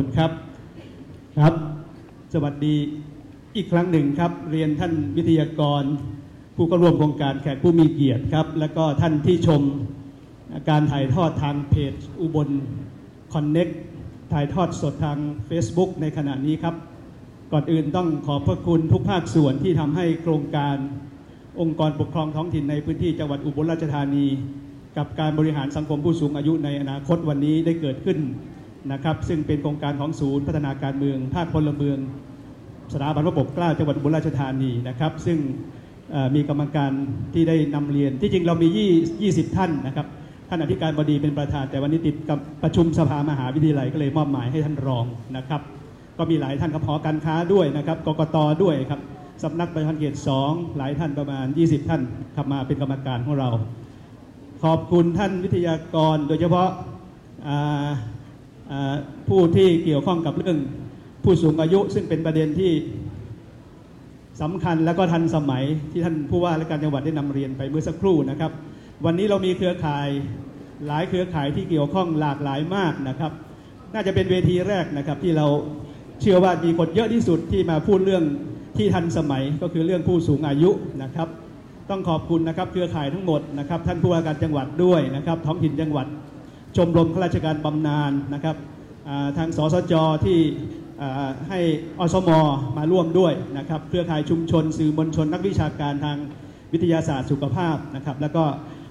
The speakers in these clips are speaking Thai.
คุณครับครับ สวัสดีอีกครั้งหนึ่งครับ เรียนท่านวิทยากร ผู้ก็ร่วมโครงการแขกผู้มีเกียรติครับ แล้วก็ท่านที่ชมการถ่ายทอดทางเพจอุบลคอนเน็กถ่ายทอดสดทาง Facebook ในขณะนี้ครับ ก่อนอื่นต้องขอบพระคุณทุกภาคส่วนที่ทำให้โครงการองค์กรปกครองท้องถิ่นในพื้นที่จังหวัดอุบลราชธานี กับการบริหารสังคมผู้สูงอายุในอนาคตวันนี้ได้เกิดขึ้น นะครับซึ่งเป็นโครงการของศูนย์พัฒนาการเมือง ภาคพลเมือง สถาบันพระปกเกล้าจังหวัดอุบลราชธานีนะครับซึ่งมีกรรมการที่ได้นำเรียน ที่จริงเรามี 20 ท่านนะครับท่านอธิการบดีเป็นประธาน แต่วันนี้ติดกับประชุมสภามหาวิทยาลัยก็เลยมอบหมายให้ท่านรองนะครับ ก็มีหลายท่านครับหอการค้าด้วยนะครับกกตด้วยครับสำนักประชาเขตสองหลายท่านประมาณ 20 ท่านขับมาเป็นกรรมการของเรา ขอบคุณท่านวิทยากรโดยเฉพาะ ผู้ที่เกี่ยวข้องกับเรื่องผู้สูงอายุ ซึ่งเป็นประเด็นที่สำคัญและก็ทันสมัยที่ท่านผู้ว่าและการจังหวัดได้นำเรียนไปเมื่อสักครู่นะครับ วันนี้เรามีเครือข่ายหลายเครือข่ายที่เกี่ยวข้องหลากหลายมากนะครับ น่าจะเป็นเวทีแรกนะครับที่เราเชื่อว่ามีคนเยอะที่สุดที่มาพูดเรื่องที่ทันสมัยก็คือเรื่องผู้สูงอายุนะครับ ต้องขอบคุณนะครับเครือข่ายทั้งหมดนะครับ ท่านผู้ว่าการจังหวัดด้วยนะครับ ท้องถิ่นจังหวัด ชมรมข้าราชการบำนาญนะครับทางสสจที่ให้อสมมาร่วมด้วยนะครับเครือข่ายชุมชน สื่อมวลชน นักวิชาการทางวิทยาศาสตร์สุขภาพนะครับแล้วก็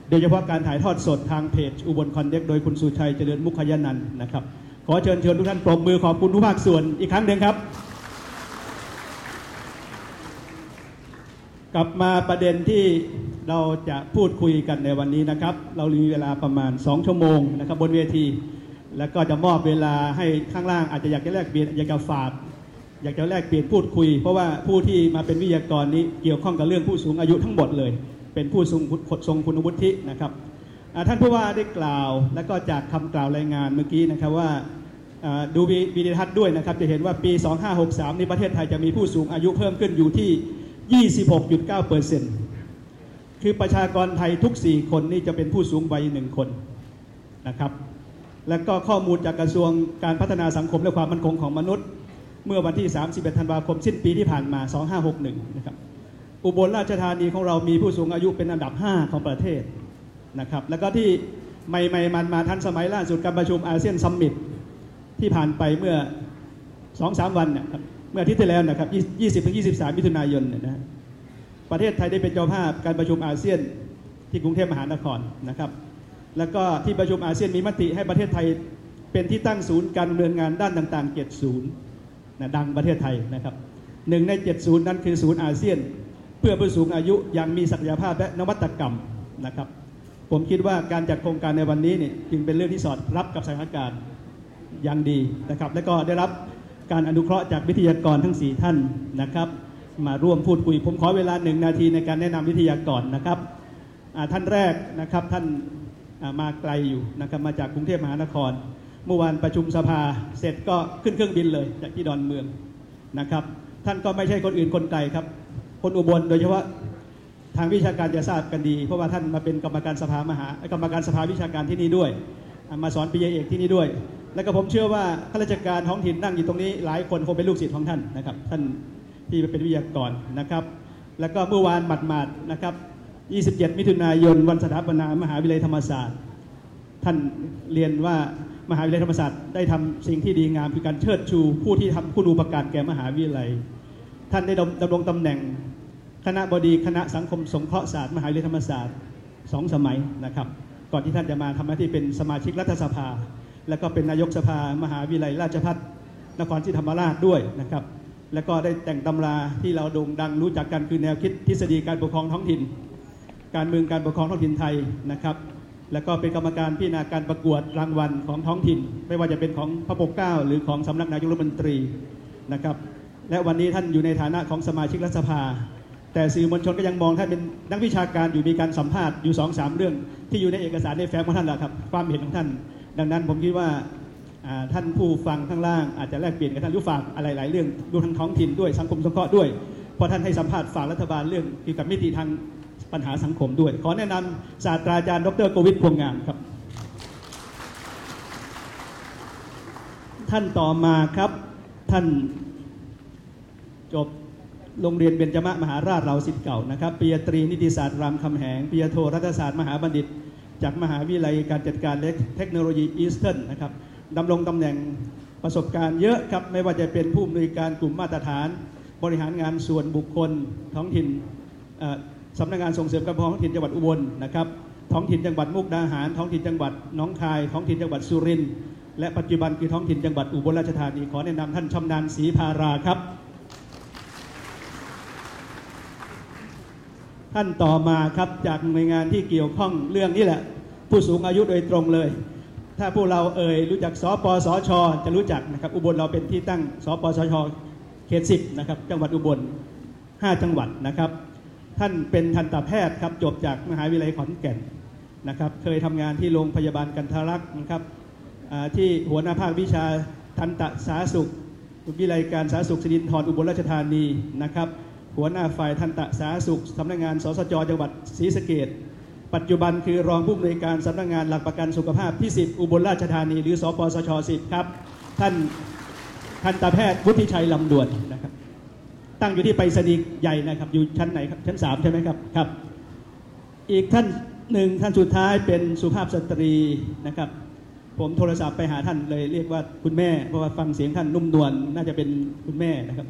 โดยเฉพาะการถ่ายทอดสดทางเพจอุบลคอนเด็กโดยคุณสุชัยเจริญมุขยนันท์นะครับขอเชิญชิญทุกท่านปรบมือขอบคุณทุกภาคส่วนอีกครั้งหนึ่งครับ กลับมาประเด็นที่ เราจะพูดคุยกันในวันนี้นะครับ เรามีเวลาประมาณ 2 ชั่วโมงนะครับบนเวที แล้วก็จะมอบเวลาให้ข้างล่างอาจจะอยากจะแลกเปลี่ยนอยากจะฝากอยากจะแลกเปลี่ยนพูดคุย เพราะว่าผู้ที่มาเป็นวิทยากรนี้เกี่ยวข้องกับเรื่องผู้สูงอายุทั้งหมดเลย เป็นผู้ทรงทรงคุณวุฒินะครับท่านผู้ว่าได้กล่าว แล้วก็จากคำกล่าวรายงานเมื่อกี้นะครับว่าดูวีวีดิทัศน์ด้วยนะครับ จะเห็นว่าปี 2563 ในประเทศไทยจะมีผู้สูงอายุเพิ่มขึ้นอยู่ที่ 26.9เปอร์เซ็นต์ คือประชากรไทยทุก 4 คนนี่จะเป็นผู้สูงวัยหนึ่งคนนะครับและก็ข้อมูลจากกระทรวงการพัฒนาสังคมและความมั่นคงของมนุษย์ เมื่อวันที่ 31 ธันวาคมสิ้นปีที่ผ่านมา 2561 นะครับ อุบลราชธานีของเรามีผู้สูงอายุเป็นอันดับ 5 ของประเทศนะครับ แล้วก็ที่ใหม่ๆมันมาทันสมัยล่าสุดการประชุมอาเซียนซัมมิตที่ผ่านไปเมื่อ 2-3 วันเนยครับ เมื่ออาทิตย์ที่แล้วนะครับ 20-23 มิถุนายนเนี่ยนะฮะ ประเทศไทยได้เป็นเจ้าภาพการประชุมอาเซียนที่กรุงเทพมหานครนะครับ แล้วก็ที่ประชุมอาเซียนมีมติให้ประเทศไทยเป็นที่ตั้งศูนย์การดำเนินงานด้านต่างๆ 7 ศูนย์นะดังประเทศไทยนะครับหนึ่งใน 7 ศูนย์นั้นคือศูนย์อาเซียน เพื่อผู้สูงอายุอย่างมีศักยภาพและนวัตกรรมนะครับ ผมคิดว่าการจัดโครงการในวันนี้เนี่ยจึงเป็นเรื่องที่สอดรับกับสถานการณ์อย่างดีนะครับ และก็ได้รับการอนุเคราะห์จากวิทยากรทั้ง 4 ท่านนะครับ มาร่วมพูดคุย ผมขอเวลาหนึ่งนาทีในการแนะนำวิทยากรนะครับท่านแรกนะครับท่านมาไกลอยู่นะครับมาจากกรุงเทพมหานคร เมื่อวานประชุมสภาเสร็จก็ขึ้นเครื่องบินเลยจากที่ดอนเมืองนะครับ ท่านก็ไม่ใช่คนอื่นคนไกลครับ คนอุบลโดยเฉพาะทางวิชาการจะทราบกันดี เพราะว่าท่านมาเป็นกรรมการสภามหากรรมการสภาวิชาการที่นี่ด้วย มาสอนปริญญาเอกที่นี่ด้วย แล้วก็ผมเชื่อว่าข้าราชการท้องถิ่นนั่งอยู่ตรงนี้หลายคนคงเป็นลูกศิษย์ของท่านนะครับ ท่าน ที่เป็นวิทยากรนะครับ แล้วก็เมื่อวานหมาดๆนะครับ 27 มิถุนายน วันสถาปนามหาวิทยาลัยธรรมศาสตร์ ท่านเรียนว่ามหาวิทยาลัยธรรมศาสตร์ได้ทำสิ่งที่ดีงามคือการเชิดชูผู้ที่ทำคุณูปการแก่มหาวิทยาลัย ท่านได้ดำรงตำแหน่ง คณะบดีคณะสังคมสงเคราะห์ศาสตร์มหาวิทยาลัยธรรมศาสตร์สองสมัยนะครับ ก่อนที่ท่านจะมาทำหน้าที่เป็นสมาชิกรัฐสภา แล้วก็เป็นนายกสภามหาวิทยาลัยราชภัฏนครศรีธรรมราชด้วยนะครับ แล้วก็ได้แต่งตำราที่เราโด่งดังรู้จักกันคือแนวคิดทฤษฎีการปกครองท้องถิ่น การเมืองการปกครองท้องถิ่นไทยนะครับ แล้วก็เป็นกรรมการพิจารณาการประกวดรางวัลของท้องถิ่น ไม่ว่าจะเป็นของพระปกเกล้าหรือของสำนักนายกรัฐมนตรีนะครับ และวันนี้ท่านอยู่ในฐานะของสมาชิกรัฐสภา แต่สื่อมวลชนก็ยังมองท่านเป็นนักวิชาการอยู่มีการสัมภาษณ์อยู่สองสามเรื่อง ที่อยู่ในเอกสารในแฟ้มของท่านแหละครับความเห็นของท่าน ดังนั้นผมคิดว่า ท่านผู้ฟังข้างล่างอาจจะแลกเปลี่ยนกับท่านรู้ฝากอะไรหลายเรื่องดูทางท้องถิ่นด้วยสังคมสงเคราะห์ด้วยเพราะท่านให้สัมภาษณ์ฝากรัฐบาลเรื่องเกี่ยวกับมิติทางปัญหาสังคมด้วย ขอแนะนำศาสตราจารย์ ดรโกวิทพวงงามครับ ท่านต่อมาครับท่านจบโรงเรียนเบญจมะมหาราชเราศิษย์เก่านะครับปริญญาตรีนิติศาสตร์รามคำแหงปริญญาโทรัฐศาสตร์มหาบัณฑิต จากมหาวิทยาลัยการจัดการและเทคโนโลยีอีสเทิร์นนะครับ ดำรงตำแหน่งประสบการณ์เยอะครับ ไม่ว่าจะเป็นผู้อำนวยการกลุ่มมาตรฐาน บริหารงานส่วนบุคคล ท้องถิ่นสำนักงานส่งเสริมการปกครองท้องถิ่นจังหวัดอุบลนะครับท้องถิ่นจังหวัดมุกดาหาร ท้องถิ่นจังหวัดน้องคาย ท้องถิ่นจังหวัดสุรินทร์และปัจจุบันคือท้องถิ่นจังหวัดอุบลราชธานีขอแนะนำท่านชำนาญศรีพาราครับ ท่านต่อมาครับจากหน่วยงานที่เกี่ยวข้องเรื่องนี้แหละ ผู้สูงอายุโดยตรงเลย ถ้าพวกเราเอ่ยรู้จักสปสช จะรู้จักนะครับ อุบลเราเป็นที่ตั้งสปสชเขตสิบนะครับ จังหวัดอุบล 5 จังหวัดนะครับ ท่านเป็นทันตแพทย์ครับจบจากมหาวิทยาลัยขอนแก่นนะครับ เคยทำงานที่โรงพยาบาลกันทารักษ์นะครับที่หัวหน้าภาควิชาทันตสาธารณสุขวิทยาลัยการสาธารณสุขสิรินธรอุบลราชธานีนะครับ หัวหน้าฝ่ายทันตสาธารณสุขสำนักงานสสจจังหวัดศรีสะเกด ปัจจุบันคือรองผู้อำนวยการสำนักงานหลักประกันสุขภาพที่ 10 อุบลราชธานี หรือสปสช 10 ครับ ท่านทันตแพทย์วุฒิชัยลำดวนนะครับ ตั้งอยู่ที่ไปรษณีย์ใหญ่นะครับ อยู่ชั้นไหนครับ ชั้น 3 ใช่ไหมครับครับ อีกท่านหนึ่งท่านสุดท้ายเป็นสุภาพสตรีนะครับ ผมโทรศัพท์ไปหาท่านเลยเรียกว่าคุณแม่ เพราะว่าฟังเสียงท่านนุ่มนวลน่าจะเป็นคุณแม่นะครับ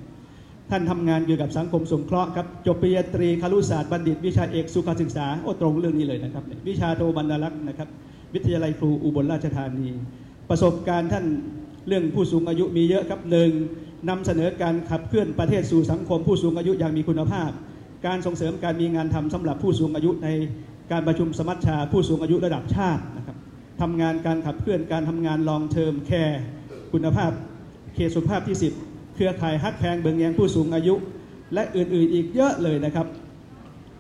ท่านทำงานเกี่ยวกับสังคมสงเคราะห์ครับจบปริญญาตรีคารุศาสตร์บัณฑิต วิชาเอกสุขศึกษาโอ้ตรงเรื่องนี้เลยนะครับ วิชาโทบรรลักษ์นะครับ วิทยาลัยครูอุบลราชธานี ประสบการณ์ท่านเรื่องผู้สูงอายุมีเยอะครับหนึ่งนำเสนอการขับเคลื่อนประเทศสู่สังคมผู้สูงอายุอย่างมีคุณภาพ การส่งเสริมการมีงานทำสำหรับผู้สูงอายุในการประชุมสมัชชาผู้สูงอายุระดับชาตินะครับทำงานการขับเคลื่อนการทำงานลองเทอมแคร์คุณภาพเขตสุขภาพที่ 10 เครือข่ายฮักแพงเบิงแยงผู้สูงอายุ และอื่นๆอีกเยอะเลยนะครับ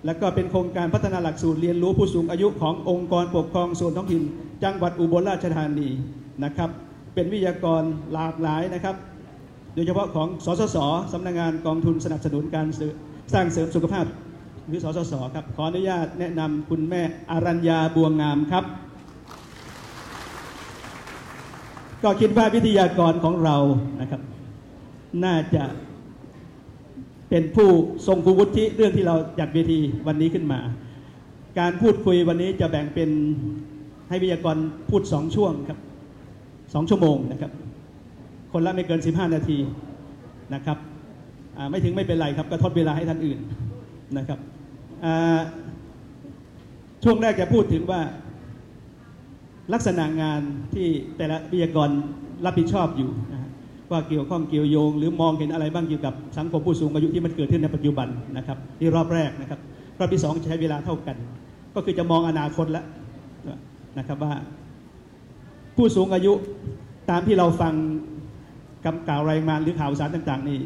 แล้วก็เป็นโครงการพัฒนาหลักสูตรเรียนรู้ผู้สูงอายุขององค์กรปกครองส่วนท้องถิ่น จังหวัดอุบลราชธานีนะครับ เป็นวิทยากรหลากหลายนะครับ โดยเฉพาะของสสสสำนักงานกองทุนสนับสนุนการสร้างเสริมสุขภาพหรือสสสครับขออนุญาตแนะนำคุณแม่อารัญญาบัวงามครับ ก็คิดว่าวิทยากรของเรานะครับ น่าจะเป็นผู้ทรงคุณวุฒิเรื่องที่เราจัดเวทีวันนี้ขึ้นมา การพูดคุยวันนี้จะแบ่งเป็นให้วิทยากรพูดสองช่วงครับสองชั่วโมงนะครับ คนละไม่เกิน 15 นาทีนะครับไม่ถึงไม่เป็นไรครับก็ทดเวลาให้ท่านอื่นนะครับช่วงแรกจะพูดถึงว่าลักษณะงานที่แต่ละวิทยากรรับผิดชอบอยู่นะ ว่าเกี่ยวข้องเกี่ยวโยง หรือมองเห็นอะไรบ้างเกี่ยวกับสังคมผู้สูงอายุที่มันเกิดขึ้นในปัจจุบันนะครับที่รอบแรกนะครับรอบที่สองใช้เวลาเท่ากัน ก็คือจะมองอนาคตแล้วนะครับว่า ผู้สูงอายุตามที่เราฟังกำกล่าวรายงานหรือข่าวสารต่าง ๆ นี่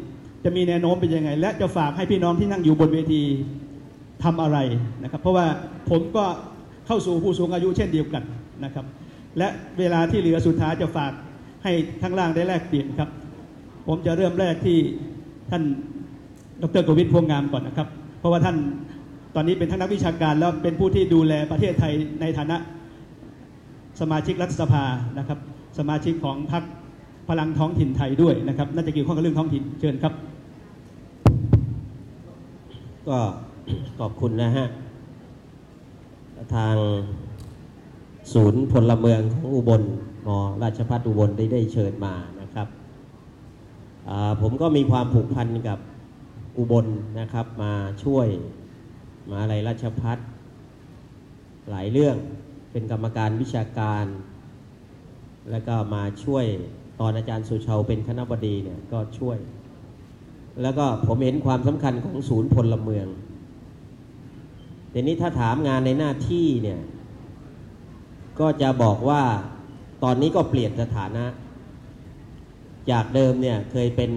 จะมีแนวโน้มเป็นยังไง และจะฝากให้พี่น้องที่นั่งอยู่บนเวทีทำอะไรนะครับ เพราะว่าผมก็เข้าสู่ผู้สูงอายุเช่นเดียวกันนะครับ และเวลาที่เหลือสุดท้ายจะฝาก ให้ข้างล่างได้แลกเปลี่ยนครับ ผมจะเริ่มแรกที่ท่านดรกวิทย์พวงงามก่อนนะครับ เพราะว่าท่านตอนนี้เป็นทั้งนักวิชาการแล้วเป็นผู้ที่ดูแลประเทศไทยในฐานะสมาชิกรัฐสภานะครับ สมาชิกของพรรคพลังท้องถิ่นไทยด้วยนะครับ น่าจะเกี่ยวข้องกับเรื่องท้องถิ่นเชิญครับ ก็ขอบคุณนะฮะทางศูนย์พลเมืองของอุบล มราชพัฒอุบลได้ได้เชิญมานะครับ ผมก็มีความผูกพันกับอุบลนะครับมาช่วยมาอะไรราชพัฒหลายเรื่องเป็นกรรมการวิชาการ แล้วก็มาช่วยตอนอาจารย์สุชาวเป็นคณะบดีเนี่ยก็ช่วย แล้วก็ผมเห็นความสำคัญของศูนย์พลเมืองทีนี้ถ้าถามงานในหน้าที่เนี่ยก็จะบอกว่า ตอนนี้ก็เปลี่ยนสถานะ จากเดิมเนี่ยเคยเป็น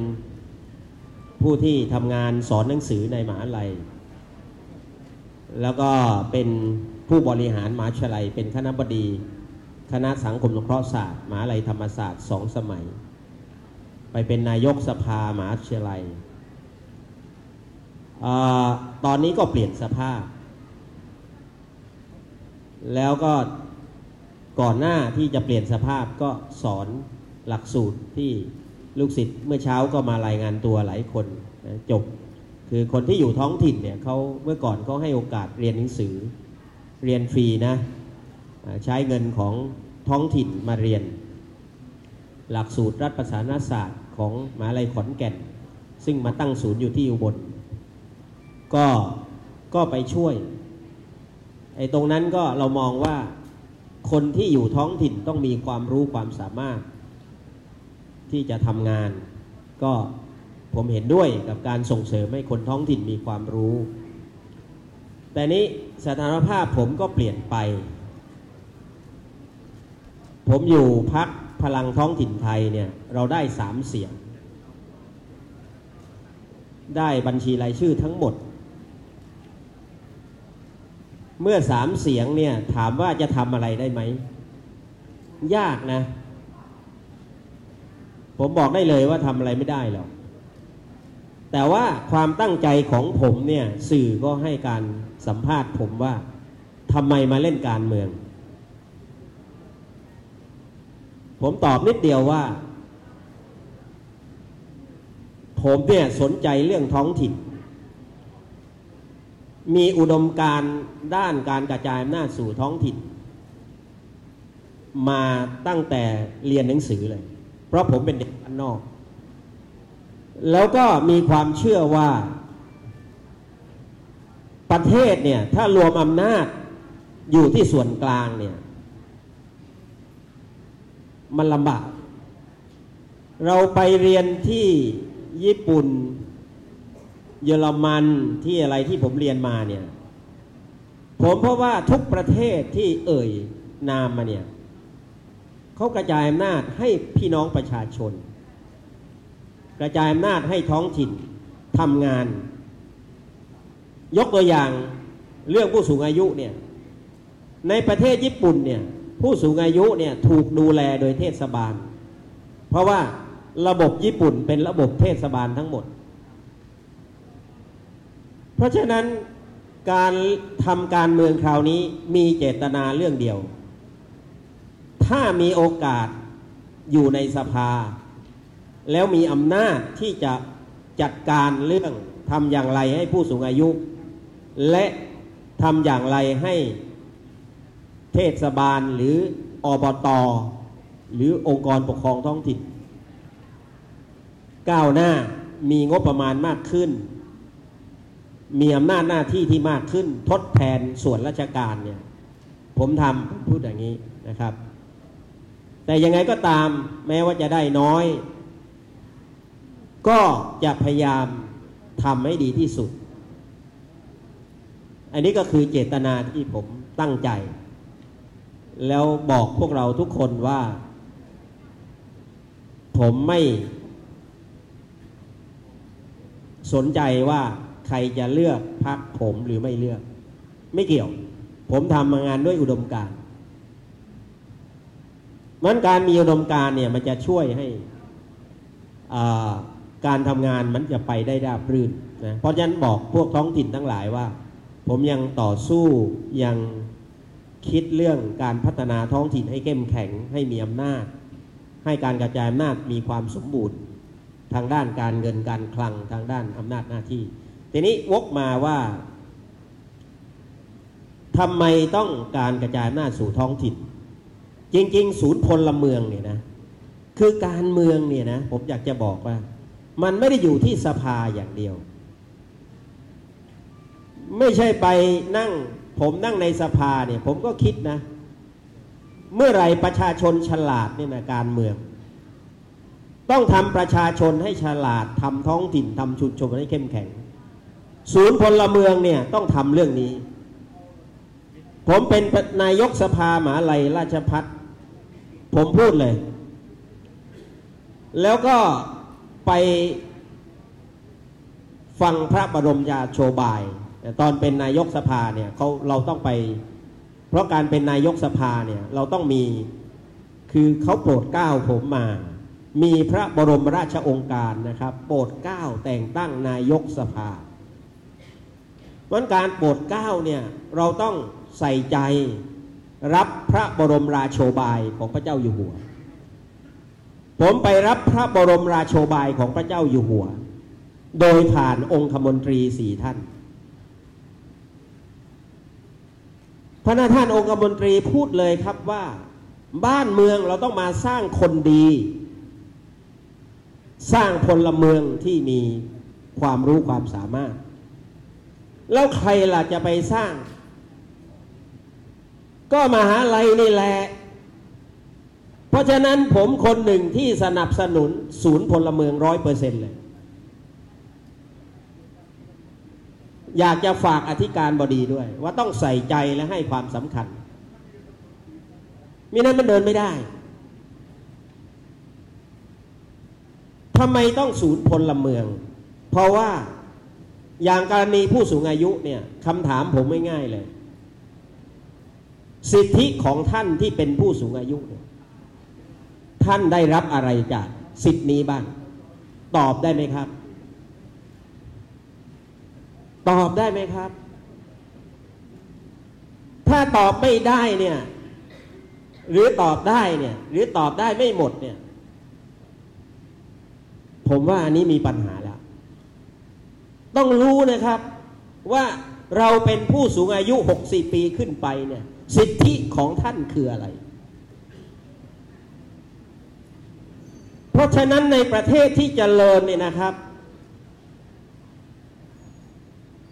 ผู้ที่ทำงานสอนหนังสือในมหาลัย แล้วก็เป็นผู้บริหารมหาวิทยาลัย เป็นคณะบดี คณะสังคมสงเคราะห์ศาสตร์มหาลัยธรรมศาสตร์สองสมัย ไปเป็นนายกสภามหาวิทยาลัยอตอนนี้ก็เปลี่ยนสภาพ แล้วก็ ก่อนหน้าที่จะเปลี่ยนสภาพก็สอนหลักสูตรที่ลูกศิษย์เมื่อเช้าก็มารายงานตัวหลายคนนะจบ คือคนที่อยู่ท้องถิ่นเนี่ยเขาเมื่อก่อนเขาให้โอกาสเรียนหนังสือเรียนฟรีนะใช้เงินของท้องถิ่นมาเรียน หลักสูตรรัฐประศานศาสตร์ของมหาลัยขอนแก่น ซึ่งมาตั้งศูนย์อยู่ที่อุบลก็ก็ไปช่วยไอ้ตรงนั้นก็เรามองว่า คนที่อยู่ท้องถิ่นต้องมีความรู้ความสามารถ ที่จะทำงาน ก็ผมเห็นด้วยกับการส่งเสริมให้คนท้องถิ่นมีความรู้ แต่นี้สถานภาพผมก็เปลี่ยนไป ผมอยู่พักพลังท้องถิ่นไทยเนี่ยเราได้สามเสียง ได้บัญชีรายชื่อทั้งหมด เมื่อสามเสียงเนี่ยถามว่าจะทำอะไรได้ไหม ยากนะ ผมบอกได้เลยว่าทำอะไรไม่ได้หรอก แต่ว่าความตั้งใจของผมเนี่ย สื่อก็ให้การสัมภาษณ์ผมว่าทำไมมาเล่นการเมือง ผมตอบนิดเดียวว่า ผมเนี่ยสนใจเรื่องท้องถิ่น มีอุดมการด้านการกระจายอำนาจสู่ท้องถิ่น มาตั้งแต่เรียนหนังสือเลย เพราะผมเป็นเด็กบ้านนอก แล้วก็มีความเชื่อว่า ประเทศเนี่ย ถ้ารวมอำนาจอยู่ที่ส่วนกลางเนี่ย มันลำบาก เราไปเรียนที่ญี่ปุ่น เยอรมันที่อะไรที่ผมเรียนมาเนี่ย ผมเพราะว่าทุกประเทศที่เอ่ยนามมาเนี่ยเขากระจายอำนาจให้พี่น้องประชาชน กระจายอำนาจให้ท้องถิ่นทำงาน ยกตัวอย่างเรื่องผู้สูงอายุเนี่ยในประเทศญี่ปุ่นเนี่ยผู้สูงอายุเนี่ยถูกดูแลโดยเทศบาล เพราะว่าระบบญี่ปุ่นเป็นระบบเทศบาลทั้งหมด เพราะฉะนั้นการทำการเมืองคราวนี้มีเจตนาเรื่องเดียว ถ้ามีโอกาสอยู่ในสภา แล้วมีอำนาจที่จะจัดการเรื่องทำอย่างไรให้ผู้สูงอายุ และทำอย่างไรให้เทศบาลหรืออบตหรือองค์กรปกครองท้องถิ่นก้าวหน้ามีงบประมาณมากขึ้น มีอำนาจหน้าที่ที่มากขึ้นทดแทนส่วนราชการเนี่ยผมทำผมพูดอย่างนี้นะครับ แต่ยังไงก็ตามแม้ว่าจะได้น้อย ก็จะพยายามทำให้ดีที่สุด อันนี้ก็คือเจตนาที่ผมตั้งใจ แล้วบอกพวกเราทุกคนว่า ผมไม่สนใจว่า ใครจะเลือกพักผมหรือไม่เลือก ไม่เกี่ยว ผมทำงานด้วยอุดมการณ์มันการมีอุดมการเนี่ยมันจะช่วยให้อ่าการทำงานมันจะไปได้ราบรื่นนะเพราะฉะนั้นบอกพวกท้องถิ่นทั้งหลายว่า ผมยังต่อสู้ยังคิดเรื่องการพัฒนาท้องถิ่นให้เข้มแข็งให้มีอำนาจ ให้การกระจายอำนาจมีความสมบูรณ์ ทางด้านการเงินการคลังทางด้านอำนาจหน้าที่ ทีนี้วกมาว่าทำไมต้องการกระจายอำนาจสู่ท้องถิ่น จริง ๆ ศูนย์พลเมืองเนี่ยนะ คือการเมืองเนี่ยนะ ผมอยากจะบอกว่า มันไม่ได้อยู่ที่สภาอย่างเดียว ไม่ใช่ไปนั่ง ผมนั่งในสภาเนี่ย ผมก็คิดนะ เมื่อไรประชาชนฉลาดเนี่ยนะการเมือง ต้องทำประชาชนให้ฉลาดทำท้องถิ่นทำชุมชนให้เข้มแข็ง ศูนย์พลเมืองเนี่ยต้องทำเรื่องนี้ ผมเป็นนายกสภาหมาลัยราชพัฒผมพูดเลย แล้วก็ไปฟังพระบรมยาโชบาย ตอนเป็นนายกสภาเนี่ยเขาเราต้องไป เพราะการเป็นนายกสภาเนี่ยเราต้องมีคือเขาโปรดเกล้าผมมา มีพระบรมราชองค์การนะครับ โปรดเกล้าแต่งตั้งนายกสภา เพราะฉะนั้นการโปรดเกล้าเนี่ยเราต้องใส่ใจรับพระบรมราโชบายของพระเจ้าอยู่หัว ผมไปรับพระบรมราโชบายของพระเจ้าอยู่หัว โดยผ่านองคมนตรีสี่ท่าน พระนาท่านองคมนตรีพูดเลยครับว่า บ้านเมืองเราต้องมาสร้างคนดี สร้างพลเมืองที่มีความรู้ความสามารถ แล้วใครล่ะจะไปสร้าง ก็มหาลัยนี่แหละ เพราะฉะนั้นผมคนหนึ่งที่สนับสนุนศูนย์พลเมืองร้อยเปอร์เซ็นต์เลย อยากจะฝากอธิการบดีด้วย ว่าต้องใส่ใจและให้ความสำคัญมินั้นมันเดินไม่ได้ทำไมต้องศูนย์พลเมือง เพราะว่า อย่างกรณีผู้สูงอายุเนี่ยคำถามผมไม่ง่ายเลย สิทธิของท่านที่เป็นผู้สูงอายุเนี่ยท่านได้รับอะไรจากสิทธินี้บ้างตอบได้ไหมครับ ตอบได้ไหมครับ ถ้าตอบไม่ได้เนี่ย หรือตอบได้เนี่ย หรือตอบได้ไม่หมดเนี่ย ผมว่าอันนี้มีปัญหาแล้ว ต้องรู้นะครับว่าเราเป็นผู้สูงอายุ 60 ปีขึ้นไปเนี่ย สิทธิของท่านคืออะไร เพราะฉะนั้นในประเทศที่เจริญเนี่ยนะครับ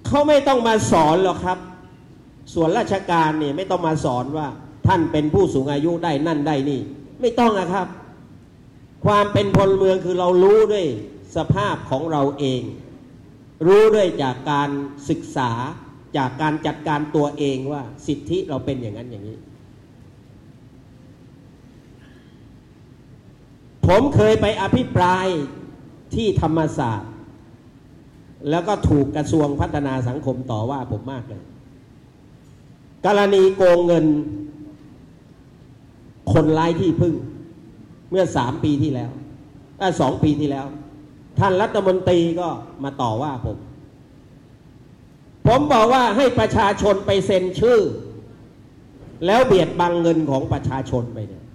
เขาไม่ต้องมาสอนหรอกครับ ส่วนราชการเนี่ยไม่ต้องมาสอนว่าท่านเป็นผู้สูงอายุได้นั่นได้นี่ ไม่ต้องนะครับ ความเป็นพลเมืองคือเรารู้ด้วยสภาพของเราเอง รู้ด้วยจากการศึกษาจากการจัดการตัวเองว่าสิทธิเราเป็นอย่างนั้นอย่างนี้ ผมเคยไปอภิปรายที่ธรรมศาสตร์ แล้วก็ถูกกระทรวงพัฒนาสังคมต่อว่าผมมากเลย กรณีโกงเงิน คนไร้ที่พึ่ง เมื่อสามปีที่แล้วสองปีที่แล้ว ท่านรัฐมนตรีก็มาต่อว่าผม ผมบอกว่าให้ประชาชนไปเซ็นชื่อ แล้วเบียดบังเงินของประชาชนไปเนี่ย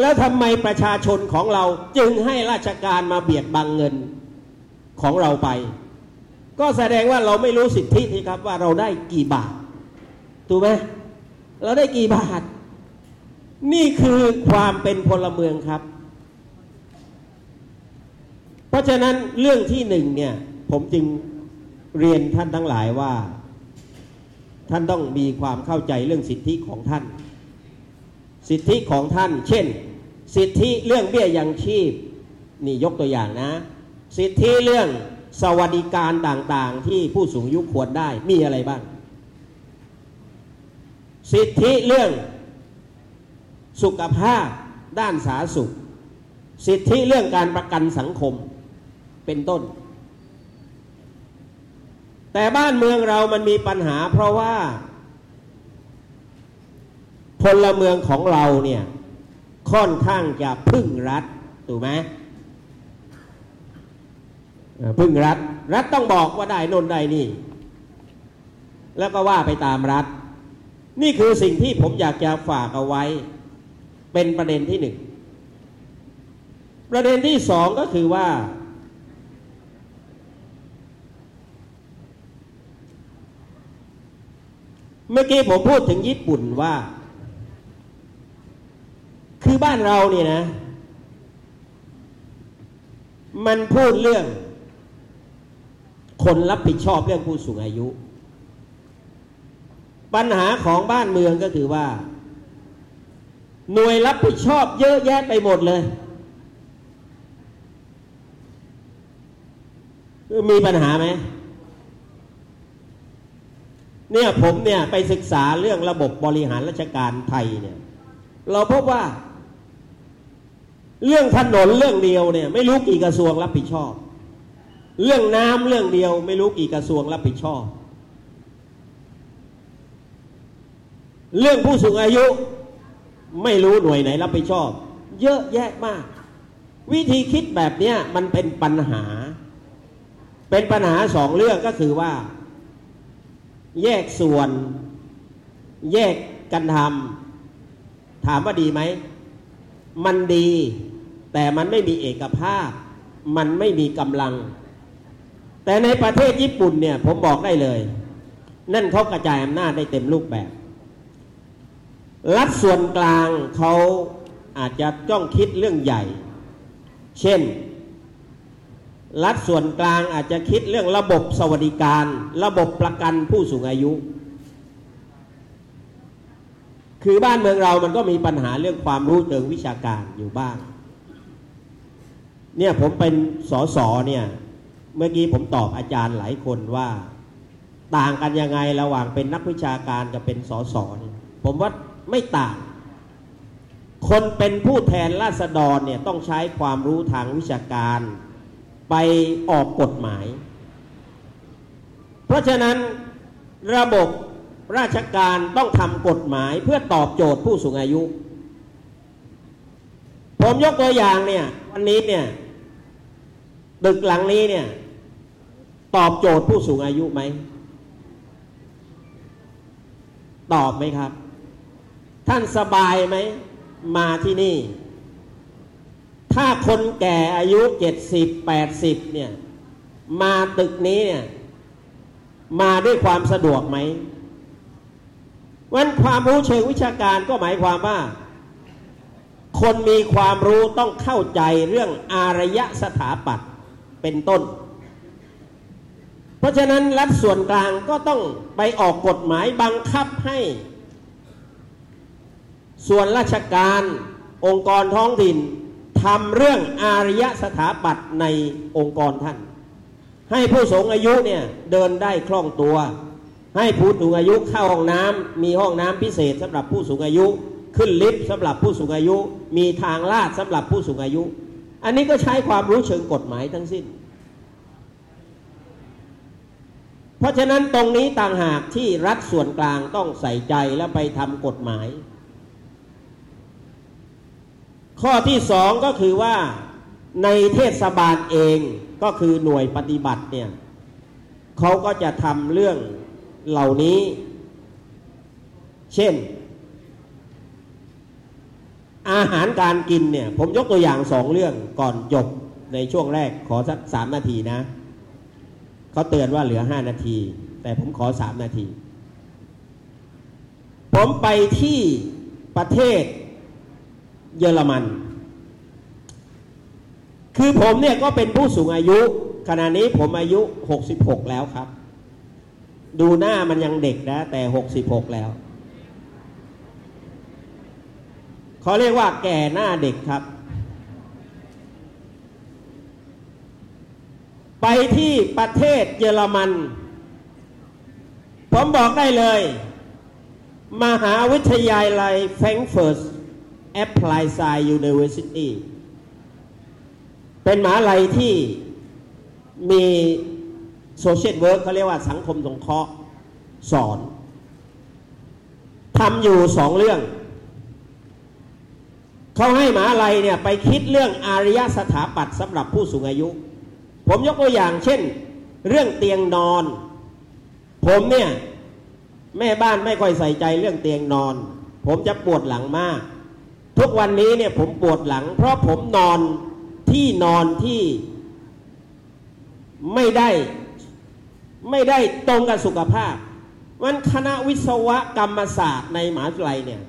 แล้วทำไมประชาชนของเราจึงให้ราชการมาเบียดบังเงินของเราไป ก็แสดงว่าเราไม่รู้สิทธิที่ครับว่าเราได้กี่บาทถูกไหมเราได้กี่บาท นี่คือความเป็นพลเมืองครับ เพราะฉะนั้นเรื่องที่หนึ่งเนี่ยผมจึงเรียนท่านทั้งหลายว่า ท่านต้องมีความเข้าใจเรื่องสิทธิของท่าน สิทธิของท่าน เช่น สิทธิเรื่องเบี้ยยังชีพนี่ยกตัวอย่างนะ สิทธิเรื่องสวัสดิการต่างๆ ที่ผู้สูงอายุควรได้มีอะไรบ้าง สิทธิเรื่องสุขภาพด้านสาธารณสุข สิทธิเรื่องการประกันสังคม เป็นต้น แต่บ้านเมืองเรามันมีปัญหา เพราะว่า พลเมืองของเราเนี่ยค่อนข้างจะพึ่งรัฐถูกไหมพึ่งรัฐ รัฐต้องบอกว่าได้นนได้นี่ แล้วก็ว่าไปตามรัฐ นี่คือสิ่งที่ผมอยากจะฝากเอาไว้ เป็นประเด็นที่หนึ่ง ประเด็นที่สองก็คือว่า เมื่อกี้ผมพูดถึงญี่ปุ่นว่า คือบ้านเราเนี่ยนะ มันพูดเรื่อง คนรับผิดชอบเรื่องผู้สูงอายุ ปัญหาของบ้านเมืองก็คือว่า หน่วยรับผิดชอบเยอะแยะไปหมดเลย มีปัญหาไหม เนี่ยผมเนี่ยไปศึกษาเรื่องระบบบริหารราชการไทยเนี่ย เราพบว่า เรื่องถนนเรื่องเดียวเนี่ย ไม่รู้กี่กระทรวงรับผิดชอบ เรื่องน้ำเรื่องเดียว ไม่รู้กี่กระทรวงรับผิดชอบ เรื่องผู้สูงอายุ ไม่รู้หน่วยไหนรับผิดชอบ เยอะแยะมาก วิธีคิดแบบเนี้ยมันเป็นปัญหา เป็นปัญหาสองเรื่องก็คือว่า แยกส่วน แยกกันทถามว่าดีไหม มันดี แต่มันไม่มีเอกภาพ มันไม่มีกำลัง แต่ในประเทศญี่ปุ่นเนี่ย ผมบอกได้เลย นั่นเขากระจายอำนาจได้เต็มรูปแบบ รัฐส่วนกลางเขาอาจจะจ้องคิดเรื่องใหญ่ เช่น รัฐส่วนกลางอาจจะคิดเรื่องระบบสวัสดิการ ระบบประกันผู้สูงอายุ คือบ้านเมืองเรามันก็มีปัญหาเรื่องความรู้เชิงวิชาการอยู่บ้าง เนี่ยผมเป็นสสเนี่ยเมื่อกี้ผมตอบอาจารย์หลายคนว่า ต่างกันยังไงระหว่างเป็นนักวิชาการกับเป็นสสเนี่ยผมว่าไม่ต่าง คนเป็นผู้แทนราษฎรเนี่ยต้องใช้ความรู้ทางวิชาการ ไปออกกฎหมาย เพราะฉะนั้นระบบราชการต้องทำกฎหมายเพื่อตอบโจทย์ผู้สูงอายุ ผมยกตัวอย่างเนี่ยวันนี้เนี่ยตึกหลังนี้เนี่ยตอบโจทย์ผู้สูงอายุไหม ตอบไหมครับ ท่านสบายไหม มาที่นี่ ถ้าคนแก่อายุเจ็ดสิบแปดสิบเนี่ย มาตึกนี้เนี่ย มาด้วยความสะดวกไหมวันความรู้เชิงวิชาการก็หมายความว่า คนมีความรู้ต้องเข้าใจเรื่องอารยสถาปัตย์เป็นต้น เพราะฉะนั้นรัฐส่วนกลางก็ต้องไปออกกฎหมายบังคับให้ ส่วนราชการองค์กรท้องถิ่น ทำเรื่องอารยสถาปัตย์ในองค์กรท่าน ให้ผู้สูงอายุเนี่ยเดินได้คล่องตัว ให้ผู้สูงอายุเข้าห้องน้ำมีห้องน้ำพิเศษสำหรับผู้สูงอายุ ขึ้นลิฟต์สำหรับผู้สูงอายุ มีทางลาดสำหรับผู้สูงอายุ อันนี้ก็ใช้ความรู้เชิงกฎหมายทั้งสิ้น เพราะฉะนั้นตรงนี้ต่างหากที่รัฐส่วนกลางต้องใส่ใจและไปทำกฎหมาย ข้อที่สองก็คือว่าในเทศบาลเองก็คือหน่วยปฏิบัติเนี่ยเขาก็จะทำเรื่องเหล่านี้ เช่น อาหารการกินเนี่ย ผมยกตัวอย่างสองเรื่องก่อนจบในช่วงแรกขอสักสามนาทีนะ เขาเตือนว่าเหลือห้านาที แต่ผมขอสามนาที ผมไปที่ประเทศ เยอรมัน คือผมเนี่ยก็เป็นผู้สูงอายุ ขณะนี้ผมอายุ 66 แล้วครับ ดูหน้ามันยังเด็กนะ แต่ 66 แล้วเขาเรียกว่าแก่หน้าเด็กครับ ไปที่ประเทศเยอรมัน ผมบอกได้เลย มหาวิทยาลัยแฟรงเฟิร์ต Applied Sci University เป็นมหาลัยที่มี social work เขาเรียกว่าสังคมสงเคราะห์สอนทำอยู่สองเรื่อง เขาให้มหาลัยเนี่ยไปคิดเรื่องอารยสถาปัตย์สำหรับผู้สูงอายุ ผมยกตัวอย่างเช่น เรื่องเตียงนอน ผมเนี่ย แม่บ้านไม่ค่อยใส่ใจเรื่องเตียงนอน ผมจะปวดหลังมาก ทุกวันนี้เนี่ยผมปวดหลัง เพราะผมนอนที่นอนที่ไม่ได้ไม่ได้ตรงกับสุขภาพมันคณะวิศวกรรมศาสตร์ในมหาวิทยาลัยเนี่ย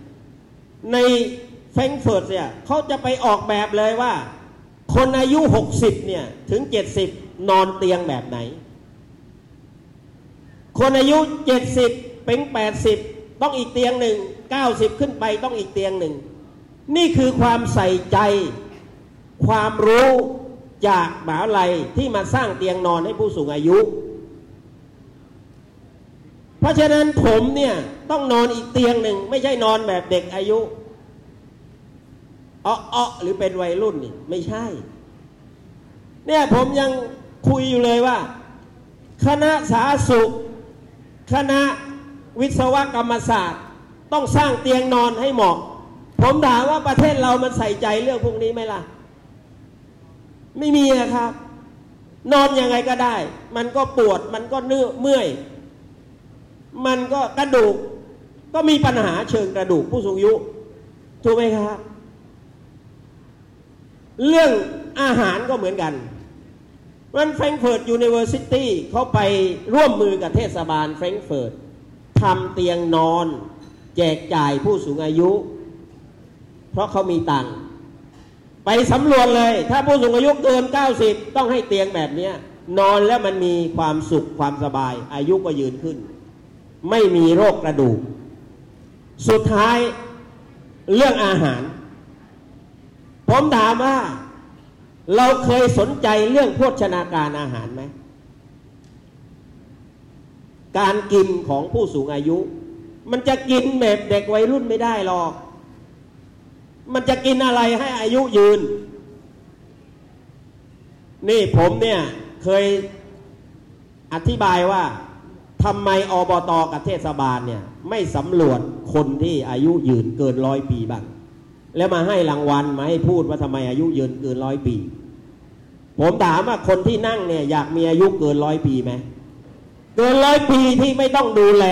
ในแฟรงเฟิร์ตเนี่ยเขาจะไปออกแบบเลยว่า คนอายุ 60 เนี่ย ถึง 70 นอนเตียงแบบไหน คนอายุ 70 เป็น 80 ต้องอีกเตียงหนึ่ง 90 ขึ้นไปต้องอีกเตียงหนึ่ง นี่คือความใส่ใจ ความรู้จากมหาวิทยาลัยที่มาสร้างเตียงนอนให้ผู้สูงอายุ เพราะฉะนั้นผมเนี่ยต้องนอนอีกเตียงหนึ่ง ไม่ใช่นอนแบบเด็กอายุอ้อๆหรือเป็นวัยรุ่นนี่ไม่ใช่ เนี่ยผมยังคุยอยู่เลยว่า คณะสาธารณสุข คณะวิศวกรรมศาสตร์ ต้องสร้างเตียงนอนให้เหมาะ ผมถามว่าประเทศเรามันใส่ใจเรื่องพวกนี้ไหมล่ะ ไม่มีนะครับ นอนยังไงก็ได้ มันก็ปวด มันก็เนื้อเมื่อย มันก็กระดูก ก็มีปัญหาเชิงกระดูกผู้สูงอายุ ถูกไหมครับ เรื่องอาหารก็เหมือนกันวันแฟรงเฟิร์ต University เขาไปร่วมมือกับเทศบาลแฟรงเฟิร์ตทำเตียงนอน แจกจ่ายผู้สูงอายุ เพราะเขามีตังค์ไปสำรวจเลย ถ้าผู้สูงอายุเกิน 90 ต้องให้เตียงแบบนี้นอนแล้วมันมีความสุขความสบาย อายุก็ยืนขึ้น ไม่มีโรคกระดูก สุดท้ายเรื่องอาหาร ผมถามว่า เราเคยสนใจเรื่องโภชนาการอาหารไหม การกินของผู้สูงอายุ มันจะกินแบบเด็กวัยรุ่นไม่ได้หรอก มันจะกินอะไรให้อายุยืน นี่ผมเนี่ยเคยอธิบายว่าทำไมอบตกับเทศบาลเนี่ย ไม่สำรวจคนที่อายุยืนเกินร้อยปีบ้างแล้วมาให้รางวัลมาให้พูดว่าทำไมอายุยืนเกินร้อยปี ผมถามว่าคนที่นั่งเนี่ยอยากมีอายุเกินร้อยปีไหมเกินร้อยปีที่ไม่ต้องดูแล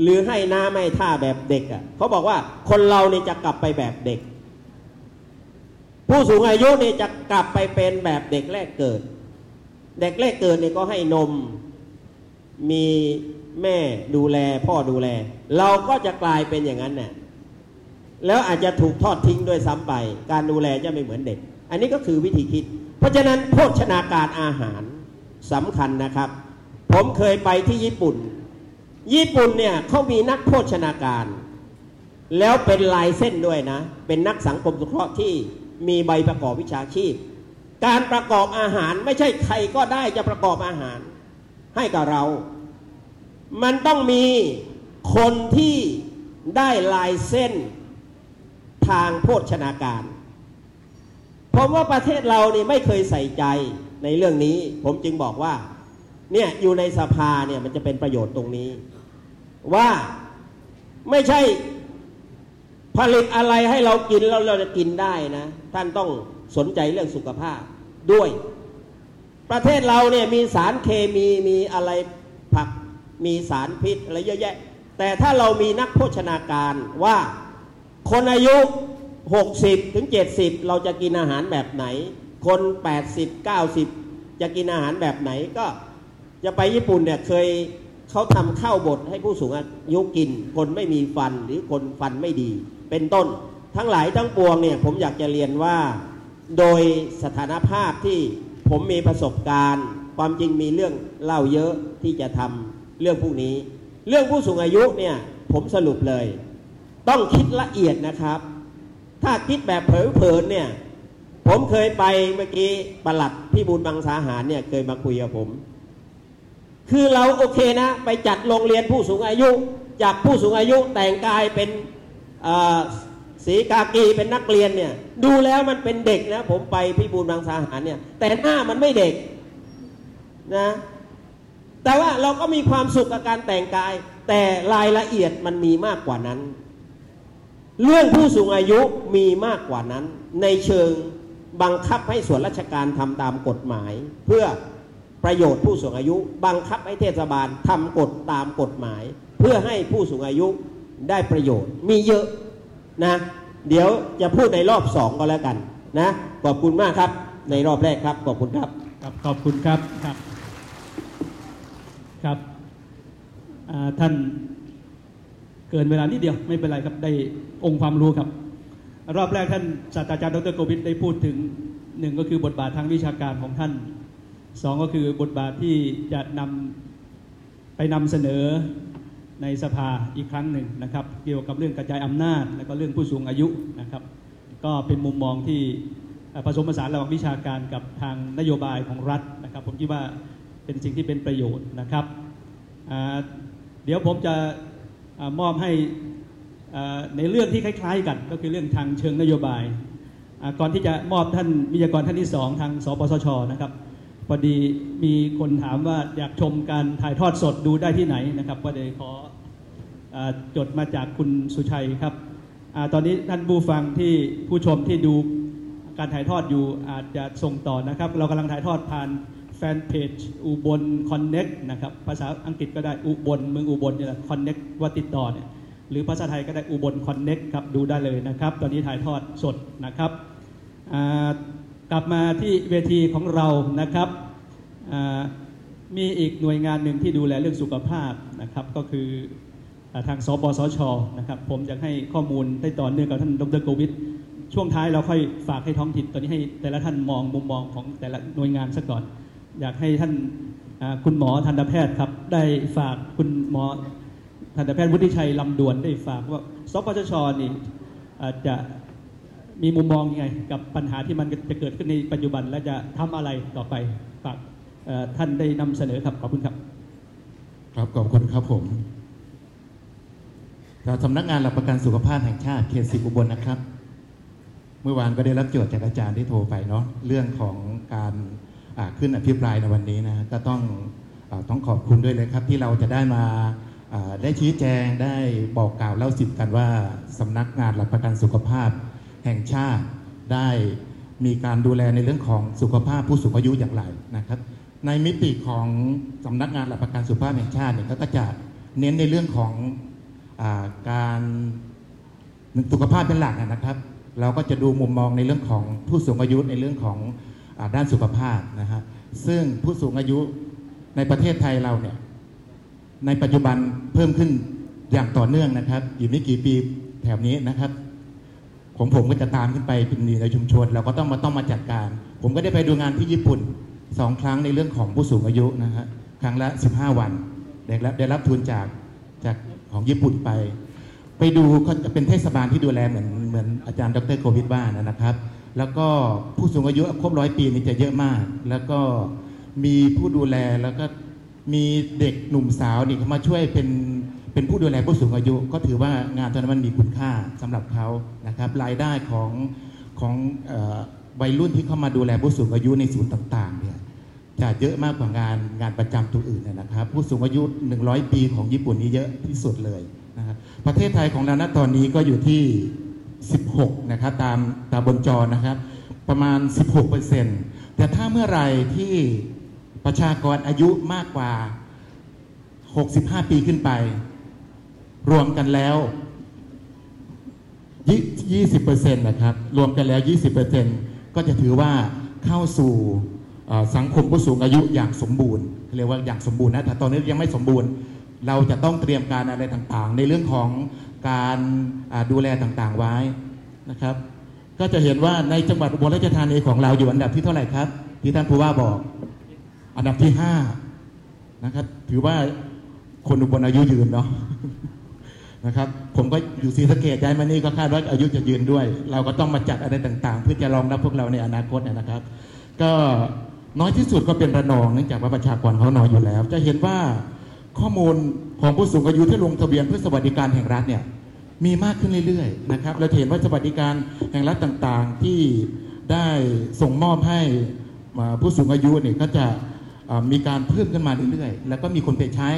หรือให้น้ำให้ท่าแบบเด็กอะ่ะเขาบอกว่าคนเราเนี่ยจะกลับไปแบบเด็ก ผู้สูงอายุเนี่ยจะกลับไปเป็นแบบเด็กแรกเกิด เด็กแรกเกิดเนี่ยก็ให้นมมีแม่ดูแลพ่อดูแล เราก็จะกลายเป็นอย่างนั้นเนี่ยแล้วอาจจะถูกทอดทิ้งด้วยซ้ำไป การดูแลจะไม่เหมือนเด็ก อันนี้ก็คือวิธีคิด เพราะฉะนั้นโภชนาการอาหารสำคัญนะครับ ผมเคยไปที่ญี่ปุ่น ญี่ปุ่นเนี่ยเขามีนักโภชนาการ แล้วเป็นลายเส้นด้วยนะ เป็นนักสังคมสงเคราะห์ที่มีใบประกอบวิชาชีพ การประกอบอาหารไม่ใช่ใครก็ได้จะประกอบอาหารให้กับเรา มันต้องมีคนที่ได้ลายเส้นทางโภชนาการผมว่าประเทศเรานี่ไม่เคยใส่ใจในเรื่องนี้ ผมจึงบอกว่าเนี่ยอยู่ในสภาเนี่ยมันจะเป็นประโยชน์ตรงนี้ ว่าไม่ใช่ผลิตอะไรให้เรากินแล้วเราจะกินได้นะ ท่านต้องสนใจเรื่องสุขภาพด้วย ประเทศเราเนี่ยมีสารเคมีมีอะไรผักมีสารพิษอะไรเยอะแยะ แต่ถ้าเรามีนักโภชนาการว่าคนอายุ 60ถึง70 เราจะกินอาหารแบบไหน คน 80 90 จะกินอาหารแบบไหนก็จะไปญี่ปุ่นเนี่ยเคย เขาทำข้าวบดให้ผู้สูงอายุกิน คนไม่มีฟันหรือคนฟันไม่ดี เป็นต้น ทั้งหลายทั้งปวงเนี่ยผมอยากจะเรียนว่า โดยสถานภาพที่ผมมีประสบการณ์ ความจริงมีเรื่องเล่าเยอะที่จะทำเรื่องพวกนี้ เรื่องผู้สูงอายุเนี่ยผมสรุปเลย ต้องคิดละเอียดนะครับ ถ้าคิดแบบเผลอๆเนี่ยผมเคยไปเมื่อกี้ประหลัดพี่บุญบางสาหารเนี่ยเคยมาคุยกับผม คือเราโอเคนะ ไปจัดโรงเรียนผู้สูงอายุ จากผู้สูงอายุแต่งกายเป็นสีกากีเป็นนักเรียนเนี่ย ดูแล้วมันเป็นเด็กนะ ผมไปพี่บูลบางสาหารเนี่ย แต่หน้ามันไม่เด็กนะ แต่ว่าเราก็มีความสุขกับการแต่งกาย แต่รายละเอียดมันมีมากกว่านั้น เรื่องผู้สูงอายุมีมากกว่านั้น ในเชิงบังคับให้ส่วนราชการทำตามกฎหมายเพื่อ ประโยชน์ผู้สูงอายุ บังคับให้เทศบาลทำกฎตามกฎหมาย เพื่อให้ผู้สูงอายุได้ประโยชน์ มีเยอะนะ เดี๋ยวจะพูดในรอบสองก็แล้วกันนะขอบคุณมากครับในรอบแรกครับขอบคุณครับครับขอบคุณครับครับครับท่านเกินเวลานิดเดียวไม่เป็นไรครับได้องค์ความรู้ครับ รอบแรกท่านศาสตราจารย์ดรโกวิทได้พูดถึงหนึ่งก็คือบทบาททางวิชาการของท่าน สองก็คือบทบาทที่จะนำไปนำเสนอในสภาอีกครั้งหนึ่งนะครับ เกี่ยวกับเรื่องกระจายอำนาจ และก็เรื่องผู้สูงอายุนะครับ ก็เป็นมุมมองที่ผสมผสานระหว่างวิชาการกับทางนโยบายของรัฐนะครับ ผมคิดว่าเป็นสิ่งที่เป็นประโยชน์นะครับ เดี๋ยวผมจะอมอบให้ในเรื่องที่คล้าย ๆ กัน ก็คือเรื่องทางเชิงนโยบาย ก่อนที่จะมอบท่านวิทยากรท่านที่สองทางสปสชนะครับ พอดีมีคนถามว่าอยากชมการถ่ายทอดสดดูได้ที่ไหนนะครับก็เลยขออจดมาจากคุณสุชัยครับอตอนนี้ท่านผู้ฟังที่ผู้ชมที่ดูการถ่ายทอดอยู่อาจจะส่งต่อนะครับ เรากำลังถ่ายทอดผ่านแฟนเพจอุบล Connect นะครับภาษาอังกฤษก็ได้อุบลเมืองอุบลเนี่ย connect ว่าติดต่อเนี่ยหรือภาษาไทยก็ได้อุบล Connect ครับดูได้เลยนะครับ ตอนนี้ถ่ายทอดสดนะครับอ่า กลับมาที่เวทีของเรานะครับมีอีกหน่วยงานหนึ่งที่ดูแลเรื่องสุขภาพนะครับก็คืออทางสปสชนะครับผมอยากให้ข้อมูลได้ต่อเนื่องกับท่านดรโกวิทช่วงท้ายเราค่อยฝากให้ท้องถิ่นตอนนี้ให้แต่ละท่านมองมุมมองของแต่ละหน่วยงานซะก่อน อยากให้ท่านคุณหมอทันตแพทย์ครับได้ฝากคุณหมอทันตแพทย์วุฒิชัยลำดวนได้ฝากว่าสปสชนี่จะ มีมุมมองยังไง กับปัญหาที่มันจะเกิดขึ้นในปัจจุบันและจะทำอะไรต่อไปฝากท่านได้นำเสนอครับขอบคุณครับ ครับขอบคุณครับผมจากสำนักงานหลักประกันสุขภาพแห่งชาติเขตสิบอุบลนะครับ เมื่อวานก็ได้รับโจทย์จากอาจารย์ที่โทรไปเนาะเรื่องของการขึ้นอภิปรายในวันนี้นะก็ต้องอต้องขอบคุณด้วยเลยครับ ที่เราจะได้มาอ่าได้ชี้แจงได้บอกกล่าวเล่าสิบกันว่าสำนักงานหลักประกันสุขภาพ แห่งชาติได้มีการดูแลในเรื่องของสุขภาพผู้สูงอายุอย่างไรนะครับ ในมิติของสำนักงานหลักประกันสุขภาพแห่งชาติเนี่ยก็จะเน้นในเรื่องของอการสุขภาพเป็นหลักนะครับ เราก็จะดูมุมมองในเรื่องของผู้สูงอายุในเรื่องของอด้านสุขภาพนะฮะซึ่งผู้สูงอายุในประเทศไทยเราเนี่ยในปัจจุบันเพิ่มขึ้นอย่างต่อเนื่องนะครับ อยู่ไม่กี่ปีแถบนี้นะครับ ของผมก็จะตามขึ้นไปเป็นอยู่ในชุมชน เราก็ต้องมาต้องมาจัดการ ผมก็ได้ไปดูงานที่ญี่ปุ่นสองครั้งในเรื่องของผู้สูงอายุนะฮะครั้งละ 15 วันได้รับได้รับทุนจากจากของญี่ปุ่นไป ไปดูเขาจะเป็นเทศบาลที่ดูแลเหมือนเหมือนอาจารย์ดรโควิดว่านะครับ แล้วก็ผู้สูงอายุครบร้อยปีนี่จะเยอะมาก แล้วก็มีผู้ดูแลแล้วก็มีเด็กหนุ่มสาวนี่เขามาช่วยเป็น เป็นผู้ดูแลผู้สูงอายุ ก็ถือว่างานตอนนั้นมันมีคุณค่าสำหรับเขานะครับรายได้ของของวัยรุ่นที่เข้ามาดูแลผู้สูงอายุในศูนย์ต่างๆเนี่ยจะเยอะมากกว่างานงานประจำตัวอื่นนะครับ ผู้สูงอายุ 100 ปีของญี่ปุ่นนี่เยอะที่สุดเลยนะครับประเทศไทยของเราณตอนนี้ก็อยู่ที่ 16 นะครับตามตามบนจอนะครับ ประมาณ 16เปอร์เซ็นต์แต่ถ้าเมื่อไหร่ที่ประชากรอายุมากกว่า 65 ปีขึ้นไป รวมกันแล้วยี่สิบเปอร์เซ็นต์นะครับ รวมกันแล้ว20เปอร์เซ็นต์ก็จะถือว่าเข้าสู่สังคมผู้สูงอายุอย่างสมบูรณ์เรียกว่าอย่างสมบูรณ์นะแต่ตอนนี้ยังไม่สมบูรณ์ เราจะต้องเตรียมการอะไรต่างๆ ในเรื่องของการดูแลต่างๆไว้นะครับ ก็จะเห็นว่าในจังหวัดอุบลราชธานีของเราอยู่อันดับที่เท่าไหร่ครับ ที่ท่านผู้ว่าบอก อันดับที่ห้านะครับ ถือว่าคนอุบลอายุยืนเนาะ นะครับผมก็อยู่ศรีสะเกดย้ายมานี่ก็คาดว่าอายุจะยืนด้วย เราก็ต้องมาจัดอะไรต่างๆ เพื่อจะรองรับพวกเราในอนาคตนะครับ ก็น้อยที่สุดก็เป็นระนองเนื่องจากว่าประชากรเขาน้อยอยู่แล้ว จะเห็นว่าข้อมูลของผู้สูงอายุที่ลงทะเบียนเพื่อสวัสดิการแห่งรัฐเนี่ยมีมากขึ้นเรื่อยๆนะครับเราจะเห็นว่าสวัสดิการแห่งรัฐต่างๆที่ได้ส่งมอบให้อ่าผู้สูงอายุเนี่ยก็จะมีการเพิ่มขึ้นมาเรื่อยๆ แล้วก็มีคนไปใช้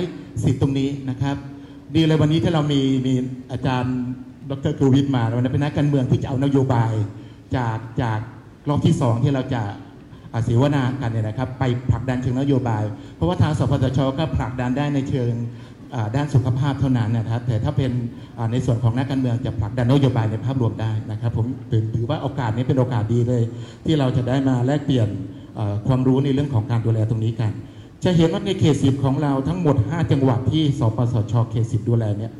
สิทธิ์ตรงนี้นะครับ ดีเลยวันนี้ที่เรามีมีอาจารย์ดรครูวิทย์มาวันนี้เป็นนักการเมืองที่จะเอานโยบายจากจากรอบที่สองที่เราจะอาศิวนากันเนี่ยนะครับ ไปผลักดันเชิงนโยบาย เพราะว่าทางสปสชก็ผลักดันได้ในเชิงด้านสุขภาพเท่านั้นนะครับ แต่ถ้าเป็นในส่วนของนักการเมืองจะผลักดันนโยบายในภาพรวมได้นะครับ ผมถือว่าโอกาสนี้เป็นโอกาสดีเลย ที่เราจะได้มาแลกเปลี่ยนความรู้ในเรื่องของการดูแลตรงนี้กัน จะเห็นว่าในเขตสิบของเราทั้งหมด 5 จังหวัดที่สปสชเขตสิบดูแลเนี่ย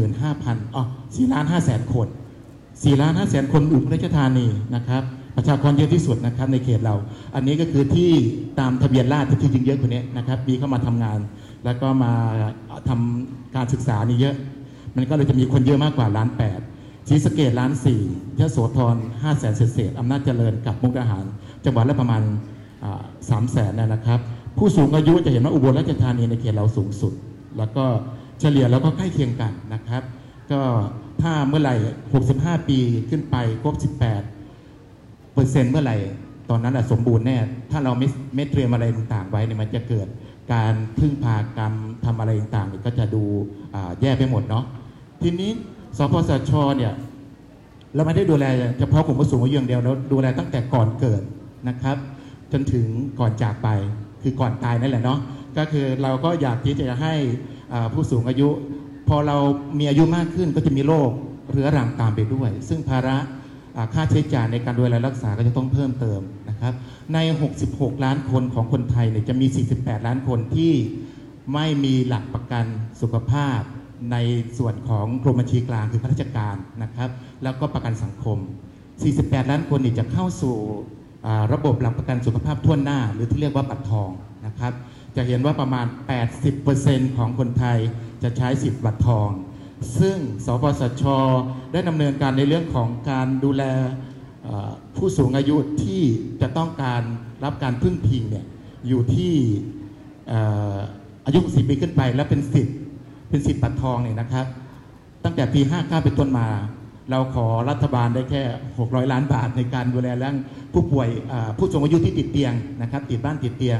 45,000อ๋อ4ล้าน5แสนคน4ล้าน5แสนคนอุบลราชธานีนะครับ ประชากรเยอะที่สุดนะครับในเขตเรา อันนี้ก็คือที่ตามทะเบียนราษฎร์ที่จริงเยอะกว่านี้นะครับมีเข้ามาทำงาน แล้วก็มาทำการศึกษานี่เยอะ มันก็เลยจะมีคนเยอะมากกว่าล้านแปดศรีสะเกดล้านสี่ยโสธรห้าแสนเศษอำนาจเจริญกับมุกดาหาร จังหวัดละประมาณสามแสนนะครับ ผู้สูงอายุจะเห็นว่าอุบลราชธานีในเขตเราสูงสุด แล้วก็เฉลี่ยแล้วก็ใกล้เคียงกันนะครับ ก็ถ้าเมื่อไหร่ 65 ปีขึ้นไปครบ 18เปอร์เซ็นต์เมื่อไหร่ตอนนั้นอะสมบูรณ์แน่ ถ้าเราไม่ไม่เตรียมอะไรต่างๆไว้เนี่ยมันจะเกิดการพึ่งพากรรมทำอะไรต่างๆเนี่ยก็จะดูแย่ไปหมดเนาะทีนี้สปสชเนี่ยเราไม่ได้ดูแลเฉพาะกลุ่มผู้สูงอายุอย่างเดียวเราดูแลตั้งแต่ก่อนเกิดนะครับ จนถึงก่อนจากไป คือก่อนตายนั่นแหละเนาะก็คือเราก็อยากที่จะให้ผู้สูงอายุ พอเรามีอายุมากขึ้นก็จะมีโรคเรื้อรังตามไปด้วย ซึ่งภาระค่าใช้จ่ายในการดูแลรักษาก็จะต้องเพิ่มเติมนะครับ ใน 66 ล้านคนของคนไทยเนี่ยจะมี 48 ล้านคนที่ไม่มีหลักประกันสุขภาพ ในส่วนของกรมบัญชีกลางคือข้าราชการนะครับ แล้วก็ประกันสังคม 48 ล้านคนนี่จะเข้าสู่ ระบบหลักประกันสุขภาพทั่วหน้า หรือที่เรียกว่าบัตรทองนะครับ จะเห็นว่าประมาณ 80%ของคนไทยจะใช้สิทธิ์บัตรทอง ซึ่งสปสช ได้ดำเนินการในเรื่องของการดูแลผู้สูงอายุที่จะต้องการรับการพึ่งพิงเนี่ยอยู่ที่เอ่ออายุ10ปีขึ้นไปและเป็นสิทธิ์เป็นสิทธิ์บัตรทองเนี่ยนะครับ ตั้งแต่ปี 59 เป็นต้นมา เราขอรัฐบาลได้แค่ 600 ล้านบาทในการดูแลเรื่องผู้ป่วยผู้สูงอายุที่ติดเตียงนะครับติดบ้านติดเตียง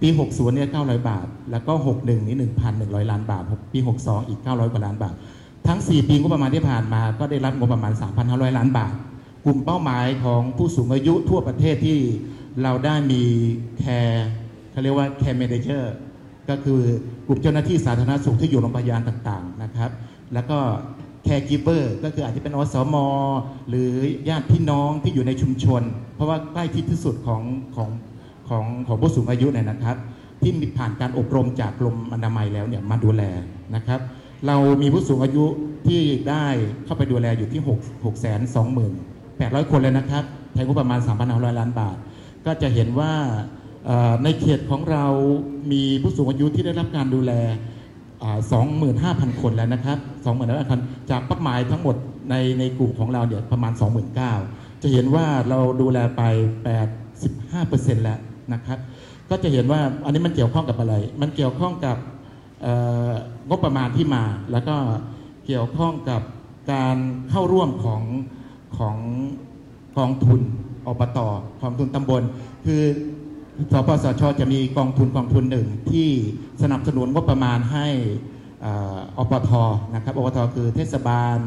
ปี 60 เนี่ย 900 บาท แล้วก็ 61 นี่ 1,100 ล้านบาท ปี 62 อีก 900 กว่าล้านบาท ทั้ง 4 ปีงบประมาณที่ผ่านมา ก็ได้รับงบประมาณ 3,500 ล้านบาท กลุ่มเป้าหมายของผู้สูงอายุทั่วประเทศที่เราได้มี care เขาเรียกว่า care manager ก็คือกลุ่มเจ้าหน้าที่สาธารณสุขที่อยู่โรงพยาบาลต่างๆนะครับ แล้วก็ แคร์กิเ e อร์ก็คืออาจจะเป็นอสมหรือญาติพี่น้องที่อยู่ในชุมชน เพราะว่าใกล้ที่ที่สุดของของของของผู้สูงอายุเนี่ยนะครับ ที่มีผ่านการอบรมจากกรมอนามัยแล้วเนี่ยมาดูแลนะครับ เรามีผู้สูงอายุที่ได้เข้าไปดูแลอยู่ที่6 6 2 8 0 0 คนเลยนะครับใช้งบประมาณ 3,500 ล้านบาท ก็จะเห็นว่าในเขตของเรามีผู้สูงอายุที่ได้รับการดูแล 25,000 คนแล้วนะครับ25,000คนจากเป้าหมายทั้งหมดในในกลุ่มของเราเนี่ยประมาณ 29,000 จะเห็นว่าเราดูแลไป 85%แล้วนะครับก็จะเห็นว่าอันนี้มันเกี่ยวข้องกับอะไร มันเกี่ยวข้องกับงบประมาณที่มา แล้วก็เกี่ยวข้องกับการเข้าร่วมของของกองทุนอบตกองทุนตำบล คือ สปสชจะมีกองทุนกองทุนหนึ่งที่สนับสนุนงบประมาณให้อ่ออนะครับอบตคือเทศบาล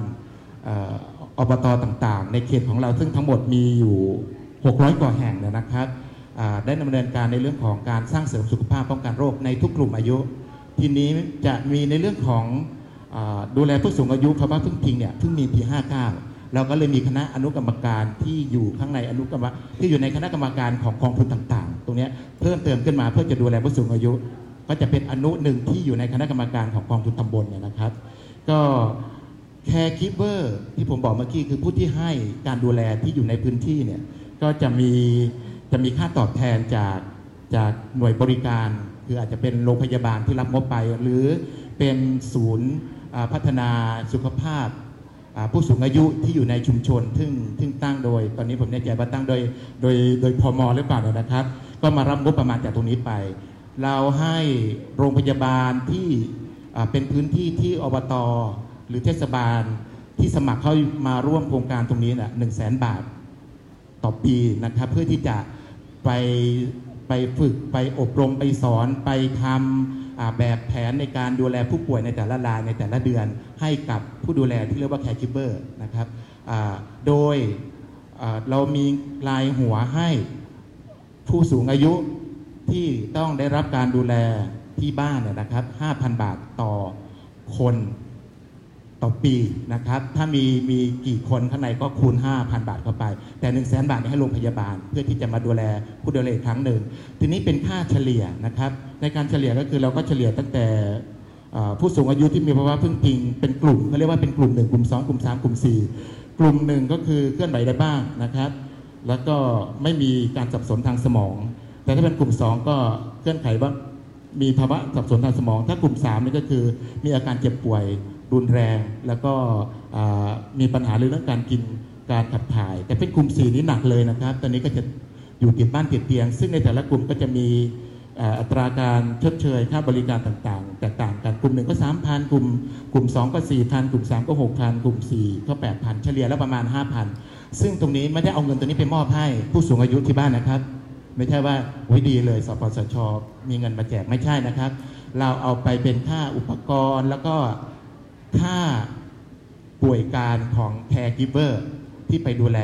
อบตต่างๆ ในเขตของเราซึ่งทั้งหมดมีอยู่ 600 กว่าแห่งเนยนะครับได้ดำเนินการในเรื่องของการสร้างเสริมสุขภาพป้องกันโรคในทุกกลุ่มอายุ ทีนี้จะมีในเรื่องของอาดูแลผู้สูงอายุภาวะพึ่งพิงเนี่ยเพิ่งมีปี59 เราก็เลยมีคณะอนุกรรมการที่อยู่ข้างในอนุกรรมที่อยู่ในคณะกรรมการของกองทุนต่าง ๆ ตรงนี้เพิ่มเติมขึ้นมาเพื่อจะดูแลผู้สูงอายุ ก็จะเป็นอนุหนึ่งที่อยู่ในคณะกรรมการของกองทุนตำบลเนี่ยนะครับ ก็แคร์คิปเ e อร์ที่ผมบอกเมื่อกี้คือผู้ที่ให้การดูแลที่อยู่ในพื้นที่เนี่ยก็จะมีจะมีค่าตอบแทนจากจากหน่วยบริการ คืออาจจะเป็นโรงพยาบาลที่รับงบไป หรือเป็นศูนย์พัฒนาสุขภาพ ผู้สูงอายุที่อยู่ในชุมชนซึ่งซึ่งตั้งโดย ตอนนี้ผมแน่ใจว่าตั้งโดยโดยโดยพมหรือเปล่านะครับ ก็มารับงบประมาณจากตรงนี้ไป เราให้โรงพยาบาลที่เป็นพื้นที่ที่อบตหรือเทศบาลที่สมัครเข้ามาร่วมโครงการตรงนี้นะหนึ่งแสนบาทต่อปีนะครับ เพื่อที่จะไปไปฝึกไปอบรมไปสอนไปทำอ่า แบบแผนในการดูแลผู้ป่วยในแต่ละรายในแต่ละเดือน ให้กับผู้ดูแลที่เรียกว่าแคร์คิเบอร์นะครับโดยเรามีลายหัวให้ผู้สูงอายุที่ต้องได้รับการดูแลที่บ้านเนี่ยนะครับ 5,000 บาทต่อคน ต่อปีนะครับ ถ้ามีมีกี่คนข้างในก็คูณ 5,000 บาทเข้าไป แต่ 1 0 0 0 0แบาทนี่ยให้โรงพยาบาล เพื่อที่จะมาดูแลผู้ดูแลอีกครั้งหนึ่ง ทีนี้เป็นค่าเฉลี่ยนะครับ ในการเฉลี่ยก็คือเราก็เฉลี่ยตั้งแต่ผู้สูงอายุที่มีภาวะพึ่งพิงเป็นกลุ่มเขาเรียกว่าเป็นกลุ่ม 1 กลุ่ม 2 กลุ่ม 3 กลุ่ม 4 กลุ่มหนึ่งก็คือเคลื่อนไหวได้บ้างนะครับ แล้วก็ไม่มีการสับสนทางสมอง แต่ถ้าเป็นกลุ่ม 2 ก็เคลื่อนไหวบ้างมีภาวะสับสนทางสมอง ถ้ากลุ่ม3นี่ก็คือมีอาการเจ็บป่วย รุนแรง แล้วก็มีปัญหาเรื่องการกินการขับถ่าย แต่เป็นกลุ่ม4นี้หนักเลยนะครับ ตอนนี้ก็จะอยู่ติดบ้านติดเตียง ซึ่งในแต่ละกลุ่มก็จะมีอัตราการชดเชยค่าบริการต่างๆ แตกต่างกันกลุ่มหนึ่งก็3,000กลุ่มกลุ่ม2ก็4,000กลุ่ม3ก็6,000กลุ่ม4ก็8,000เฉลี่ยแล้วประมาณ5,000ซึ่งตรงนี้ไม่ได้เอาเงินตัวนี้ไปมอบให้ผู้สูงอายุที่บ้านนะครับ ไม่ใช่ว่าโอ้ดีเลยสปสชมีเงินมาแจกไม่ใช่นะครับ เราเอาไปเป็นค่าอุปกรณ์แล้วก็ ค่าป่วยการของแคร์กิเ e อร์ที่ไปดูแล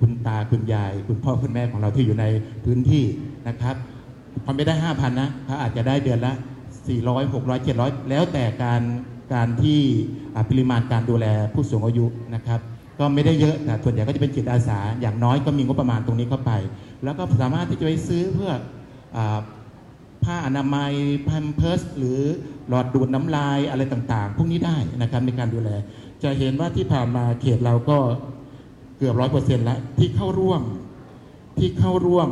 คุณตาคุณยาย คุณพ่อคุณแม่ของเราที่อยู่ในพื้นที่นะครับเขาไม่ได้5,000นะเขาอาจจะได้เดือนละ 400 600 700 แล้วแต่การการที่ปริมาณการดูแลผู้สูงอายุนะครับ ก็ไม่ได้เยอะแต่ส่วนใหญ่ก็จะเป็นจิตอาสา อย่างน้อยก็มีงบประมาณตรงนี้เข้าไป แล้วก็สามารถที่จะไปซื้อเพื่ออผ้าอนามัยแพมเพิร์สหรือ หลอดดูดน้ำลายอะไรต่างๆ พวกนี้ได้นะครับในการดูแล จะเห็นว่าที่ผ่านมาเขตเราก็เกือบร้อยเปอร์เซ็นต์แล้วที่เข้าร่วมที่เข้าร่วม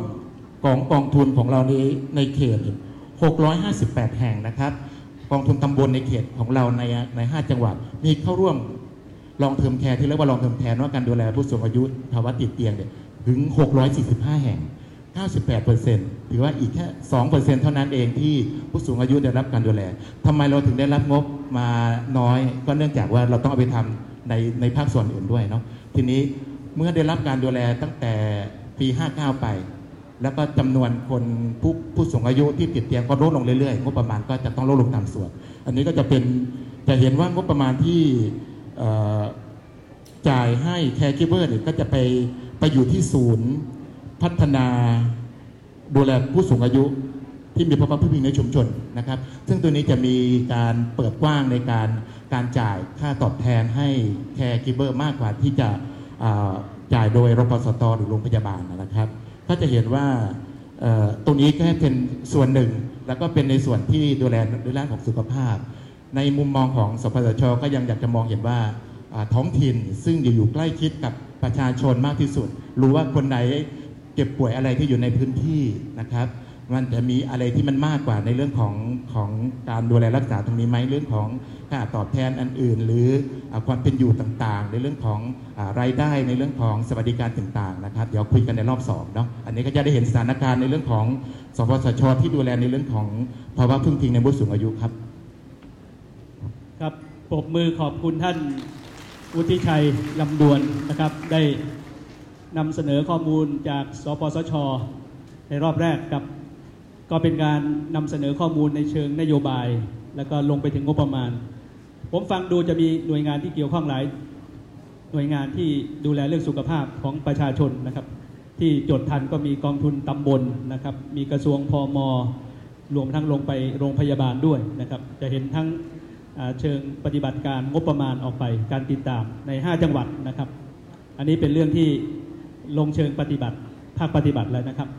กองกองทุนของเรานี้ในเขต 658 แห่งนะครับ กองทุนตำบลในเขตของเราในใน 5 จังหวัด มีเข้าร่วม long term care ที่เรียกว่า long term care ว่าการดูแลผู้สูงอายุภาวะติดเตียงเนี่ยถึง 645 แห่ง 98%ถือว่าอีกแค่ 2%เท่านั้นเองที่ผู้สูงอายุได้รับการดูแลทำไมเราถึงได้รับงบมาน้อย ก็เนื่องจากว่าเราต้องเอาไปทำในในภาคส่วนอื่นด้วยเนาะ ทีนี้เมื่อได้รับการดูแลตั้งแต่ปี 59 ไป แล้วก็จำนวนคนผู้ผู้สูงอายุที่ติดเตียงก็ลดลงเรื่อยๆ งบประมาณก็จะต้องลดลงตามส่วน อันนี้ก็จะเป็นจะเห็นว่างบประมาณที่จ่ายให้แคร์กิเบอร์เนี่ยก็จะไปไปอยู่ที่ศูนย์ พัฒนาดูแลผู้สูงอายุที่มีภาวะผู้พิงในชุมชนนะครับ ซึ่งตัวนี้จะมีการเปิดกว้างในการการจ่ายค่าตอบแทนให้แคร์กิเบอร์มากกว่าที่จะจ่ายโดยรพสตหรือโรงพยาบาลนะครับ ก็จะเห็นว่าตรงนี้แค่เป็นส่วนหนึ่ง แล้วก็เป็นในส่วนที่ดูแลในด้านของสุขภาพ ในมุมมองของสปสชก็ยังอยากจะมองเห็นว่าท้องถิ่นซึ่งอยู่ใกล้ชิดกับประชาชนมากที่สุด รู้ว่าคนไหน จ็บป่วยอะไรที่อยู่ในพื้นที่นะครับ มันจะมีอะไรที่มันมากกว่าในเรื่องของของการดูแลรักษาตรงนี้ไหมเรื่องของค่าตอบแทนอันอื่น หรือความเป็นอยู่ต่างๆ ในเรื่องของอารายได้ในเรื่องของสวัสดิการต่างๆนะครับเดี๋ยวคุยกันในรอบสองเนาะอันนี้ก็จะได้เห็นสถานการณ์ในเรื่องของสปสชที่ดูแลในเรื่องของภาวะพึ่งพิงในผู้สูงอายุครับครับปรบมือขอบคุณท่านวุฒิชัยลำดวนนะครับได้ นำเสนอข้อมูลจากสปสช ในรอบแรกกับ ก็เป็นการนำเสนอข้อมูลในเชิงนโยบาย แล้วก็ลงไปถึงงบประมาณ ผมฟังดูจะมีหน่วยงานที่เกี่ยวข้องหลาย หน่วยงานที่ดูแลเรื่องสุขภาพของประชาชนนะครับ ที่จดทันก็มีกองทุนตำบลนะครับ มีกระทรวงพมรวมทั้งลงไปโรงพยาบาลด้วยนะครับ จะเห็นทั้งเชิงปฏิบัติการงบประมาณออกไปการติดตามใน 5 จังหวัดนะครับ อันนี้เป็นเรื่องที่ ลงเชิงปฏิบัติภาคปฏิบัติแล้วนะครับ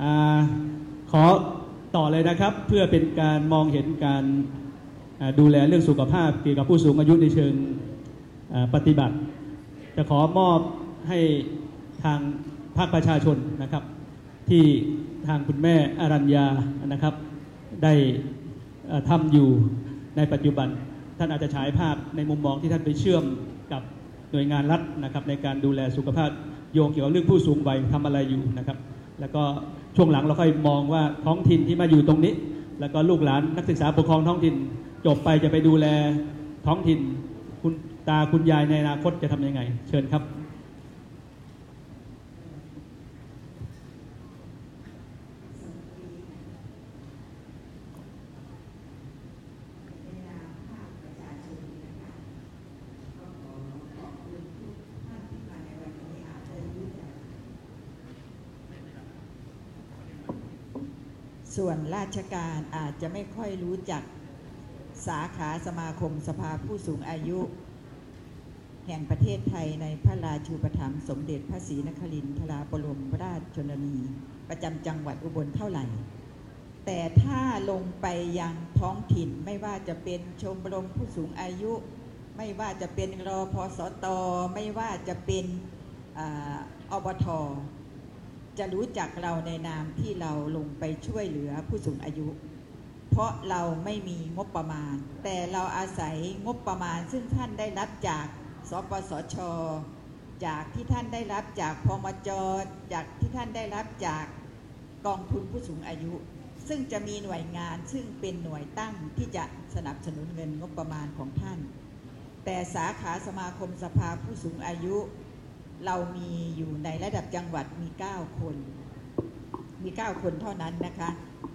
อขอต่อเลยนะครับ เพื่อเป็นการมองเห็นการดูแลเรื่องสุขภาพเกี่ยวกับผู้สูงอายุในเชิงปฏิบัติ จะขอมอบให้ทางภาคประชาชนนะครับ ที่ทางคุณแม่อรัญญานะครับ ได้ทำอยู่ในปัจจุบัน ท่านอาจจะฉายภาพในมุมมองที่ท่านไปเชื่อมกับหน่วยงานรัฐนะครับในการดูแลสุขภาพ โยงเกี่ยวกับเรื่องผู้สูงวัยทำอะไรอยู่นะครับ แล้วก็ช่วงหลังเราค่อยมองว่าท้องถิ่นที่มาอยู่ตรงนี้ แล้วก็ลูกหลานนักศึกษาปกครองท้องถิ่น จบไปจะไปดูแลท้องถิ่น คุณตาคุณยายในอนาคตจะทำยังไง เชิญครับ ส่วนราชการอาจจะไม่ค่อยรู้จักสาขาสมาคมสภาผู้สูงอายุ แห่งประเทศไทยในพระราชูปถัมภ์สมเด็จพระศรีนครินทราบรมราชชนนีประจำจังหวัดอุบลเท่าไหร่ แต่ถ้าลงไปยังท้องถิ่นไม่ว่าจะเป็นชมรมผู้สูงอายุ ไม่ว่าจะเป็นรอพสตอไม่ว่าจะเป็นออบท จะรู้จักเราในนามที่เราลงไปช่วยเหลือผู้สูงอายุ เพราะเราไม่มีงบประมาณ แต่เราอาศัยงบประมาณ ซึ่งท่านได้รับจากสปสช จากที่ท่านได้รับจากพมจจากที่ท่านได้รับจากกองทุนผู้สูงอายุ ซึ่งจะมีหน่วยงานซึ่งเป็นหน่วยตั้งที่จะสนับสนุนเงินงบประมาณของท่าน แต่สาขาสมาคมสภาผู้สูงอายุ เรามีอยู่ในระดับจังหวัดมี 9 คน มี 9 คนเท่านั้นนะคะ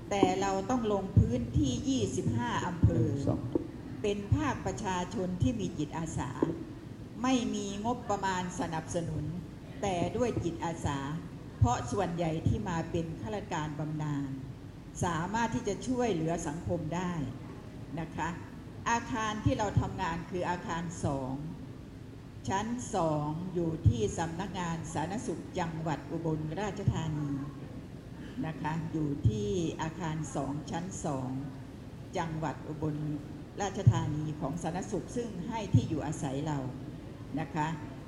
แต่เราต้องลงพื้นที่ 25 อำเภอ เป็นภาคประชาชนที่มีจิตอาสา ไม่มีงบประมาณสนับสนุน แต่ด้วยจิตอาสา เพราะส่วนใหญ่ที่มาเป็นข้าราชการบำนาญสามารถที่จะช่วยเหลือสังคมได้นะคะ อาคารที่เราทำงานคืออาคารสอง ชั้นสองอยู่ที่สำนักงานสาธารณสุขจังหวัดอุบลราชธานีนะคะอยู่ที่อาคารสองชั้นสองจังหวัดอุบลราชธานีของสาธารณสุขซึ่งให้ที่อยู่อาศัยเรานะคะ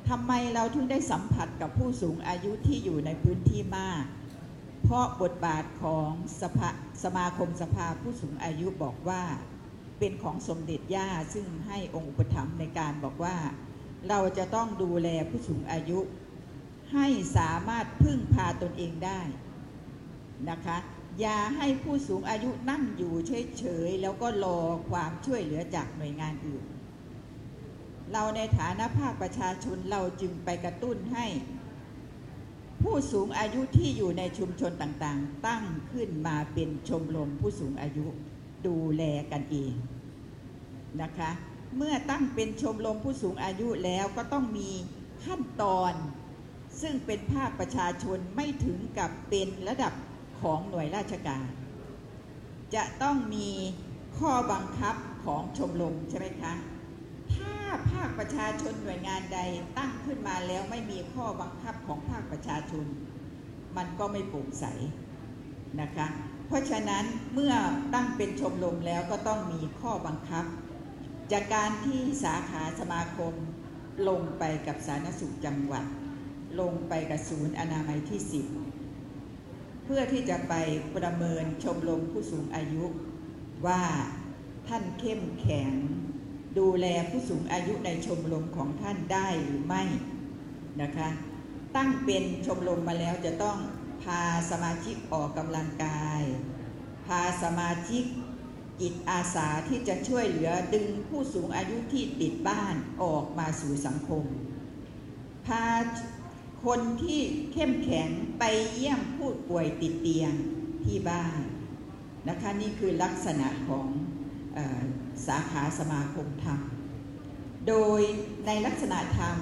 ทำไมเราถึงได้สัมผัสกับผู้สูงอายุที่อยู่ในพื้นที่มาก เพราะบทบาทของสภาสมาคมสภาผู้สูงอายุบอกว่า เป็นของสมเด็จย่าซึ่งให้องค์อุปถัมภ์ในการบอกว่า เราจะต้องดูแลผู้สูงอายุ ให้สามารถพึ่งพาตนเองได้นะคะ อย่าให้ผู้สูงอายุนั่งอยู่เฉยๆแล้วก็รอความช่วยเหลือจากหน่วยงานอื่น เราในฐานะภาคประชาชนเราจึงไปกระตุ้นให้ ผู้สูงอายุที่อยู่ในชุมชนต่างๆ ตั้งขึ้นมาเป็นชมรมผู้สูงอายุดูแลกันเองนะคะ เมื่อตั้งเป็นชมรมผู้สูงอายุแล้วก็ต้องมีขั้นตอน ซึ่งเป็นภาคประชาชนไม่ถึงกับเป็นระดับของหน่วยราชการ จะต้องมีข้อบังคับของชมรมใช่ไหมคะ ถ้าภาคประชาชนหน่วยงานใดตั้งขึ้นมาแล้วไม่มีข้อบังคับของภาคประชาชน มันก็ไม่โปร่งใสนะคะ เพราะฉะนั้นเมื่อตั้งเป็นชมรมแล้วก็ต้องมีข้อบังคับ จากการที่สาขาสมาคมลงไปกับสาธารณสุขจังหวัด ลงไปกับศูนย์อนามัยที่ 10 เพื่อที่จะไปประเมินชมรมผู้สูงอายุ ว่าท่านเข้มแข็ง ดูแลผู้สูงอายุในชมรมของท่านได้หรือไม่นะคะ ตั้งเป็นชมรมมาแล้วจะต้องพาสมาชิกออกกำลังกาย พาสมาชิก จิตอาสาที่จะช่วยเหลือดึงผู้สูงอายุที่ติดบ้านออกมาสู่สังคม พาคนที่เข้มแข็งไปเยี่ยมผู้ป่วยติดเตียงที่บ้านนะคะนี่คือลักษณะของออสาขาสมาคมธรรม โดยในลักษณะธรรม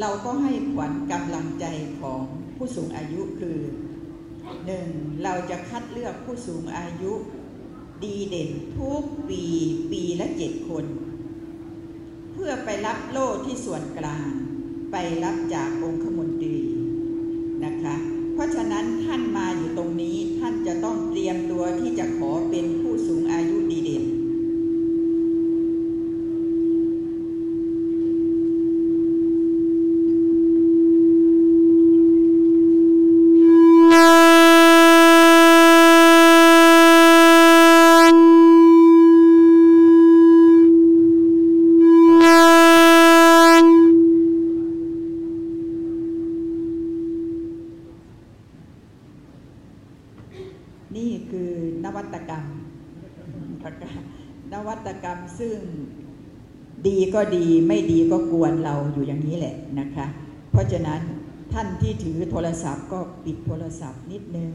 เราก็ให้ขวัญกำลังใจของผู้สูงอายุคือหนึ่งเราจะคัดเลือกผู้สูงอายุ ดีเด่นทุกปีปีละเจ็ดคน เพื่อไปรับโล่ที่ส่วนกลาง ไปรับจากองคมนตรีนะคะ เพราะฉะนั้นท่านมาอยู่ตรงนี้ท่านจะต้องเตรียมตัวที่จะขอเป็นผู้สูงอายุดีเด่น ก็ดีไม่ดีก็กวนเราอยู่อย่างนี้แหละนะคะ เพราะฉะนั้นท่านที่ถือโทรศัพท์ก็ปิดโทรศัพท์นิดนึง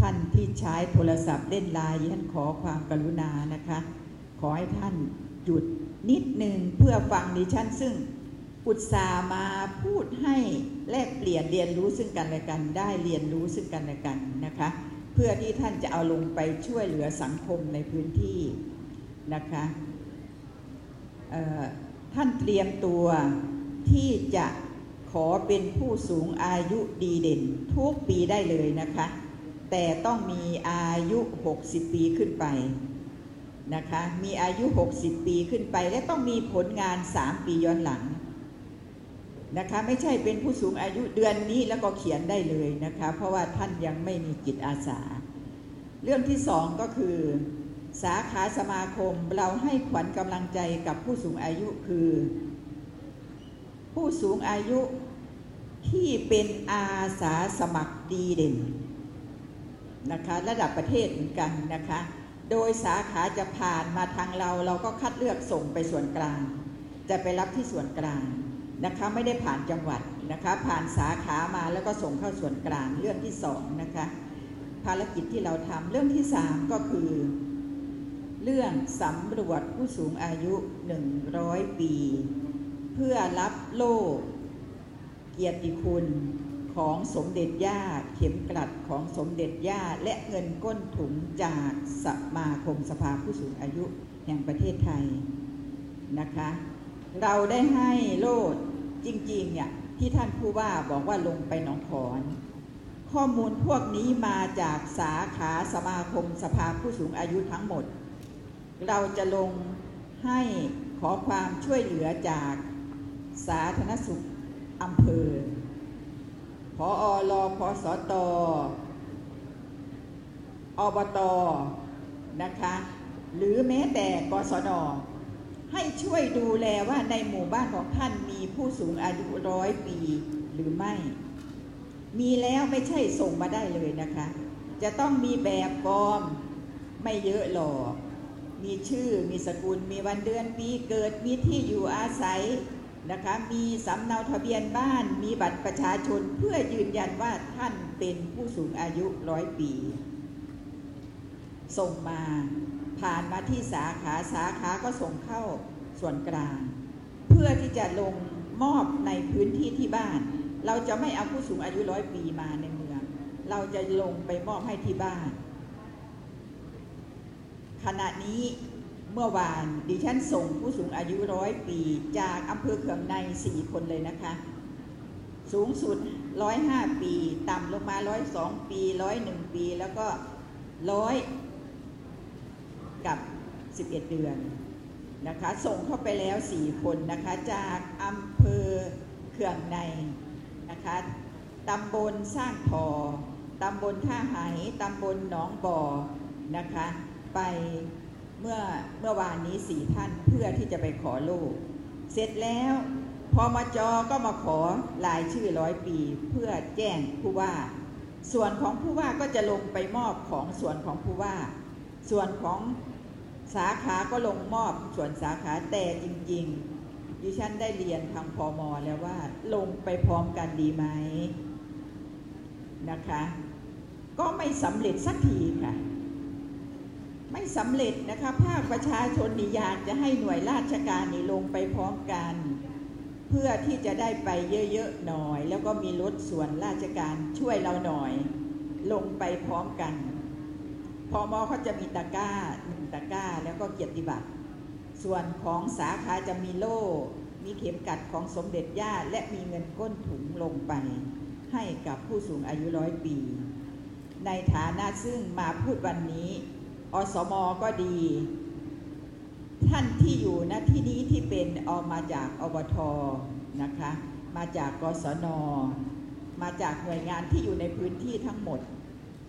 ท่านที่ใช้โทรศัพท์เล่นไลน์ท่านขอความกรุณานะคะ ขอให้ท่านหยุดนิดนึงเพื่อฟังดิฉันซึ่งอุตส่าห์มาพูดให้แลกเปลี่ยนเรียนรู้ซึ่งกันและกัน ได้เรียนรู้ซึ่งกันและกันนะคะ เพื่อที่ท่านจะเอาลงไปช่วยเหลือสังคมในพื้นที่นะคะ ท่านเตรียมตัวที่จะขอเป็นผู้สูงอายุดีเด่นทุกปีได้เลยนะคะ แต่ต้องมีอายุ 60 ปีขึ้นไปนะคะ มีอายุ 60 ปีขึ้นไป และต้องมีผลงาน 3 ปีย้อนหลังนะคะ ไม่ใช่เป็นผู้สูงอายุเดือนนี้แล้วก็เขียนได้เลยนะคะ เพราะว่าท่านยังไม่มีจิตอาสา เรื่องที่สองก็คือ สาขาสมาคมเราให้ขวัญกำลังใจกับผู้สูงอายุคือ ผู้สูงอายุที่เป็นอาสาสมัครดีเด่นนะคะระดับประเทศเหมือนกันนะคะ โดยสาขาจะผ่านมาทางเราเราก็คัดเลือกส่งไปส่วนกลาง จะไปรับที่ส่วนกลางนะคะไม่ได้ผ่านจังหวัดนะคะผ่านสาขามาแล้วก็ส่งเข้าส่วนกลางเรื่องที่สองนะคะภารกิจที่เราทำเรื่องที่สามก็คือ เรื่องสำรวจผู้สูงอายุ 100 ปี เพื่อรับโล่เกียรติคุณขของสมเด็จย่าเข็มกลัดของสมเด็จย่าและเงินก้นถุงจากสมาคมสภาผู้สูงอายุแห่งประเทศไทยนะคะ เราได้ให้โลดจริงๆเนี่ยที่ท่านผู้ว่าบอกว่าลงไปหนองขอน ข้อมูลพวกนี้มาจากสาขาสมาคมสภาผู้สูงอายุทั้งหมด เราจะลงให้ขอความช่วยเหลือจากสาธารณสุขอำเภอพออรอพอสอตอบตนะคะ หรือแม้แต่กศนให้ช่วยดูแลว่าในหมู่บ้านของท่านมีผู้สูงอายุร้อยปีหรือไม่ มีแล้วไม่ใช่ส่งมาได้เลยนะคะ จะต้องมีแบบฟอร์มไม่เยอะหรอก มีชื่อ มีสกุล มีวันเดือนปีเกิด มีที่อยู่อาศัยนะคะ มีสำเนาทะเบียนบ้าน มีบัตรประชาชนเพื่อยืนยันว่าท่านเป็นผู้สูงอายุร้อยปี ส่งมาผ่านมาที่สาขาสาขาก็ส่งเข้าส่วนกลาง เพื่อที่จะลงมอบในพื้นที่ที่บ้าน เราจะไม่เอาผู้สูงอายุร้อยปีมาในเมือง เราจะลงไปมอบให้ที่บ้าน ขณะนี้เมื่อวานดิฉันส่งผู้สูงอายุร้อยปี จากอำเภอเขื่องในสี่คนเลยนะคะ สูงสุดร้อยห้าปี ต่ำลงมาร้อยสองปีร้อยหนึ่งปี แล้วก็ร้อยกับ11เอ็ดเดือนนะคะ ส่งเข้าไปแล้ว4คนนะคะ จากอำเภอเขื่องในนะคะตำบลสร้างทอตำบลท่าไหตำบลหนองบ่อนะคะ ไปเมื่อเมื่อวานนี้สี่ท่านเพื่อที่จะไปขอลูก เสร็จแล้วพอมาจอก็มาขอลายชื่อร้อยปี เพื่อแจ้งผู้ว่า ส่วนของผู้ว่าก็จะลงไปมอบของส่วนของผู้ว่า ส่วนของสาขาก็ลงมอบส่วนสาขาแต่จริง ๆ ดิฉันได้เรียนทางพอมอแล้วว่าลงไปพร้อมกันดีไหมนะคะ ก็ไม่สำเร็จสักทีค่ะ ไม่สำเร็จนะคะภาคประชาชนนี่อยากจะให้หน่วยราชการนี่ลงไปพร้อมกัน เพื่อที่จะได้ไปเยอะๆหน่อย แล้วก็มีรถส่วนราชการช่วยเราหน่อย ลงไปพร้อมกันพอมอเขาจะมีตะกร้าหนึ่งตะกร้าแล้วก็เกียรติบัตร ส่วนของสาขาจะมีโล่ มีเข็มกัดของสมเด็จย่า และมีเงินก้นถุงลงไป ให้กับผู้สูงอายุร้อยปี ในฐานะซึ่งมาพูดวันนี้ อสมก็ดี ท่านที่อยู่ณที่นี้ที่เป็นออกมาจากอบทนะคะ มาจากกศน มาจากหน่วยงานที่อยู่ในพื้นที่ทั้งหมด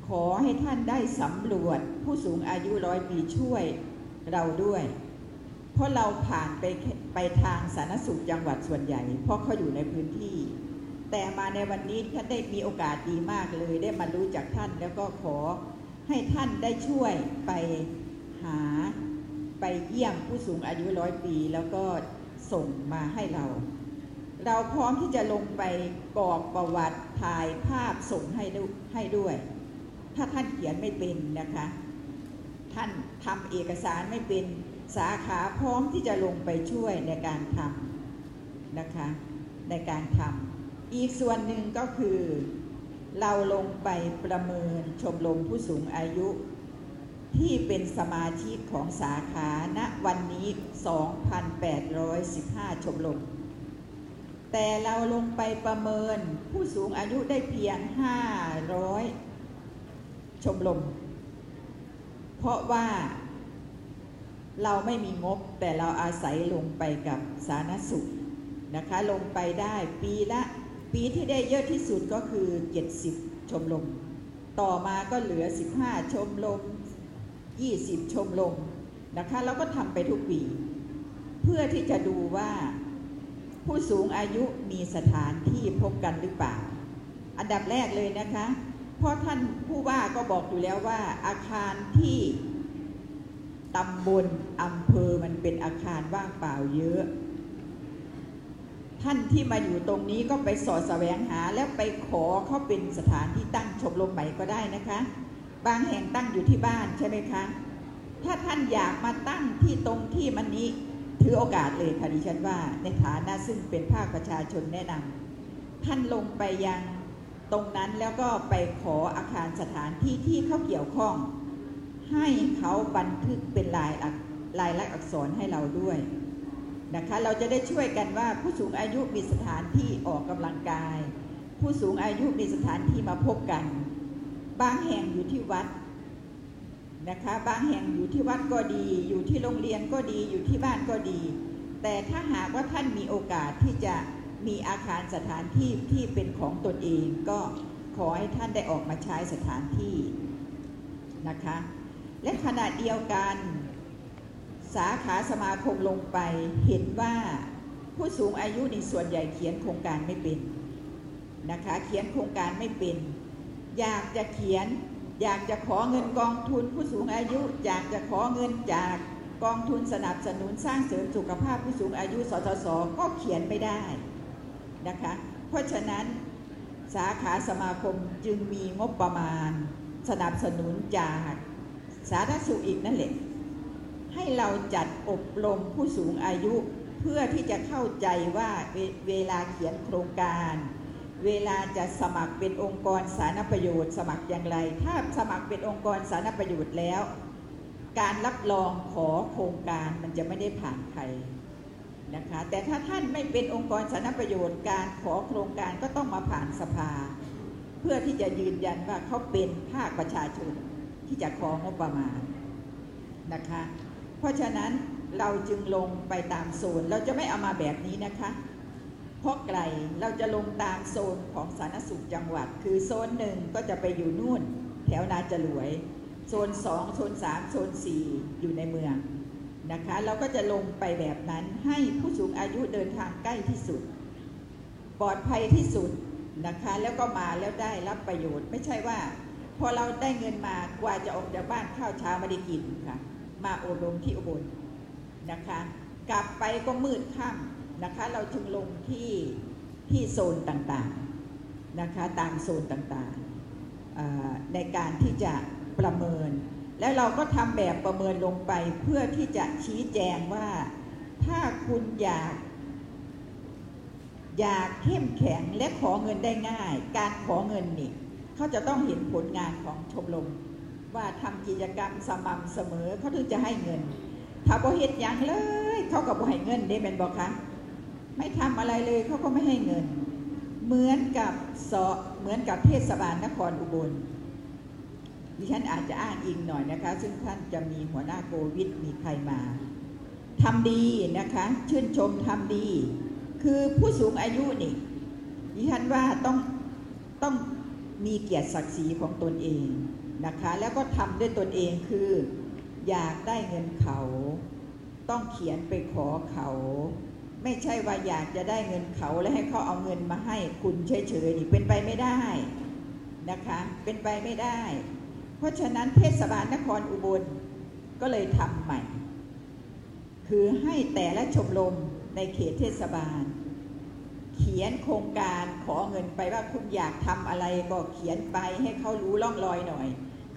ขอให้ท่านได้สำรวจผู้สูงอายุร้อยปีช่วยเราด้วย เพราะเราผ่านไปไปทางสาธารณสุขจังหวัดส่วนใหญ่ เพราะเขาอยู่ในพื้นที่ แต่มาในวันนี้ท่านได้มีโอกาสดีมากเลย ได้มารู้จากท่านแล้วก็ขอ ให้ท่านได้ช่วยไปหาไปเยี่ยมผู้สูงอายุร้อยปีแล้วก็ส่งมาให้เรา เราพร้อมที่จะลงไปกรอกประวัติถ่ายภาพส่งให้ดูให้ด้วย ถ้าท่านเขียนไม่เป็นนะคะ ท่านทำเอกสารไม่เป็นสาขาพร้อมที่จะลงไปช่วยในการทำนะคะในการทำอีกส่วนหนึ่งก็คือ เราลงไปประเมินชมรมผู้สูงอายุ ที่เป็นสมาชิกของสาขาณวันนี้ 2,815 ชมรม แต่เราลงไปประเมินผู้สูงอายุได้เพียง 500 ชมรม เพราะว่าเราไม่มีงบแต่เราอาศัยลงไปกับสาธารณสุขนะคะลงไปได้ปีละ ปีที่ได้เยอะที่สุดก็คือ 70 ชมรม ต่อมาก็เหลือ 15 ชมรม 20 ชมรมนะคะแล้วก็ทำไปทุกปี เพื่อที่จะดูว่าผู้สูงอายุมีสถานที่พบกันหรือเปล่า อันดับแรกเลยนะคะ เพราะท่านผู้ว่าก็บอกอยู่แล้วว่า อาคารที่ตำบลอำเภอมันเป็นอาคารว่างเปล่าเยอะ ท่านที่มาอยู่ตรงนี้ก็ไปสอดแสวงหาแล้วไปขอเขาเป็นสถานที่ตั้งชมรมใหม่ก็ได้นะคะ บางแห่งตั้งอยู่ที่บ้านใช่ไหมคะ ถ้าท่านอยากมาตั้งที่ตรงที่มันนี้ถือโอกาสเลยค่ะดิฉันว่า ในฐานะซึ่งเป็นภาคประชาชนแนะนำท่านลงไปยังตรงนั้นแล้วก็ไปขออาคารสถานที่ที่เขาเกี่ยวข้อง ให้เขาบันทึกเป็นลายลายลักษณ์อักษรให้เราด้วย นะคะเราจะได้ช่วยกันว่าผู้สูงอายุมีสถานที่ออกกำลังกาย ผู้สูงอายุมีสถานที่มาพบกัน บางแห่งอยู่ที่วัดนะคะบางแห่งอยู่ที่วัดก็ดี อยู่ที่โรงเรียนก็ดีอยู่ที่บ้านก็ดี แต่ถ้าหากว่าท่านมีโอกาสที่จะมีอาคารสถานที่ที่เป็นของตนเองก็ขอให้ท่านได้ออกมาใช้สถานที่นะคะและขณะเดียวกัน สาขาสมาคมลงไปเห็นว่าผู้สูงอายุในส่วนใหญ่เขียนโครงการไม่เป็นนะคะเขียนโครงการไม่เป็น อยากจะเขียน อยากจะขอเงินกองทุนผู้สูงอายุ อยากจะขอเงินจากกองทุนสนับสนุนสร้างเสริมสุขภาพผู้สูงอายุสสสก็เขียนไม่ได้นะคะเพราะฉะนั้นสาขาสมาคมจึงมีงบประมาณ สนับสนุนจากสาธารณสุขอีกนั่นแหละ ให้เราจัดอบรมผู้สูงอายุ เพื่อที่จะเข้าใจว่าเวเวลาเขียนโครงการ เวลาจะสมัครเป็นองค์กรสาธารณประโยชน์ สมัครอย่างไร ถ้าสมัครเป็นองค์กรสาธารณประโยชน์แล้ว การรับรองขอโครงการมันจะไม่ได้ผ่านใครนะคะแต่ถ้าท่านไม่เป็นองค์กรสาธารณประโยชน์การขอโครงการก็ต้องมาผ่านสภา เพื่อที่จะยืนยันว่าเขาเป็นภาคประชาชนที่จะของงบประมาณนะคะ ราะฉะนั้นเราจึงลงไปตามโซน เราจะไม่เอามาแบบนี้นะคะ เพราะไกลเราจะลงตามโซนของสาธารณสุขจังหวัด คือโซนหนึ่งก็จะไปอยู่นู่น แถวนาจรวย โซนสองโซนสามโซนสี่อยู่ในเมืองนะคะ เราก็จะลงไปแบบนั้นให้ผู้สูงอายุเดินทางใกล้ที่สุด ปลอดภัยที่สุดนะคะ แล้วก็มาแล้วได้รับประโยชน์ไม่ใช่ว่า พอเราได้เงินมากว่าจะออกจากบ้านข้าวเช้าไม่ได้กินค่ะ มาโอบรมที่อุบลนะคะ กลับไปก็มืดค่ำนะคะ เราจึงลงที่ที่โซนต่างๆนะคะ ตามโซนต่างๆในการที่จะประเมิน แล้วเราก็ทำแบบประเมินลงไปเพื่อที่จะชี้แจงว่าถ้าคุณอยาก อยากเข้มแข็งและขอเงินได้ง่าย การขอเงินนี่เขาจะต้องเห็นผลงานของชมรม ว่าทำกิจกรรมสม่ำเสมอเขาถึงจะให้เงิน ถ้าบ่เฮ็ดหยังเลย เขาก็บ่ให้เงินได้เป็นบอกคะไม่ทำอะไรเลยเขาก็ไม่ให้เงิน เหมือนกับสอเหมือนกับเทศบาลนครอุบลดิฉันอาจจะอ้างอิงหน่อยนะคะ ซึ่งท่านจะมีหัวหน้าโควิดมีใครมาทำดีนะคะ ชื่นชมทำดี คือผู้สูงอายุนี่ดิฉันว่าต้องต้องมีเกียรติศักดิ์ศรีของตนเอง นะคะ แล้วก็ทำด้วยตนเองคือ อยากได้เงินเขา ต้องเขียนไปขอเขา ไม่ใช่ว่าอยากจะได้เงินเขาแล้วให้เขาเอาเงินมาให้คุณเฉยๆนี่เป็นไปไม่ได้นะคะ เป็นไปไม่ได้ เพราะฉะนั้นเทศบาลนครอุบลก็เลยทำใหม่ คือให้แต่ละชมรมในเขตเทศบาล เขียนโครงการขอเงินไปว่าคุณอยากทำอะไรก็เขียนไปให้เขารู้ล่องรอยหน่อย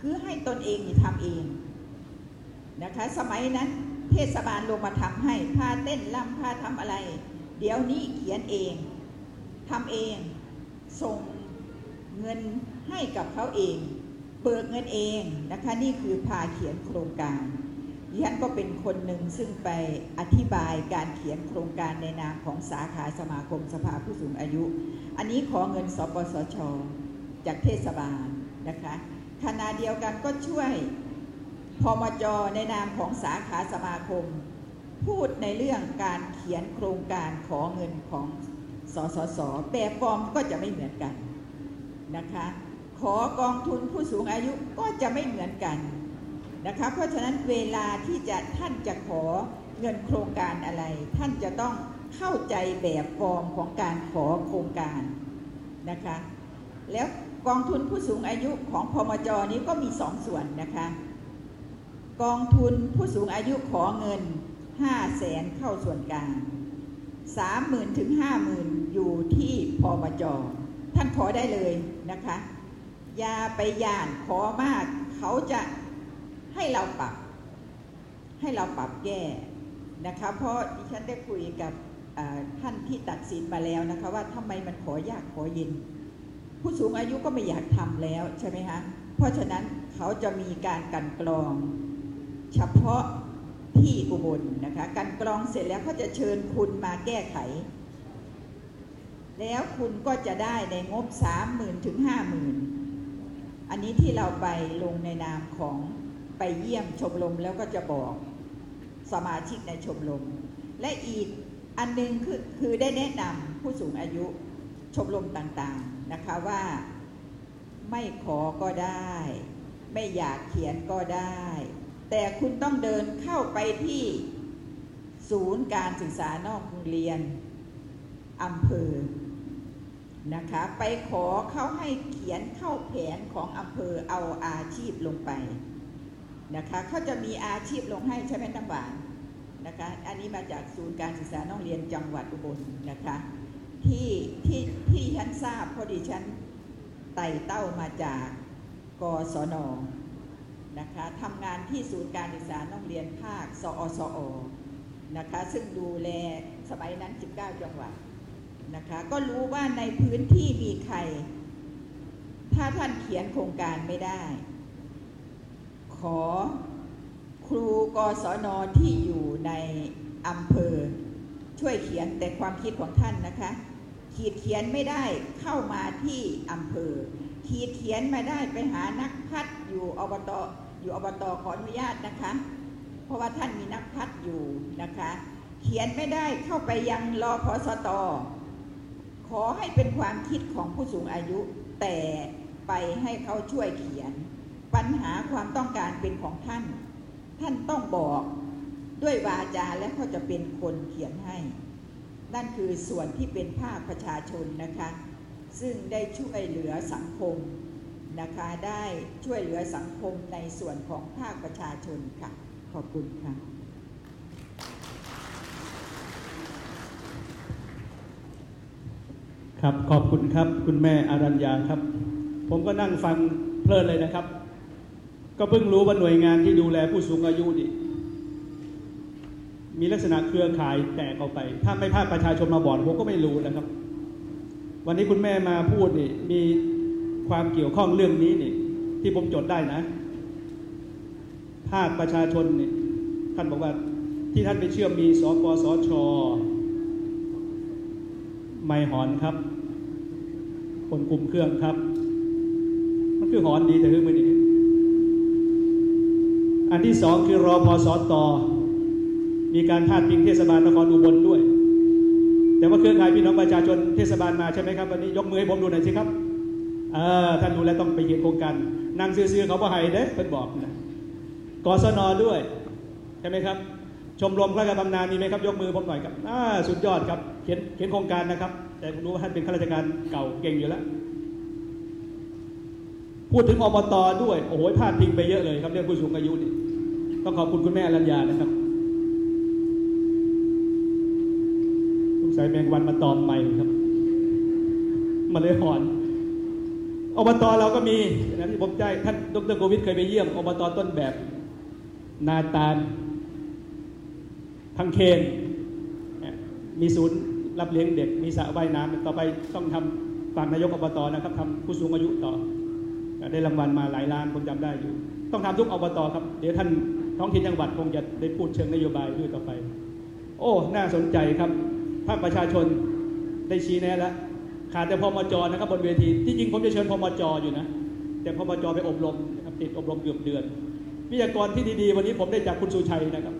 คือให้ตนเองทำเองนะคะสมัยนั้นเทศบาลลงมาทำให้พาเต้นล่ำพาทำอะไร เดี๋ยวนี้เขียนเองทำเองส่งเงินให้กับเขาเองเบิกเงินเองนะคะนี่คือพาเขียนโครงการดิฉันก็เป็นคนหนึ่งซึ่งไปอธิบายการเขียนโครงการในนามของสาขาสมาคมสภาผู้สูงอายุ อันนี้ขอเงินสปสช จากเทศบาลนะคะ ขณะเดียวกันก็ช่วยพมจในนามของสาขาสมาคม พูดในเรื่องการเขียนโครงการขอเงินของสสสแบบฟอร์มก็จะไม่เหมือนกันนะคะ ขอกองทุนผู้สูงอายุก็จะไม่เหมือนกันนะคะ เพราะฉะนั้นเวลาที่จะท่านจะขอเงินโครงการอะไร ท่านจะต้องเข้าใจแบบฟอร์มของการขอโครงการนะคะ แล้ว กองทุนผู้สูงอายุของพมจนี้ก็มีสองส่วนนะคะ กองทุนผู้สูงอายุขอเงิน 5 0 0แสนเข้าส่วนกลาง 30,000ถึง50,000 อยู่ที่พมจท่านขอได้เลยนะคะอย่าไปย่านขอมาก เขาจะให้เราปรับ ให้เราปรับแก้นะคะ เพราะดิฉันได้คุยกับท่านที่ตัดสินมาแล้วนะคะ ว่าทำไมมันขอยากขอเย็น ผู้สูงอายุก็ไม่อยากทำแล้วใช่ไหมคะเพราะฉะนั้นเขาจะมีการกันกรอง เฉพาะที่อุบลนะคะกันกรองเสร็จแล้วเขาจะเชิญคุณมาแก้ไข แล้วคุณก็จะได้ในงบ 30,000ถึง50,000 อันนี้ที่เราไปลงในนามของไปเยี่ยมชมรมแล้วก็จะบอกสมาชิกในชมรม และอีกอันหนึงคือคือได้แนะนำผู้สูงอายุชมรมต่างๆ นะคะว่า ไม่ขอก็ได้ ไม่อยากเขียนก็ได้ แต่คุณต้องเดินเข้าไปที่ศูนย์การศึกษานอกโรงเรียนอำเภอนะคะไปขอเขาให้เขียนเข้าแผนของอำเภอเอาอาชีพลงไปนะคะเขาจะมีอาชีพลงให้ใช่ไหมน้ำหวานนะคะอันนี้มาจากศูนย์การศึกษานอกเรียนจังหวัดอุบลนะคะ ที่ที่ที่ฉันทราบเพราะดิฉันไต่เต้ามาจากกศนนะคะทำงานที่ศูนย์การศึกษานอกเรียนภาค สอสอนะคะซึ่งดูแลสมัยนั้น 19 จังหวัดนะคะก็รู้ว่าในพื้นที่มีใคร ถ้าท่านเขียนโครงการไม่ได้ ขอครูกศนที่อยู่ในอำเภอ ช่วยเขียนแต่ความคิดของท่านนะคะ ขีดเขียนไม่ได้เข้ามาที่อำเภอ ขีดเขียนมาได้ไปหานักพัฒน์อยู่อบตอยู่อบตขออนุญาตนะคะ เพราะว่าท่านมีนักพัฒน์อยู่นะคะ เขียนไม่ได้เข้าไปยังรอพสตขอให้เป็นความคิดของผู้สูงอายุ แต่ไปให้เขาช่วยเขียน ปัญหาความต้องการเป็นของท่าน ท่านต้องบอกด้วยวาจาและเขาจะเป็นคนเขียนให้ นั่นคือส่วนที่เป็นภาคประชาชนนะคะ ซึ่งได้ช่วยเหลือสังคมนะคะ ได้ช่วยเหลือสังคมในส่วนของภาคประชาชนค่ะ ขอบคุณค่ะ ครับ ขอบคุณครับ คุณแม่อารัญญาครับ ผมก็นั่งฟังเพลินเลยนะครับ ก็เพิ่งรู้ว่าหน่วยงานที่ดูแลผู้สูงอายุนี่ มีลักษณะเครือข่ายแตกออกไป ถ้าไม่ภาคประชาชนมาบอกผมก็ไม่รู้นะครับ วันนี้คุณแม่มาพูดนี่มีความเกี่ยวข้องเรื่องนี้นี่ ที่ผมจดได้นะ ภาคประชาชนนี่ท่านบอกว่าที่ท่านไปเชื่อมมีสปสชไม่หอนครับ คนคุมเครื่องครับ มันคือหอนดีแต่คือไม่ดีอันที่สองคือรอพอสอตอ มีการพาดพิงเทศบาลนครอุบลด้วย แต่ว่าเครือข่ายพี่น้องประชาชนเทศบาลมาใช่ไหมครับวันนี้ยกมือให้ผมดูหน่อยสิครับเออท่านดูแลวต้องไปเขียนโครงการนางซื้อๆเขาบ่ให้เด้เพิ่นบอกนะกศนด้วยใช่ไหมครับ ชมรมข้าราชการบำนาญมีไหมครับ ยกมือผมหน่อยครับอ่าสุดยอดครับเขียนเขียนโครงการนะครับ แต่ผมรู้ว่าท่านเป็นข้าราชการเก่าเก่งอยู่แล้วพูดถึงอบตด้วย โอ้โหพลาดพิงไปเยอะเลยครับเรื่องผู้สูงอายุนี่ต้องขอบคุณคุณแม่รัญญานะครับ สงสัยแมงวันมาตอมใหม่ครับ มาเลยหอน อบตเราก็มีนะที่ผมใจท่านดรโควิดเคยไปเยี่ยม อบตต้นแบบ นาตาลพังเคนมีศูนย์รับเลี้ยงเด็ก มีสระว่ายน้ำต่อไปต้องทำฝั่งนายกอบตนะครับทำผู้สูงอายุต่อ ได้รางวัลมาหลายล้านผมจำได้อยู่ ต้องทำทุกอบตครับ เดี๋ยวท่านท้องถิ่นจังหวัดคงจะได้พูดเชิงนโยบายด้วยต่อไป โอ้ น่าสนใจครับ ภาคประชาชนได้ชี้แนะแล้วขาดแต่พมจนะครับบนเวทีที่จริงผมจะเชิญพมจอยู่นะ แต่พมจไปอบรมนะครับติดอบรมเกือบเดือนวิทยากรที่ดีๆ วันนี้ผมได้จากคุณสุชัยนะครับ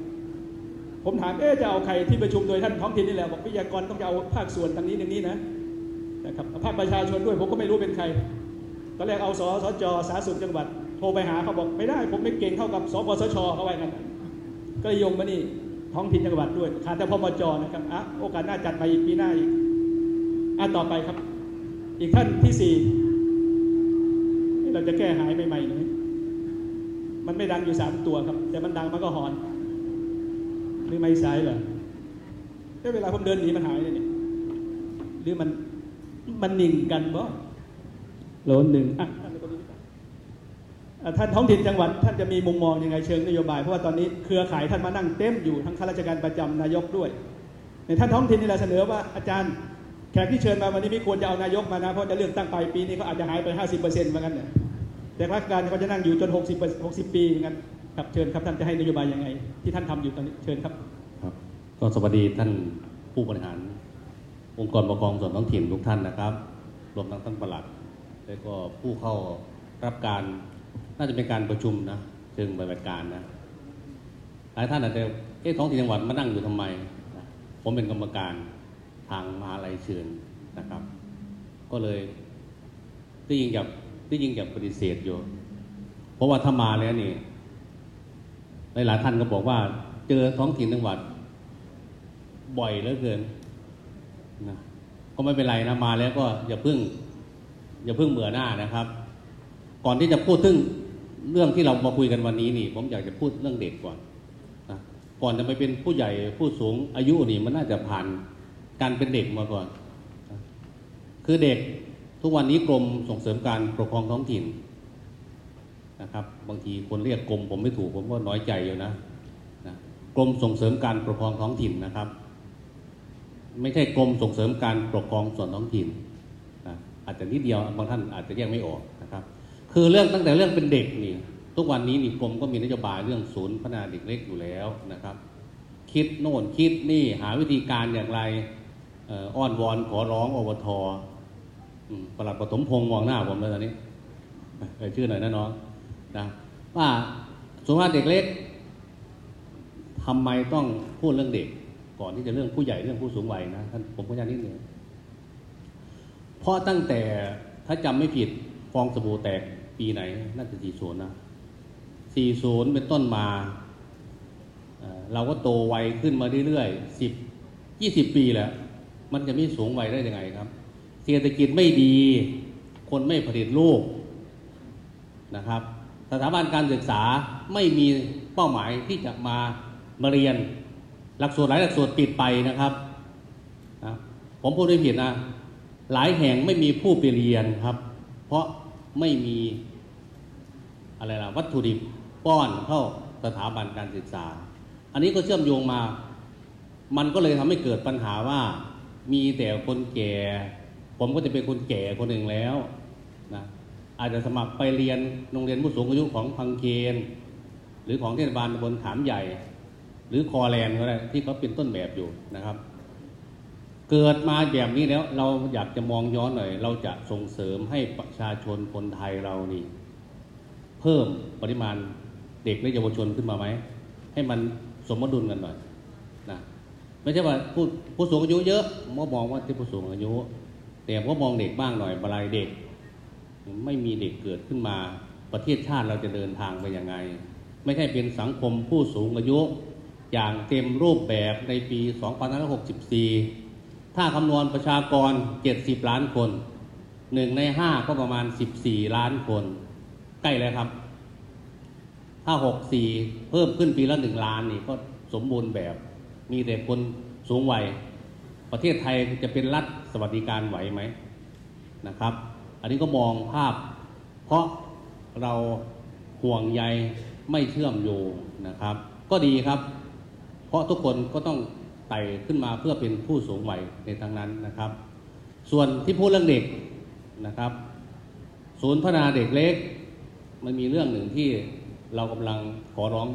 ผมถามเอ๊จะเอาใครที่ประชุมโดยท่านท้องถิ่นนี่แหละบอกวิทยากรต้องจะเอาภาคส่วนทางนี้ทางนี้นะนะครับภาคประชาชนด้วยผมก็ไม่รู้เป็นใครตอนแรกเอาสสจสาธารณสุขจังหวัดโทรไปหาเขาบอกไม่ได้ ผมไม่เก่งเท่ากับสปสชเขาไว้กันก็เลยโยงมานี่ ท้องถิ่นจังหวัดด้วยขาดแต่พมจนะครับอะโอกาสหน้าจัดมาอีกปีหน้าอีกอะต่อไปครับ อีกท่านที่สี่เราจะแก้หายใหม่ๆหน่อยมันไม่ดังอยู่สามตัวครับ แต่มันดังมันก็หอนหรือไม่สายเหรอเอ้เวลาผมเดินหนีมันหายเลยเนี่ยหรือมันมันหนิ่งกันบ่โหลหนึ่งอะ ท่านท้องถิ่นจังหวัดท่านจะมีมุมมองยังไงเชิงนโยบายเพราะว่าตอนนี้เครือข่ายท่านมานั่งเต็มอยู่ทั้งข้าราชการประจำนายกด้วยในท่านท้องถิ่นนี่แหละเสนอว่าอาจารย์แขกที่เชิญมาวันนี้ไม่ควรจะเอานายกมานะเพราะจะเลือกตั้งไปลายปีนี้เขาอาจจะหายไป 50%เหมือนกันเนี่ยแต่ราชการเขาจะนั่งอยู่จน 60 60 ปีเหมือนกันครับเชิญครับท่านจะให้นโยบายยังไง ที่ท่านทำอยู่ตอนนี้เชิญครับครับ ก็สวัสดีท่านผู้บริหาร องค์กรปกครองส่วนท้องถิ่นทุกท่านนะครับ รวมทั้งท่านประหลัด และก็ผู้เข้ารับการ น่าจะเป็นการประชุมนะเชิงปฏิบัติการนะหลายท่านอาจจะเอ๊ะท้องถิ่นจังหวัดมานั่งอยู่ทำไม ผมเป็นกรรมการทางมหาลัยเชิญนะครับ ก็เลยที่ยิงกับที่ยิงกับปฏิเสธอยู่ เพราะว่าถ้ามาแล้วนี่หลายๆท่านก็บอกว่า เจอท้องถิ่นจังหวัด บ่อยเหลือเกินนะก็ไม่เป็นไรนะมาแล้วก็อย่าเพิ่ง อย่าเพิ่งเบื่อหน้านะครับ ก่อนที่จะพูดถึง เรื่องที่เรามาคุยกันวันนี้นี่ ผมอยากจะพูดเรื่องเด็กก่อนนะก่อนจะไปเป็นผู้ใหญ่ผู้สูงอายุนี่มันน่าจะผ่านการเป็นเด็กมาก่อนนะคือเด็กทุกวันนี้กรมส่งเสริมการปกครองท้องถิ่นนะครับ บางทีคนเรียกกรมผมไม่ถูกผมก็น้อยใจอยู่นะนะกรมส่งเสริมการปกครองท้องถิ่นนะครับ ไม่ใช่กรมส่งเสริมการปกครองส่วนท้องถิ่นนะอาจจะนิดเดียวบางท่านอาจจะแยกไม่ออก คือเรื่องตั้งแต่เรื่องเป็นเด็กนี่ทุกวันนี้นี่กรมก็มีนโยบายเรื่องศูนย์พัฒนาเด็กเล็กอยู่แล้วนะครับ คิดโน่นคิดนี่หาวิธีการอย่างไรอ่ออ้อนวอนขอร้องอบทอประหลัดปฐมพงษ์มองหน้าผมเลยตอนนี้เอ่ยชื่อหน่อยนะน้องนะว่าส่วนาเด็กเล็กทำไมต้องพูดเรื่องเด็ก ก่อนที่จะเรื่องผู้ใหญ่เรื่องผู้สูงวัยนะท่านผมก็ย้ำนิดหนึ่งเพราะตั้งแต่ถ้าจำไม่ผิดฟองสบู่แตก ปีไหน น่าจะสี่ศูนย์นะสี่ศูนย์เป็นต้นมาเราก็โตไวขึ้นมาเรื่อยๆสิบยี่สิบปีแล้วมันจะไม่สูงไวัยได้ยังไงครับ เศรษฐกิจไม่ดี คนไม่ผลิตลูกนะครับ สถาบันการศึกษาไม่มีเป้าหมายที่จะมามาเรียน หลักสูตรหลายหลักสูตรปิดไปนะครับนะผมพูดไม่ผิดนะ หลายแห่งไม่มีผู้ไปเรียนครับ เพราะไม่มี อะไรล่ะวัตถุดิบป้อนเข้าสถาบันการศึกษา อันนี้ก็เชื่อมโยงมา มันก็เลยทำให้เกิดปัญหาว่า มีแต่คนแก่ ผมก็จะเป็นคนแก่คนหนึ่งแล้วนะอาจจะสมัครไปเรียนโรงเรียนผู้สูงอายุของพังเคนหรือของเทศบาลตำบลขามใหญ่ หรือคอแลนก็ได้ที่เขาเป็นต้นแบบอยู่นะครับ เกิดมาแบบนี้แล้วเราอยากจะมองย้อนหน่อย เราจะส่งเสริมให้ประชาชนคนไทยเรานี่ เพิ่มปริมาณเด็กและเยาวชนขึ้นมาไหม ให้มันสมดุลกันหน่อยนะไม่ใช่ว่าผู้ผู้สูงอายุเยอะผมก็มองว่าที่ผู้สูงอายุ แต่ผมก็มองเด็กบ้างหน่อยบรายเด็ก ไม่มีเด็กเกิดขึ้นมาประเทศชาติเราจะเดินทางไปยังไง ไม่ใช่เป็นสังคมผู้สูงอายุ อย่างเต็มรูปแบบในปี2564 ถ้าคำนวณประชากร 70 ล้านคนหนึ่งในห้าก็ประมาณ 14 ล้านคน ใกล้แล้วครับ ถ้า64เพิ่มขึ้นปีละหนึ่งล้านนี่ก็สมบูรณ์แบบ มีแต่คนสูงวัย ประเทศไทยจะเป็นรัฐสวัสดิการไหวไหมนะครับ อันนี้ก็มองภาพ เพราะเราห่วงใยไม่เชื่อมโยงนะครับ ก็ดีครับ เพราะทุกคนก็ต้องไต่ขึ้นมาเพื่อเป็นผู้สูงวัยในทางนั้นนะครับ ส่วนที่พูดเรื่องเด็กนะครับ ศูนย์พัฒนาเด็กเล็ก มันมีเรื่องหนึ่งที่เรากำลังขอร้อง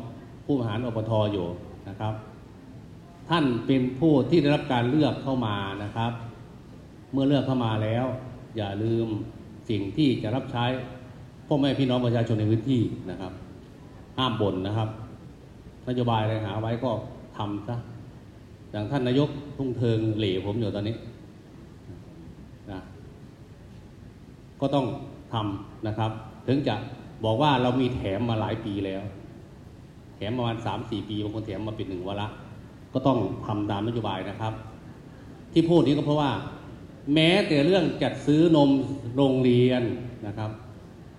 ผู้บริหารอปทอยู่นะครับ ท่านเป็นผู้ที่ได้รับการเลือกเข้ามานะครับ เมื่อเลือกเข้ามาแล้ว อย่าลืมสิ่งที่จะรับใช้พ่อแม่พี่น้องประชาชนในพื้นที่นะครับห้ามบ่นนะครับนโยบายอะไรหาไว้ก็ทำซะอย่างท่านนายกทุ่งเทิงเหล่ผมอยู่ตอนนี้นะก็ต้องทำนะครับ ถึงจะ บอกว่าเรามีแถมมาหลายปีแล้ว แถมประมาณสามสี่ปีบางคนแถมมาเป็นหนึ่งวาระก็ต้องทำตามนโยบายนะครับ ที่พูดนี้ก็เพราะว่า แม้แต่เรื่องจัดซื้อนมโรงเรียนนะครับ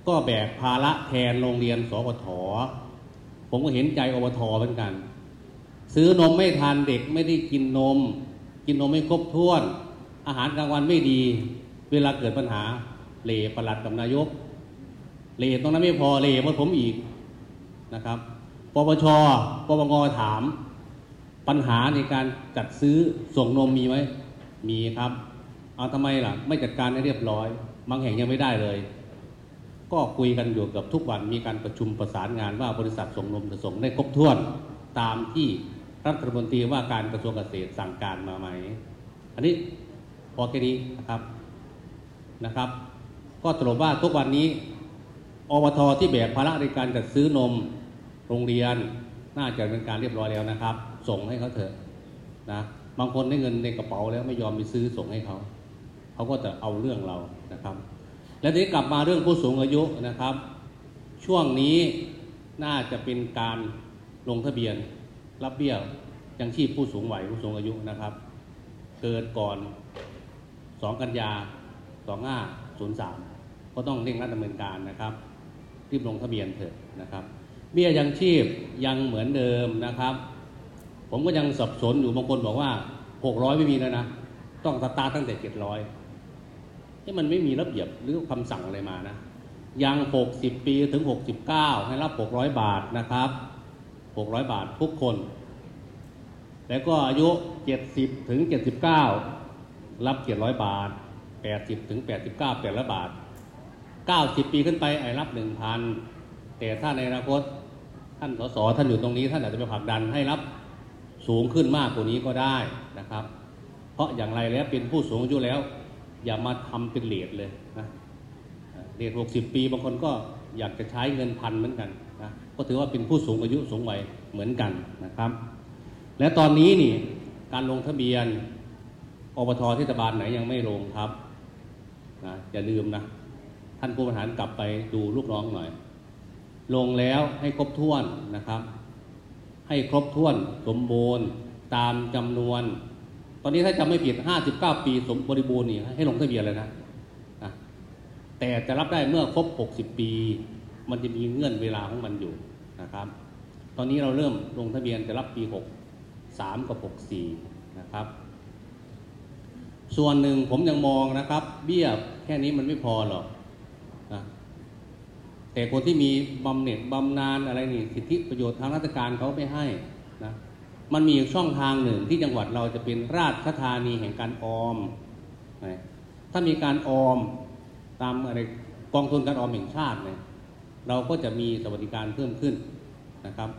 ก็แบกภาระแทนโรงเรียนสปทผมก็เห็นใจอบทเหมือนกัน ซื้อนมไม่ทานเด็กไม่ได้กินนม กินนมไม่ครบถ้วน อาหารกลางวันไม่ดี เวลาเกิดปัญหาเหลประหลัดกับนายก เล่ตรงนั้นไม่พอเหล่มาผมอีกนะครับปปชปปงถาม ปัญหาในการจัดซื้อส่งนมมีไหมมีครับ เอาทำไมล่ะ ไม่จัดการให้เรียบร้อย บางแห่งยังไม่ได้เลย ก็คุยกันอยู่กับทุกวันมีการประชุมประสานงานว่าบริษัทส่งนมจะส่งได้ครบถ้วนตามที่รัฐมนตรีว่าการกระทรวงเกษตรสั่งการมาไหม อันนี้พอแค่นี้นะครับนะครับ ก็สรุปว่าทุกวันนี้ อบทที่แบกภาระในการจัดซื้อนมโรงเรียน น่าจะเป็นการเรียบร้อยแล้วนะครับ ส่งให้เขาเถอะนะบางคนได้เงินในกระเป๋าแล้วไม่ยอมไปซื้อส่งให้เขา เขาก็จะเอาเรื่องเรานะครับ และทีนี้กลับมาเรื่องผู้สูงอายุนะครับ ช่วงนี้น่าจะเป็นการลงทะเบียนรับเบี้ยยังชีพผู้สูงวัยผู้สูงอายุนะครับ เกิดก่อน 2 กันยา 2503 ก็ต้องเร่งรัดดำเนินการนะครับ รีบลงทะเบียนเถอะนะครับ เบี้ยยังชีพยังเหมือนเดิมนะครับ ผมก็ยังสับสนอยู่บางคนบอกว่า 600 ไม่มีแล้วนะ ต้องสตาร์ตั้งแต่ 700ที่มันไม่มีระเบียบหรือคำสั่งอะไรมานะ ยัง 60 ปีถึง 69 ให้รับ 600 บาทนะครับ 600 บาททุกคน แล้วก็อายุ 70 ถึง 79 รับ 700 บาท 80 ถึง 89 800บาท 90 ปีขึ้นไปไอ้รับ 1,000 แต่ถ้าในอนาคตท่านสสท่านอยู่ตรงนี้ท่านอาจจะไปผลักดันให้รับสูงขึ้นมากกว่านี้ก็ได้นะครับ เพราะอย่างไรแล้วเป็นผู้สูงอายุแล้ว อย่ามาทำเป็นเลทเลยนะเลท60ปีบางคนก็อยากจะใช้เงินพันเหมือนกันนะก็ถือว่าเป็นผู้สูงอายุสูงวัยเหมือนกันนะครับ และตอนนี้นี่การลงทะเบียนอบทเทศบาลไหนยังไม่ลงครับนะอย่าลืมนะ ท่านผู้บริหารกลับไปดูลูกน้องหน่อย ลงแล้วให้ครบถ้วนนะครับ ให้ครบถ้วนสมบูรณ์ตามจำนวน ตอนนี้ถ้าจำไม่ผิด 59 ปีสมบริบูรณ์นี่ให้ลงทะเบียนเลยนะนะ แต่จะรับได้เมื่อครบ 60 ปี มันจะมีเงื่อนเวลาของมันอยู่นะครับ ตอนนี้เราเริ่มลงทะเบียนจะรับปี 63 กับ 64 นะครับส่วนหนึ่งผมยังมองนะครับ เบี้ยแค่นี้มันไม่พอหรอก แต่คนที่มีบำเหน็จบำนาญอะไรนี่สิทธิประโยชน์ทางราชการเขาไม่ให้นะมันมีช่องทางหนึ่งที่จังหวัดเราจะเป็นราชธานีแห่งการออม ถ้ามีการออมตามอะไรกองทุนการออมแห่งชาติเนี่ยเราก็จะมีสวัสดิการเพิ่มขึ้นนะครับ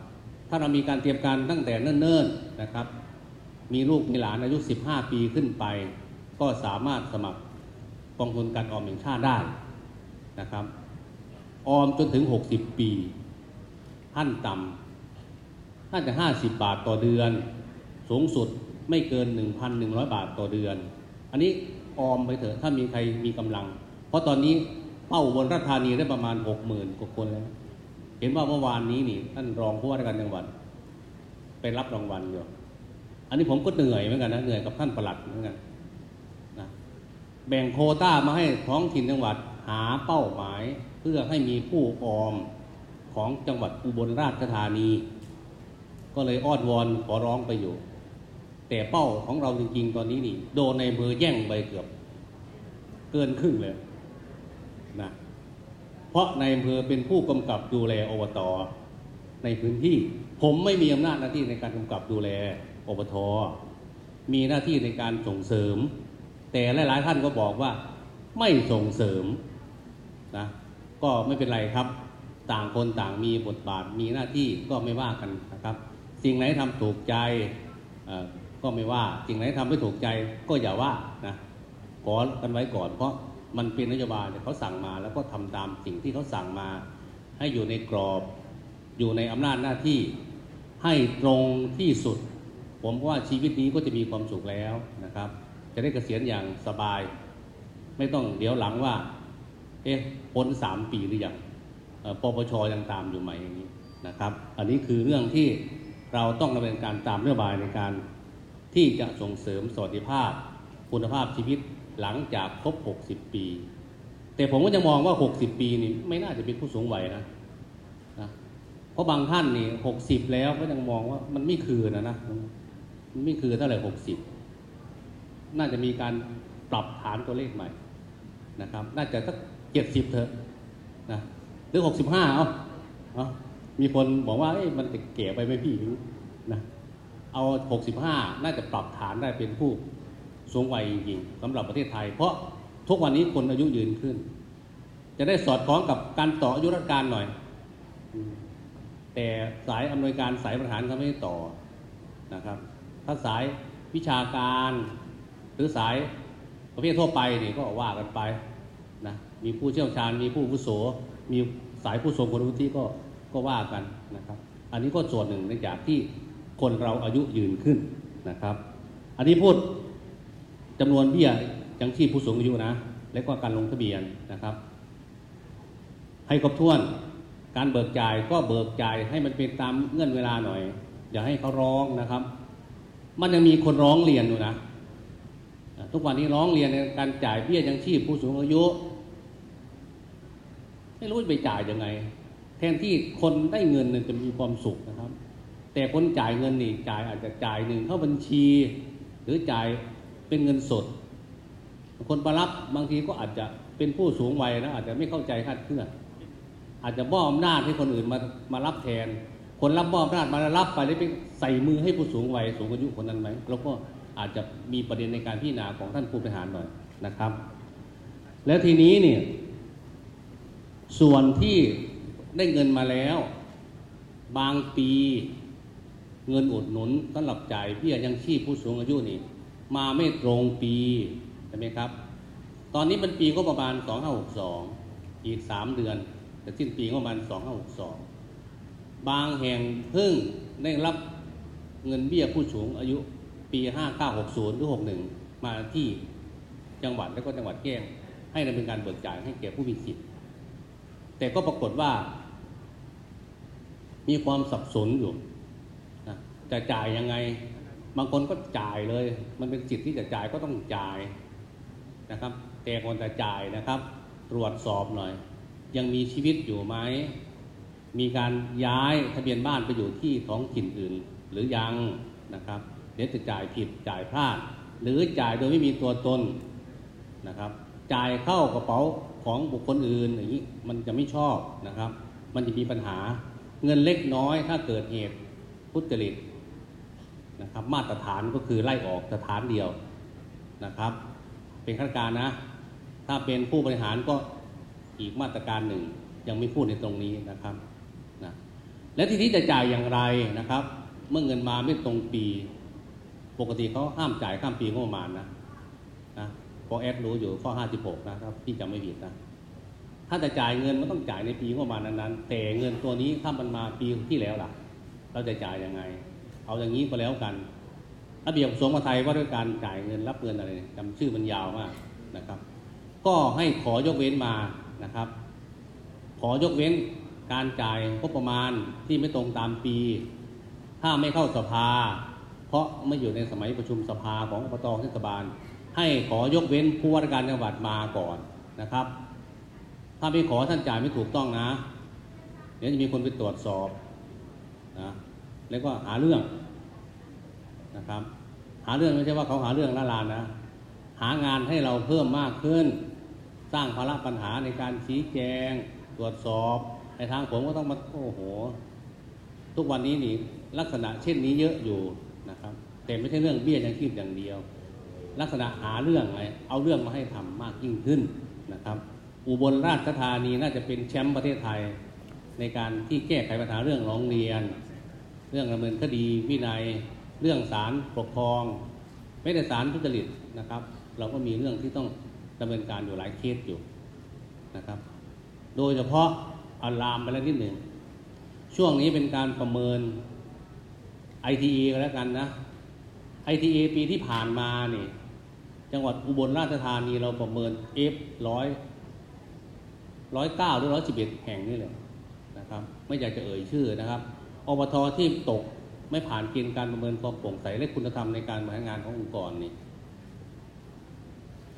ถ้าเรามีการเตรียมการตั้งแต่เนิ่นๆนะครับ มีลูกมีหลานอายุ 15 ปีขึ้นไป ก็สามารถสมัครกองทุนการออมแห่งชาติได้นะครับ ออมจนถึง 60 ปีขั้นต่ำน่าจะ 50 บาทต่อเดือน สูงสุดไม่เกิน 1,100 บาทต่อเดือน อันนี้ออมไปเถอะถ้ามีใครมีกำลัง เพราะตอนนี้เป้าบนราชธานีได้ประมาณ 60,000กว่าคนแล้ว เห็นว่าเมื่อวานนี้นี่ท่านรองผู้ว่าราชการจังหวัดไปรับรางวัลอยู่อันนี้ผมก็เหนื่อยเหมือนกันนะเหนื่อยกับท่านประหลัดเหมือนกันนะแบ่งโคต้ามาให้ท้องถิ่นจังหวัดหาเป้าหมาย พื่อให้มีผู้ออมของจังหวัดอุบลราชธานี ก็เลยอ้อนวอนขอร้องไปอยู่ แต่เป้าของเราจริง ๆ ตอนนี้นี่ โดนในอำเภอแย่งไปเกือบ เกินครึ่งเลยนะเพราะในอำเภอเป็นผู้กำกับดูแลอบตในพื้นที่ ผมไม่มีอำนาจหน้าที่ในการกำกับดูแลอบทมีหน้าที่ในการส่งเสริม แต่หลาย ๆ ท่านก็บอกว่าไม่ส่งเสริมนะ ก็ไม่เป็นไรครับ ต่างคนต่างมีบทบาทมีหน้าที่ก็ไม่ว่ากันนะครับ สิ่งไหนทำถูกใจก็ไม่ว่า สิ่งไหนทำไม่ถูกใจก็อย่าว่านะขอกันไว้ก่อน เพราะมันเป็นนโยบายเนี่ยเขาสั่งมาแล้วก็ทำตามสิ่งที่เขาสั่งมา ให้อยู่ในกรอบ อยู่ในอำนาจหน้าที่ให้ตรงที่สุด ผมว่าชีวิตนี้ก็จะมีความสุขแล้วนะครับ จะได้เกษียณอย่างสบาย ไม่ต้องเดี๋ยวหลังว่า เอ๊ะพ้นสามปีหรือยังปปชยังตามอยู่ไหมอย่างนี้นะครับ อันนี้คือเรื่องที่เราต้องดำเนินการตามนโยบายในการที่จะส่งเสริมสวัสดิภาพ คุณภาพชีวิตหลังจากครบ 60 ปี แต่ผมก็จะมองว่า 60 ปีนี่ไม่น่าจะเป็นผู้สูงวัยนะนะเพราะบางท่านนี่ 60 แล้วก็ยังมองว่ามันไม่คือนะนะมันไม่คือเท่าไหร่ 60 น่าจะมีการปรับฐานตัวเลขใหม่นะครับ น่าจะสัก 70เถอะนะหรือ65เอาเอามีคนบอกว่าเอ้ยมันจะเก๋ไปไหมพี่นะเอา65น่าจะปรับฐานได้เป็นผู้สูงวัยจริงๆสำหรับประเทศไทย เพราะทุกวันนี้คนอายุยืนขึ้น จะได้สอดคล้องกับการต่ออายุราชการหน่อย แต่สายอำนวยการสายบริหารเขาไม่ได้ต่อนะครับ ถ้าสายวิชาการหรือสายประเภททั่วไปนี่ก็ว่ากันไป มีผู้เชี่ยวชาญ มีผู้อาวุโส มีสายผู้ทรงคุณวุฒิก็ก็ว่ากันนะครับ อันนี้ก็ส่วนหนึ่งในจากที่คนเราอายุยืนขึ้นนะครับ อันนี้พูดจำนวนเบี้ยยังชีพผู้สูงอายุนะ และก็การลงทะเบียนนะครับ ให้ครบถ้วนการเบิกจ่ายก็เบิกจ่ายให้มันเป็นตามเงื่อนเวลาหน่อย อย่าให้เขาร้องนะครับ มันยังมีคนร้องเรียนอยู่นะ ทุกวันนี้ร้องเรียนในการจ่ายเบี้ยยังชีพผู้สูงอายุ ไม่รู้จะไปจ่ายยังไง แทนที่คนได้เงินเนี่ยจะมีความสุขนะครับ แต่คนจ่ายเงินนี่จ่ายอาจจะจ่ายหนึ่งเข้าบัญชี หรือจ่ายเป็นเงินสด คนมารับบางทีก็อาจจะเป็นผู้สูงวัยนะอาจจะไม่เข้าใจคาดเคลื่อนอาจจะมอบอำนาจให้คนอื่นมามารับแทน คนรับมอบอำนาจมารับไปแล้วไปใส่มือให้ผู้สูงวัยสูงอายุคนนั้นไหมแล้วก็อาจจะมีประเด็นในการพิจารณาของท่านผู้บริหารหน่อยนะครับ แล้วทีนี้เนี่ย ส่วนที่ได้เงินมาแล้ว บางปีเงินอุดหนุนสำหรับจ่ายเบี้ยยังชีพผู้สูงอายุนี่ มาไม่ตรงปีใช่ไหมครับ ตอนนี้เป็นปีก็ประมาณ 2562 อีก 3 เดือนจะสิ้นปีก็ประมาณ 2562 บางแห่งเพิ่งได้รับเงินเบี้ยผู้สูงอายุปี 5960 หรือ 61 มาที่จังหวัดและก็จังหวัดแก้งให้ดำเนินการเบิกจ่ายให้แก่ผู้มีสิทธิ์ แต่ก็ปรากฏว่า มีความสับสนอยู่นะจะจ่ายยังไง บางคนก็จ่ายเลย มันเป็นสิทธิ์ที่จะจ่ายก็ต้องจ่ายนะครับ แต่คนจะจ่ายนะครับ ตรวจสอบหน่อย ยังมีชีวิตอยู่ไหมมีการย้ายทะเบียนบ้านไปอยู่ที่ท้องถิ่นอื่น หรือยังนะครับเดี๋ยวจะจ่ายผิดจ่ายพลาด หรือจ่ายโดยไม่มีตัวตนนะครับ จ่ายเข้ากระเป๋า ของบุคคลอื่นอย่างนี้มันจะไม่ชอบนะครับ มันจะมีปัญหาเงินเล็กน้อยถ้าเกิดเหตุพุจริตนะครับ มาตรฐานก็คือไล่ออกสถานเดียวนะครับ เป็นข้าราชการนะ ถ้าเป็นผู้บริหารก็อีกมาตรการหนึ่งยังไม่พูดในตรงนี้นะครับนะและทีนี้จะจ่ายอย่างไรนะครับ เมื่อเงินมาไม่ตรงปี ปกติเขาห้ามจ่ายข้ามปีงบประมาณนะนะ พอแอดรู้อยู่ข้อ 56 นะครับที่จำไม่ผิดนะถ้าจะจ่ายเงินมันต้องจ่ายในปีงบประมาณนั้นๆแต่เงินตัวนี้ถ้ามันมาปีที่แล้วล่ะ เราจะจ่ายยังไง เอาอย่างนี้ก็แล้วกันระเบียบกระทรวงมหาไทยว่าด้วยการจ่ายเงินรับเงินอะไรเนี่ยจำชื่อมันยาวมากนะครับ ก็ให้ขอยกเว้นมานะครับ ขอยกเว้นการจ่ายงบประมาณที่ไม่ตรงตามปี ถ้าไม่เข้าสภา เพราะไม่อยู่ในสมัยประชุมสภาของอบตเทศบาล ให้ขอยกเว้นผู้ว่าราชการจังหวัดมาก่อนนะครับ ถ้าไม่ขอท่านจ่ายไม่ถูกต้องนะ เดี๋ยวจะมีคนไปตรวจสอบนะแล้วก็หาเรื่องนะครับ หาเรื่องไม่ใช่ว่าเขาหาเรื่องละลานนะหางานให้เราเพิ่มมากขึ้น สร้างภาระปัญหาในการชี้แจง ตรวจสอบในทางผมก็ต้องมาโอ้โห ทุกวันนี้นี่ลักษณะเช่นนี้เยอะอยู่นะครับ แต่ไม่ใช่เรื่องเบี้ยยังชีพอย่างเดียว ลักษณะหาเรื่องอะไรเอาเรื่องมาให้ทำมากยิ่งขึ้นนะครับ อุบลราชธานีน่าจะเป็นแชมป์ประเทศไทย ในการที่แก้ไขปัญหาเรื่องร้องเรียน เรื่องดำเนินคดีวินัยเรื่องศาลปกครอง ไม่แต่ศาลทุจริตนะครับ เราก็มีเรื่องที่ต้องดำเนินการอยู่หลายเคสอยู่นะครับ โดยเฉพาะอาลามไปแล้วนิดหนึ่งช่วงนี้เป็นการประเมิน ITE ก็แล้วกันนะ ITE ปีที่ผ่านมาเนี่ย จังหวัดอุบลราชธานีเราประเมิน F ร้อยร้อยเก้าหรือร้อยสิบเอ็ดแห่งนี่เลยนะครับ ไม่อยากจะเอ่ยชื่อนะครับอบทที่ตกไม่ผ่านเกณฑ์การประเมินความโปร่งใสและคุณธรรมในการบริหารงานขององค์กรนี่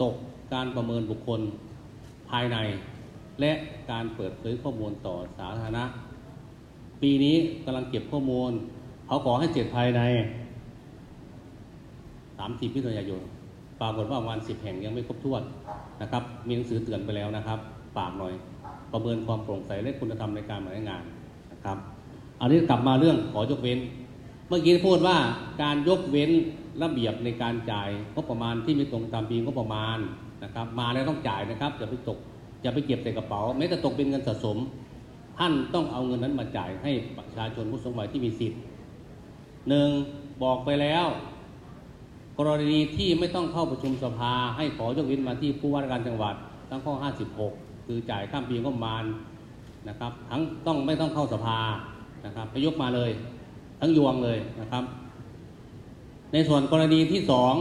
ตกการประเมินบุคคลภายใน และการเปิดเผยข้อมูลต่อสาธารณะ ปีนี้กำลังเก็บข้อมูล เขาขอให้เสร็จภายใน 30พิถุนายน ปรากฏว่าประมาณ10 แห่งยังไม่ครบถ้วนนะครับ มีหนังสือเตือนไปแล้วนะครับฝากหน่อย ประเมินความโปร่งใสและคุณธรรมในการบริหารงานนะครับ อันนี้กลับมาเรื่องขอยกเว้น เมื่อกี้พูดว่าการยกเว้นระเบียบในการจ่ายงบประมาณที่ไม่ตรงตามปีงบประมาณนะครับ มาแล้วต้องจ่ายนะครับอย่าไปตกอย่าไปเก็บใส่กระเป๋าแม้แต่ตกเป็นเงินสะสม ท่านต้องเอาเงินนั้นมาจ่ายให้ประชาชนผู้สูงวัยที่มีสิทธิ์หนึ่งบอกไปแล้ว กรณีที่ไม่ต้องเข้าประชุมสภาให้ขอยกเว้นมาที่ผู้ว่าการจังหวัดตั้งข้อ 56 คือจ่ายข้ามปีงบประมาณนะครับทั้งต้องไม่ต้องเข้าสภานะครับไปยกมาเลย ทั้งยวงเลยนะครับ ในส่วนกรณีที่สอง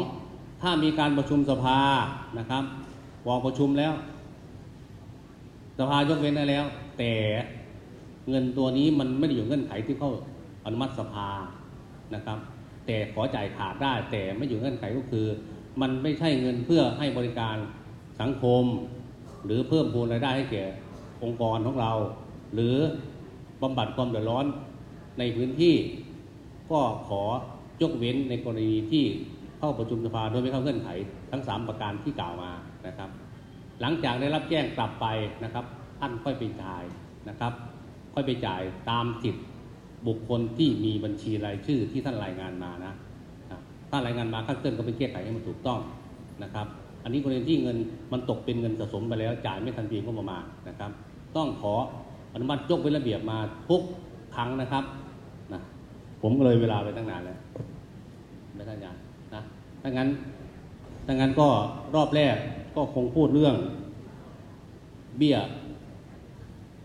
ถ้ามีการประชุมสภานะครับบอกประชุมแล้ว สภายกเว้นได้แล้ว แต่เงินตัวนี้มันไม่ได้อยู่เงื่อนไขที่เข้าอนุมัติสภานะครับ แต่ขอจ่ายขาดได้ แต่ไม่อยู่เงื่อนไขก็คือ มันไม่ใช่เงินเพื่อให้บริการสังคม หรือเพิ่มพูนรายได้ให้แก่องค์กรของเรา หรือบำบัดความเดือดร้อนในพื้นที่ ก็ขอยกเว้นในกรณีที่เข้าประชุมสภาโดยไม่เข้าเงื่อนไขทั้ง 3 ประการที่กล่าวมานะครับ หลังจากได้รับแจ้งกลับไปนะครับท่านค่อยไปจ่ายนะครับ ค่อยไปจ่ายตามสิทธิ บุคคลที่มีบัญชีรายชื่อที่ท่านรายงานมานะถ้ารายงานมาขั้นต้นก็ไปแก้ไขให้มันถูกต้องนะครับ อันนี้กรณีที่เงินมันตกเป็นเงินสะสมไปแล้วจ่ายไม่ทันปีก็ประมาณนะครับ ต้องขออนุมัติยกเป็นระเบียบมาทุกครั้งนะครับนะผมก็เลยเวลาไปตั้งนานแล้วไม่ท่านอาจารย์นะถ้างั้นถ้างั้นก็รอบแรกก็คงพูดเรื่อง เบี้ย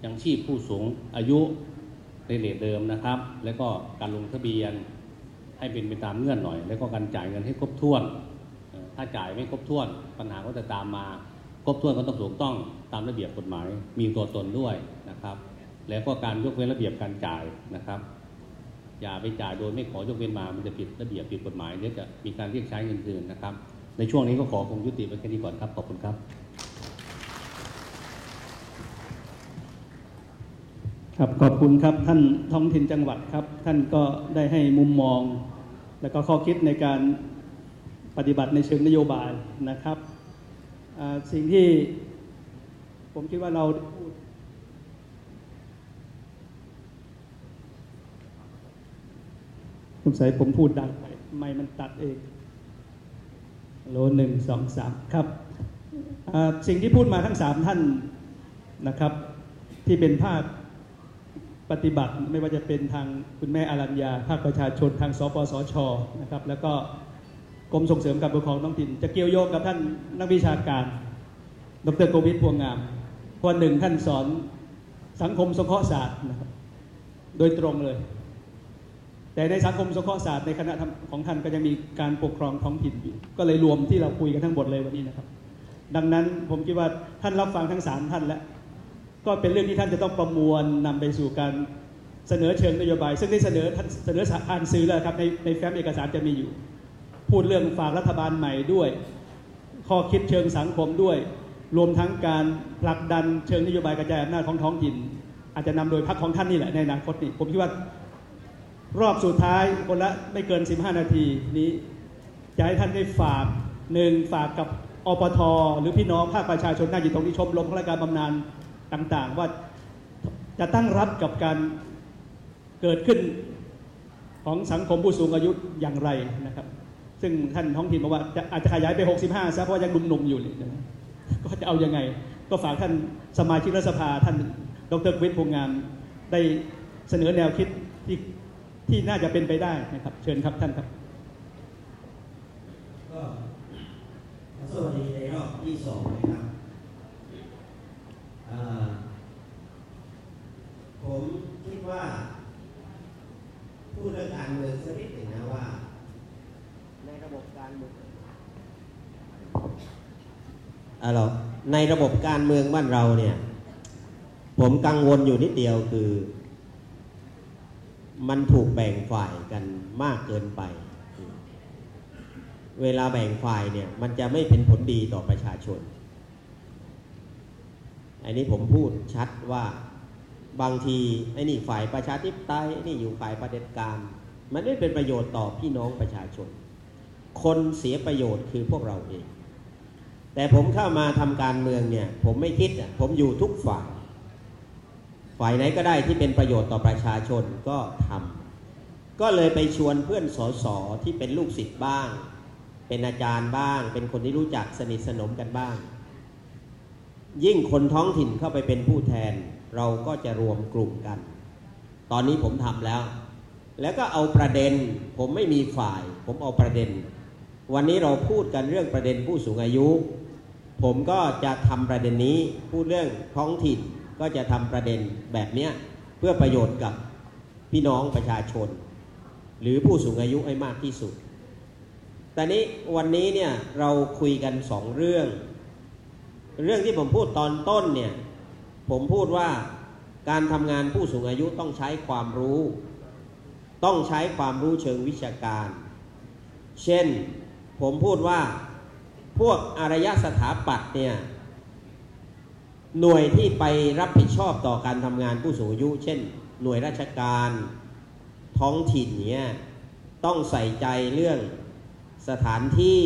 ยังชีพผู้สูงอายุ ในเลทเดิมนะครับ แล้วก็การลงทะเบียนให้เป็นไปตามเงื่อนหน่อย แล้วก็การจ่ายเงินให้ครบถ้วน ถ้าจ่ายไม่ครบถ้วน ปัญหาก็จะตามมา ครบถ้วนก็ต้องถูกต้องตามระเบียบกฎหมาย มีตัวตนด้วยนะครับ แล้วก็การยกเว้นระเบียบการจ่ายนะครับ อย่าไปจ่ายโดยไม่ขอยกเว้นมา มันจะผิดระเบียบผิดกฎหมายเดี๋ยวจะมีการเรียกใช้เงินคืนนะครับ ในช่วงนี้ก็ขอคงยุติไปแค่นี้ก่อนครับ ขอบคุณครับ ครับขอบคุณครับท่านท้องถิ่นจังหวัดครับ ท่านก็ได้ให้มุมมอง และก็ข้อคิดในการปฏิบัติในเชิงนโยบายนะครับสิ่งที่ผมคิดว่าเราพูดสงสัยผมพูดดังไปไม่มันตัดเองโลหนึ่งสองสามครับสิ่งที่พูดมาทั้งสามท่านนะครับ ที่เป็นภาค ปฏิบัติไม่ว่าจะเป็นทางคุณแม่อารัญญาภาคประชาชนทางสปสชนะครับ แล้วก็กรมส่งเสริมการปกครองท้องถิ่น จะเกี่ยวโยงกับท่านนักวิชาการ ดรโกวิทพวงงามเพราะหนึ่งท่านสอนสังคมสงเคราะห์ศาสตร์นะครับโดยตรงเลย แต่ในสังคมสงเคราะห์ศาสตร์ในคณะของท่านก็ยังมีการปกครองท้องถิ่นอยู่ก็เลยรวมที่เราคุยกันทั้งหมดเลยวันนี้นะครับ ดังนั้นผมคิดว่าท่านรับฟังทั้งสามท่านแล้ว ก็เป็นเรื่องที่ท่านจะต้องประมวลนำไปสู่การเสนอเชิงนโยบาย ซึ่งได้เสนอท่านเสนอผ่านสื่อแล้วครับในในแฟ้มเอกสารจะมีอยู่ พูดเรื่องฝากรัฐบาลใหม่ด้วย ข้อคิดเชิงสังคมด้วย รวมทั้งการผลักดันเชิงนโยบายกระจายอำนาจของท้องถิ่น อาจจะนำโดยพรรคของท่านนี่แหละในอนาคตนี่ผมคิดว่ารอบสุดท้ายคนละไม่เกิน 15 นาทีนี้จะให้ท่านได้ฝากหนึ่งฝากกับอปทหรือพี่น้องภาคประชาชนน่าอยู่ตรงนี้ชมรมข้าราชการบำนาญ ต่างๆ ว่าจะตั้งรับกับการเกิดขึ้นของสังคมผู้สูงอายุอย่างไรนะครับ ซึ่งท่านท้องถิ่นบอกว่าจะอาจจะขยายไป 65ซะเพราะยังหนุ่มๆอยู่เลยนะก็จะเอายังไง ก็ฝากท่านสมาชิกรัฐสภาท่านดรวิทย์พงษ์งามได้เสนอแนวคิดที่ที่น่าจะเป็นไปได้นะครับ เชิญครับท่านครับก็สวัสดีในรอบที่สองนะครับ ผมคิดว่า พูดเรื่องการเมืองสักนิดหนึ่งนะว่า ในระบบการเมืองอะหรในระบบการเมืองบ้านเราเนี่ย ผมกังวลอยู่นิดเดียวคือ มันถูกแบ่งฝ่ายกันมากเกินไป เวลาแบ่งฝ่ายเนี่ย มันจะไม่เป็นผลดีต่อประชาชน อันนี้ผมพูดชัดว่าบางทีไอ้นี่ฝ่ายประชาธิปไตยไอ้นี่อยู่ฝ่ายประเด็จการ มันไม่เป็นประโยชน์ต่อพี่น้องประชาชน คนเสียประโยชน์คือพวกเราเอง แต่ผมเข้ามาทำการเมืองเนี่ยผมไม่คิดผมอยู่ทุกฝ่าย ฝ่ายไหนก็ได้ที่เป็นประโยชน์ต่อประชาชนก็ทก็เลยไปชวนเพื่อนสสที่เป็นลูกศิษย์บ้าง เป็นอาจารย์บ้าง เป็นคนที่รู้จักสนิทสนมกันบ้าง ยิ่งคนท้องถิ่นเข้าไปเป็นผู้แทน เราก็จะรวมกลุ่มกัน ตอนนี้ผมทำแล้ว แล้วก็เอาประเด็น ผมไม่มีฝ่าย ผมเอาประเด็น วันนี้เราพูดกันเรื่องประเด็นผู้สูงอายุ ผมก็จะทำประเด็นนี้พูดเรื่องท้องถิ่นก็จะทำประเด็นแบบเนี้ยเพื่อประโยชน์กับพี่น้องประชาชน หรือผู้สูงอายุให้มากที่สุดแต่นี้วันนี้เนี่ยเราคุยกันสองเรื่อง เรื่องที่ผมพูดตอนต้นเนี่ย ผมพูดว่าการทำงานผู้สูงอายุต้องใช้ความรู้ ต้องใช้ความรู้เชิงวิชาการ เช่นผมพูดว่าพวกอารยสถาปัตย์เนี่ยหน่วยที่ไปรับผิดชอบต่อการทำงานผู้สูงอายุ เช่น หน่วยราชการท้องถิ่นเนี่ยต้องใส่ใจเรื่องสถานที่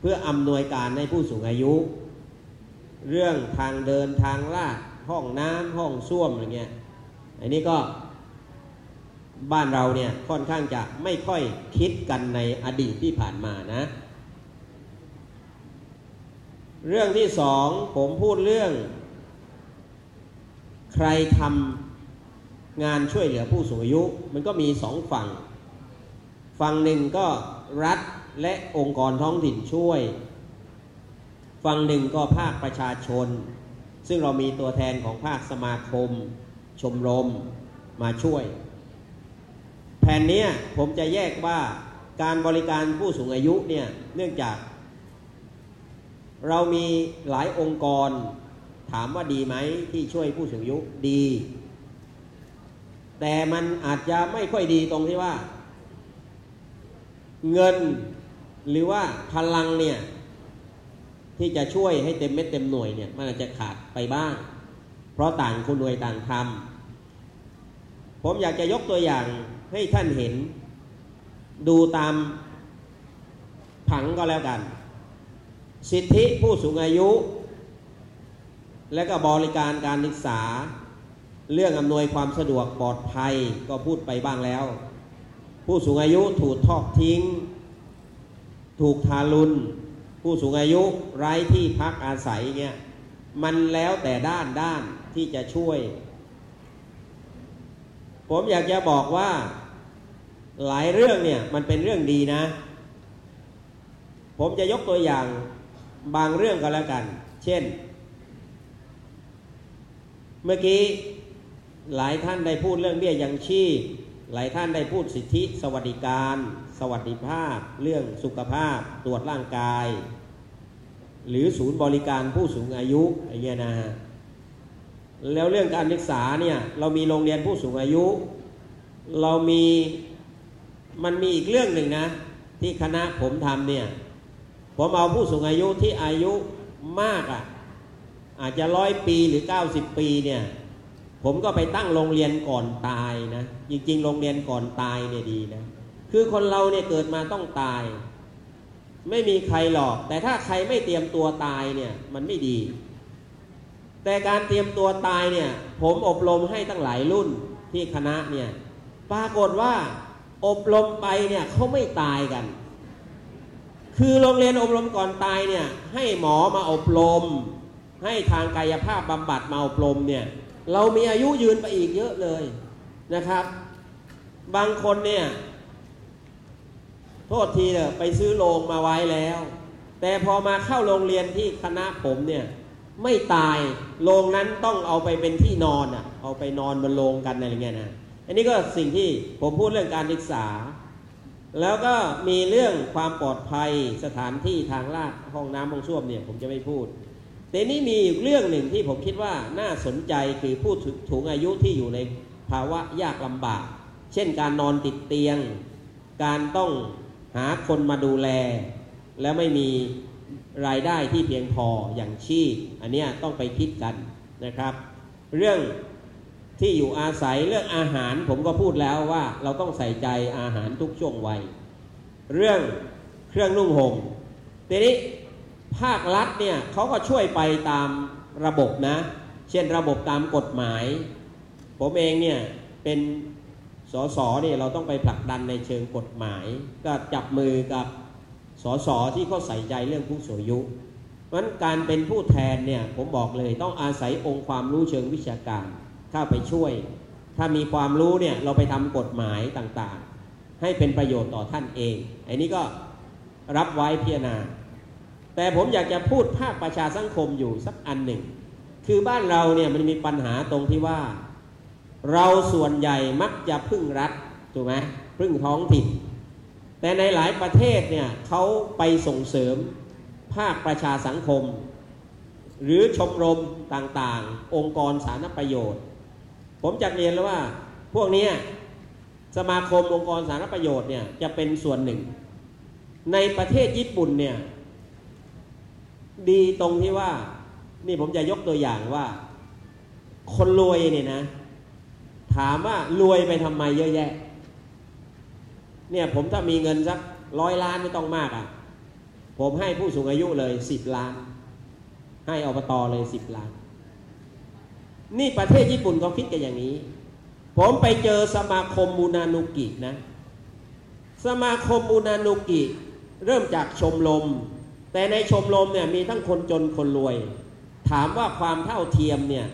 เพื่ออำนวยการให้ผู้สูงอายุ เรื่องทางเดินทางลาดห้องน้ำห้องส้วมอะไรเงี้ยอันนี้ก็บ้านเราเนี่ยค่อนข้างจะไม่ค่อยคิดกันในอดีตที่ผ่านมานะ เรื่องที่สองผมพูดเรื่อง ใครทำงานช่วยเหลือผู้สูงอายุ มันก็มีสองฝั่ง ฝั่งหนึ่งก็รัฐและองค์กรท้องถิ่นช่วย ฝั่งหนึ่งก็ภาคประชาชน ซึ่งเรามีตัวแทนของภาคสมาคม ชมรมมาช่วย แผนนี้ผมจะแยกว่าการบริการผู้สูงอายุเนี่ยเนื่องจาก เรามีหลายองค์กร ถามว่าดีไหมที่ช่วยผู้สูงอายุดี แต่มันอาจจะไม่ค่อยดีตรงที่ว่า เงินหรือว่าพลังเนี่ย ที่จะช่วยให้เต็มเม็ดเต็มหน่วยเนี่ยมันอาจจะขาดไปบ้าง เพราะต่างคนหน่วยต่างทำผมอยากจะยกตัวอย่างให้ท่านเห็น ดูตามผังก็แล้วกัน สิทธิผู้สูงอายุ และก็บริการการศึกษา เรื่องอำนวยความสะดวกปลอดภัยก็พูดไปบ้างแล้ว ผู้สูงอายุถูกทอดทิ้ง ถูกทารุณ ผู้สูงอายุไร้ที่พักอาศัยเงี้ยมันแล้วแต่ด้านด้านที่จะช่วย ผมอยากจะบอกว่าหลายเรื่องเนี่ยมันเป็นเรื่องดีนะ ผมจะยกตัวอย่างบางเรื่องก็แล้วกัน เช่น เมื่อกี้หลายท่านได้พูดเรื่องเบี้ยยังชีพหลายท่านได้พูดสิทธิสวัสดิการ สวัสดิภาพ เรื่องสุขภาพ ตรวจร่างกาย หรือศูนย์บริการผู้สูงอายุอย่างเงี้ยนะฮะแล้วเรื่องการศึกษาเนี่ยเรามีโรงเรียนผู้สูงอายุ เรามีมันมีอีกเรื่องหนึ่งนะ ที่คณะผมทำเนี่ยผมเอาผู้สูงอายุที่อายุมากอะ่ะอาจจะร้อยปีหรือ 90 ปีเนี่ยผมก็ไปตั้งโรงเรียนก่อนตายนะจริงๆ โรงเรียนก่อนตายเนี่ยดีนะ คือคนเราเนี่ยเกิดมาต้องตาย ไม่มีใครหรอก แต่ถ้าใครไม่เตรียมตัวตายเนี่ยมันไม่ดี แต่การเตรียมตัวตายเนี่ยผมอบรมให้ตั้งหลายรุ่นที่คณะเนี่ยปรากฏว่าอบรมไปเนี่ยเขาไม่ตายกัน คือโรงเรียนอบรมก่อนตายเนี่ยให้หมอมาอบรม ให้ทางกายภาพบำบัดมาอบรมเนี่ยเรามีอายุยืนไปอีกเยอะเลยนะครับ บางคนเนี่ย โทษทีเถอะไปซื้อโรงมาไว้แล้ว แต่พอมาเข้าโรงเรียนที่คณะผมเนี่ยไม่ตายโรงนั้นต้องเอาไปเป็นที่นอนอะเอาไปนอนบนโรงกันอะไรเงี้ยนะอันนี้ก็สิ่งที่ผมพูดเรื่องการศึกษา แล้วก็มีเรื่องความปลอดภัยสถานที่ทางลาดห้องน้ำห้องส้วมเนี่ยผมจะไม่พูดแต่นี่มีเรื่องหนึ่งที่ผมคิดว่าน่าสนใจคือผู้สูงอายุที่อยู่ในภาวะยากลำบาก เช่นการนอนติดเตียง การต้อง หาคนมาดูแล แล้วไม่มีรายได้ที่เพียงพออย่างชีพอันนี้ต้องไปคิดกันนะครับ เรื่องที่อยู่อาศัยเรื่องอาหารผมก็พูดแล้วว่าเราต้องใส่ใจอาหารทุกช่วงวัย เรื่องเครื่องนุ่งห่มทีนี้ภาครัฐเนี่ยเขาก็ช่วยไปตามระบบนะ เช่นระบบตามกฎหมาย ผมเองเนี่ยเป็น สสเนี่ยเราต้องไปผลักดันในเชิงกฎหมาย ก็จับมือกับสสที่เขาใส่ใจเรื่องผู้สูงอายุเพราะฉะนั้นการเป็นผู้แทนเนี่ยผมบอกเลยต้องอาศัยองค์ความรู้เชิงวิชาการเข้าไปช่วย ถ้ามีความรู้เนี่ยเราไปทำกฎหมายต่างๆ ให้เป็นประโยชน์ต่อท่านเองไอันนี้ก็รับไว้พิจารณา แต่ผมอยากจะพูดภาคประชาสังคมอยู่สักอันหนึ่ง คือบ้านเราเนี่ยมันมีปัญหาตรงที่ว่า เราส่วนใหญ่มักจะพึ่งรัฐถูกไหมพึ่งท้องถิ่น แต่ในหลายประเทศเนี่ยเขาไปส่งเสริมภาคประชาสังคม หรือชมรมต่างๆ องค์กรสาธารณประโยชน์ ผมจะเรียนแล้วว่า พวกนี้สมาคมองค์กรสาธารณประโยชน์เนี่ยจะเป็นส่วนหนึ่ง ในประเทศญี่ปุ่นเนี่ยดีตรงที่ว่านี่ผมจะยกตัวอย่างว่า คนรวยเนี่ยนะ ถามว่ารวยไปทำไมเยอะแยะ เนี่ยผมถ้ามีเงินสักร้อยล้านไม่ต้องมากอะ่ะ ผมให้ผู้สูงอายุเลยสิบล้าน ให้อบตเลยสิบล้าน นี่ประเทศญี่ปุ่นเขาคิดกันอย่างนี้ ผมไปเจอสมาคมมูนานุกินะ สมาคมมูนานุกิเริ่มจากชมรมแต่ในชมรมเนี่ยมีทั้งคนจนคนรวย ถามว่าความเท่าเทียมเนี่ย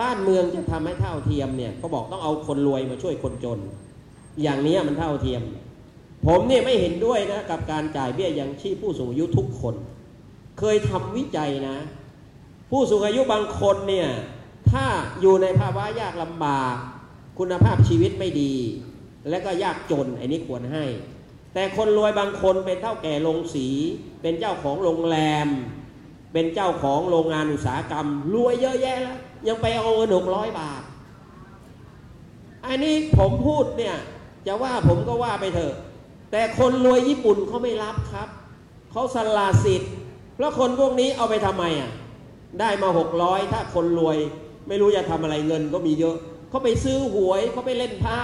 บ้านเมืองจะทำให้เท่าเทียมเนี่ยเขาบอกต้องเอาคนรวยมาช่วยคนจน อย่างนี้มันเท่าเทียม ผมเนี่ยไม่เห็นด้วยนะกับการจ่ายเบี้ยยังชีพผู้สูงอายุทุกคน เคยทำวิจัยนะ ผู้สูงอายุบางคนเนี่ยถ้าอยู่ในภาวะยากลำบาก คุณภาพชีวิตไม่ดี และก็ยากจนไอ้นี้ควรให้ แต่คนรวยบางคนเป็นเท่าแก่โรงสี เป็นเจ้าของโรงแรม เป็นเจ้าของโรงงานอุตสาหกรรมรวยเยอะแยะแล้ว ยังไปเอาเงินหกร้อยบาท อันนี้ผมพูดเนี่ยจะว่าผมก็ว่าไปเถอะ แต่คนรวยญี่ปุ่นเขาไม่รับครับเขาสละสิทธิ์เพราะคนพวกนี้เอาไปทำไมอะได้มาหกร้อยถ้าคนรวยไม่รู้จะทำอะไรเงินก็มีเยอะเขาไปซื้อหวยเขาไปเล่นไพ่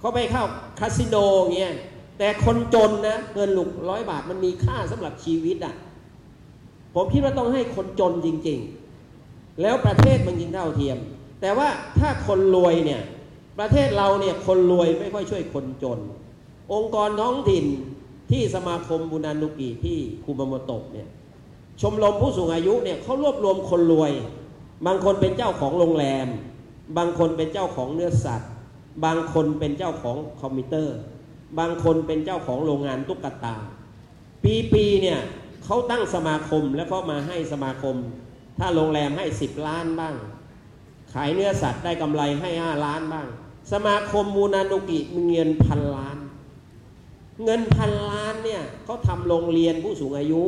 เขาไปเข้าคาสิโนเงี้ยแต่คนจนนะเงินหลุกร้อยบาทมันมีค่าสำหรับชีวิตอะ ผมคิดว่าต้องให้คนจนจริง ๆ แล้วประเทศมันจริงเท่าเทียม แต่ว่าถ้าคนรวยเนี่ยประเทศเราเนี่ยคนรวยไม่ค่อยช่วยคนจน องค์กรท้องถิ่นที่สมาคมบุญานุกิที่คุมาโมโตะเนี่ยชมรมผู้สูงอายุเนี่ยเขารวบรวมคนรวย บางคนเป็นเจ้าของโรงแรม บางคนเป็นเจ้าของเนื้อสัตว์ บางคนเป็นเจ้าของคอมพิวเตอร์ บางคนเป็นเจ้าของโรงงานตุ๊กตา ปีปีๆเนี่ยเขาตั้งสมาคมแล้วก็มาให้สมาคม ถ้าโรงแรมให้ 10 ล้านบ้าง ขายเนื้อสัตว์ได้กำไรให้ 5 ล้านบ้าง สมาคมมูนานุกิมีเงินพันล้าน เงินพันล้านเนี่ยเขาทำโรงเรียนผู้สูงอายุ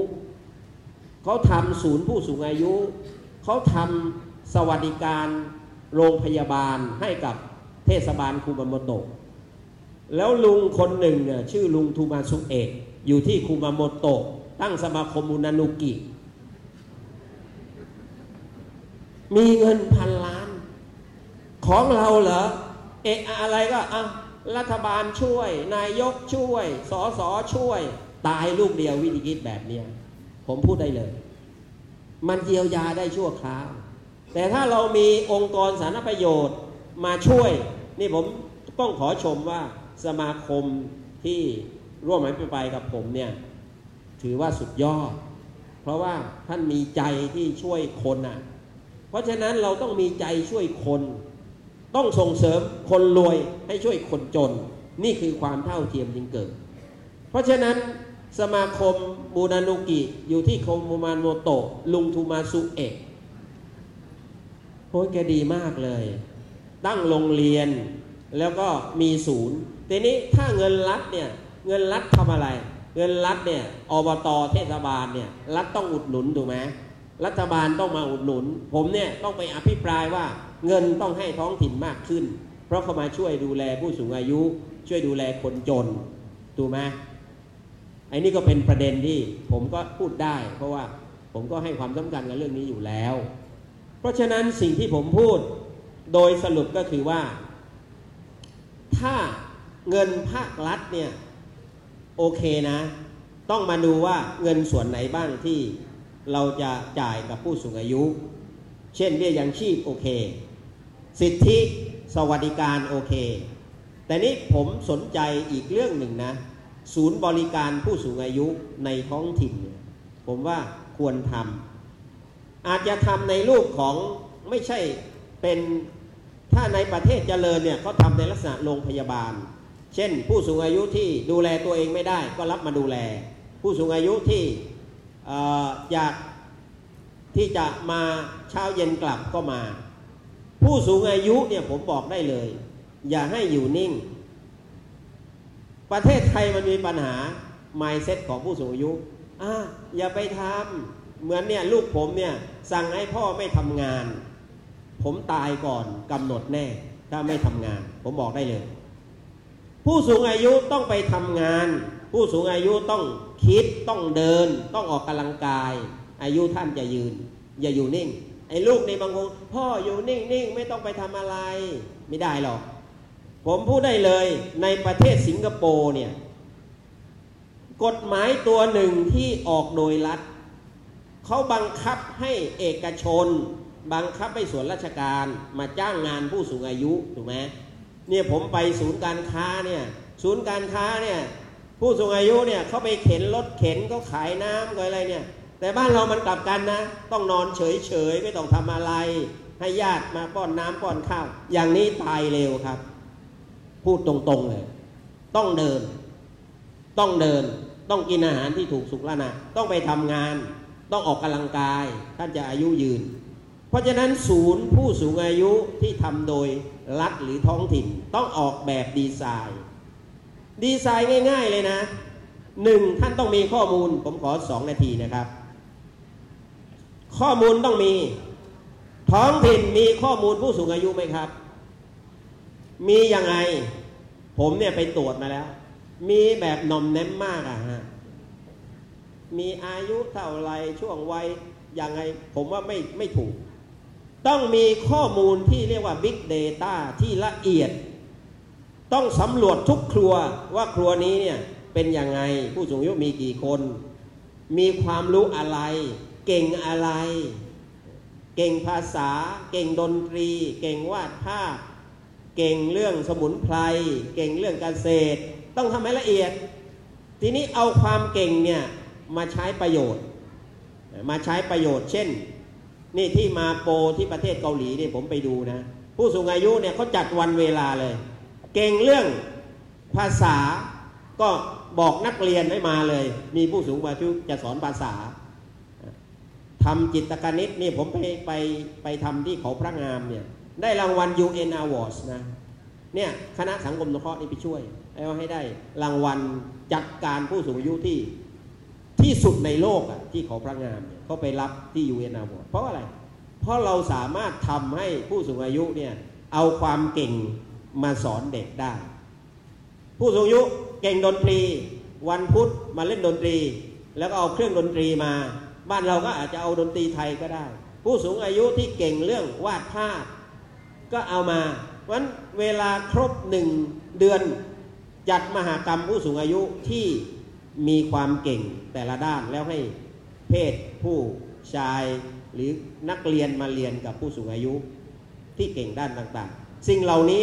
เขาทำศูนย์ผู้สูงอายุ เขาทำสวัสดิการโรงพยาบาลให้กับเทศบาลคูมาโมโตะแล้วลุงคนหนึ่งเนี่ยชื่อลุงทูมาซุเอะอยู่ที่คูมาโมโตะตั้งสมาคมมูนานุกิ มีเงินพันล้าน ของเราเหรอเอะอะไรก็อะรัฐบาลช่วย นายกช่วย สอสอช่วย ตายลูกเดียววิธีคิดแบบเนี้ยผมพูดได้เลย มันเยียวยาได้ชั่วคราว แต่ถ้าเรามีองค์กรสาธารณประโยชน์มาช่วย นี่ผมต้องขอชมว่าสมาคมที่ร่วมอภิปกับผมเนี่ยถือว่าสุดยอด เพราะว่าท่านมีใจที่ช่วยคนอะ เพราะฉะนั้นเราต้องมีใจช่วยคน ต้องส่งเสริมคนรวยให้ช่วยคนจน นี่คือความเท่าเทียมจึงเกิด เพราะฉะนั้นสมาคมบูนานุกิอยู่ที่โคมูมานโมโตะลุงทูมาซุเอะโอ้ยแกดีมากเลย ตั้งโรงเรียนแล้วก็มีศูนย์ทีนี้ถ้าเงินรัฐเนี่ยเงินรัฐทำอะไร เงินรัฐเนี่ยอบตเทศบาลเนี่ยรัฐต้องอุดหนุนถูกไหม รัฐบาลต้องมาอุดหนุน ผมเนี่ยต้องไปอภิปรายว่าเงินต้องให้ท้องถิ่นมากขึ้น เพราะเขามาช่วยดูแลผู้สูงอายุ ช่วยดูแลคนจนถูกไหมไอ้นี่ก็เป็นประเด็นที่ผมก็พูดได้ เพราะว่าผมก็ให้ความสำคัญกับเรื่องนี้อยู่แล้ว เพราะฉะนั้นสิ่งที่ผมพูดโดยสรุปก็คือว่า ถ้าเงินภาครัฐเนี่ยโอเคนะ ต้องมาดูว่าเงินส่วนไหนบ้างที่ เราจะจ่ายกับผู้สูงอายุ เช่นเบี้ยยังชีพโอเค สิทธิสวัสดิการโอเค แต่นี้ผมสนใจอีกเรื่องหนึ่งนะ ศูนย์บริการผู้สูงอายุในท้องถิ่น ผมว่าควรทำอาจจะทำในรูปของไม่ใช่เป็นถ้าในประเทศเจริญเนี่ยเขาทำในลักษณะโรงพยาบาล เช่น ผู้สูงอายุที่ดูแลตัวเองไม่ได้ก็รับมาดูแล ผู้สูงอายุที่ อยากที่จะมาเช้าเย็นกลับก็มา ผู้สูงอายุเนี่ยผมบอกได้เลย อย่าให้อยู่นิ่ง ประเทศไทยมันมีปัญหา mindset ของผู้สูงอายุอะอย่าไปทำเหมือนเนี่ยลูกผมเนี่ยสั่งให้พ่อไม่ทำงาน ผมตายก่อนกำหนดแน่ ถ้าไม่ทำงาน ผมบอกได้เลย ผู้สูงอายุต้องไปทำงาน ผู้สูงอายุต้องคิดต้องเดิน ต้องออกกำลังกาย อายุท่านจะยืน อย่าอยู่นิ่ง ไอ้ลูกในบางคนพ่ออยู่นิ่งนิ่งไม่ต้องไปทำอะไร ไม่ได้หรอก ผมพูดได้เลยในประเทศสิงคโปร์เนี่ย กฎหมายตัวหนึ่งที่ออกโดยรัฐเขาบังคับให้เอกชน บังคับให้ส่วนราชการมาจ้างงานผู้สูงอายุถูกไหมเนี่ยผมไปศูนย์การค้าเนี่ยศูนย์การค้าเนี่ย ผู้สูงอายุเนี่ยเขาไปเข็นรถเข็นเขาขายน้ำก็อะไรเนี่ย แต่บ้านเรามันกลับกันนะ ต้องนอนเฉยๆไม่ต้องทำอะไร ให้ญาติมาป้อนน้ำป้อนข้าว อย่างนี้ตายเร็วครับ พูดตรงๆเลย ต้องเดิน ต้องเดิน ต้องกินอาหารที่ถูกสุขลักษณะต้องไปทำงาน ต้องออกกำลังกาย ท่านจะอายุยืน เพราะฉะนั้นศูนย์ผู้สูงอายุที่ทำโดยรัฐหรือท้องถิ่น ต้องออกแบบดีไซน์ ดีไซน์ง่าย ๆเลยนะหนึ่งท่านต้องมีข้อมูล ผมขอสองนาทีนะครับ ข้อมูลต้องมี ท้องถิ่นมีข้อมูลผู้สูงอายุไหมครับ มียังไง ผมเนี่ยไปตรวจมาแล้ว มีแบบนมแนมมากอะฮะมีอายุเท่าไรช่วงวัยยังไง ผมว่าไม่ไม่ถูก ต้องมีข้อมูลที่เรียกว่า Big Data ที่ละเอียด ต้องสำรวจทุกครัวว่าครัวนี้เนี่ยเป็นยังไงผู้สูงอายุมีกี่คน มีความรู้อะไร เก่งอะไร เก่งภาษา เก่งดนตรี เก่งวาดภาพ เก่งเรื่องสมุนไพรเก่งเรื่องกเกษตร ต้องทำให้ละเอียด ทีนี้เอาความเก่งเนี่ยมาใช้ประโยชน์ มาใช้ประโยชน์ เช่น นี่ที่มาโปที่ประเทศเกาหลีนี่ผมไปดูนะ ผู้สูงอายุเนี่ยเขาจัดวันเวลาเลย เก่งเรื่องภาษาก็บอกนักเรียนให้มาเลย มีผู้สูงอายุจะสอนภาษาทำจิตรกนิตนี่ผมไปไปไปทำที่เขาพระงามเนี่ยได้รางวัล UN Awards นะเนี่ยคณะสังคมสงเคราะห์นี่ไปช่วยเอาให้ได้รางวัลจัดการผู้สูงอายุที่ที่สุดในโลกอะที่เขาพระงามเนี่ยเขาไปรับที่ UN Awards เพราะอะไร เพราะเราสามารถทำให้ผู้สูงอายุเนี่ยเอาความเก่ง มาสอนเด็กได้ ผู้สูงอายุเก่งดนตรี วันพุธมาเล่นดนตรี แล้วก็เอาเครื่องดนตรีมา บ้านเราก็อาจจะเอาดนตรีไทยก็ได้ ผู้สูงอายุที่เก่งเรื่องวาดภาพ ก็เอามาเพราะฉะนั้นเวลาครบหนึ่งเดือน จัดมหากรรมผู้สูงอายุที่มีความเก่งแต่ละด้านแล้วให้เพศผู้ชายหรือนักเรียนมาเรียนกับผู้สูงอายุที่เก่งด้านต่างๆ สิ่งเหล่านี้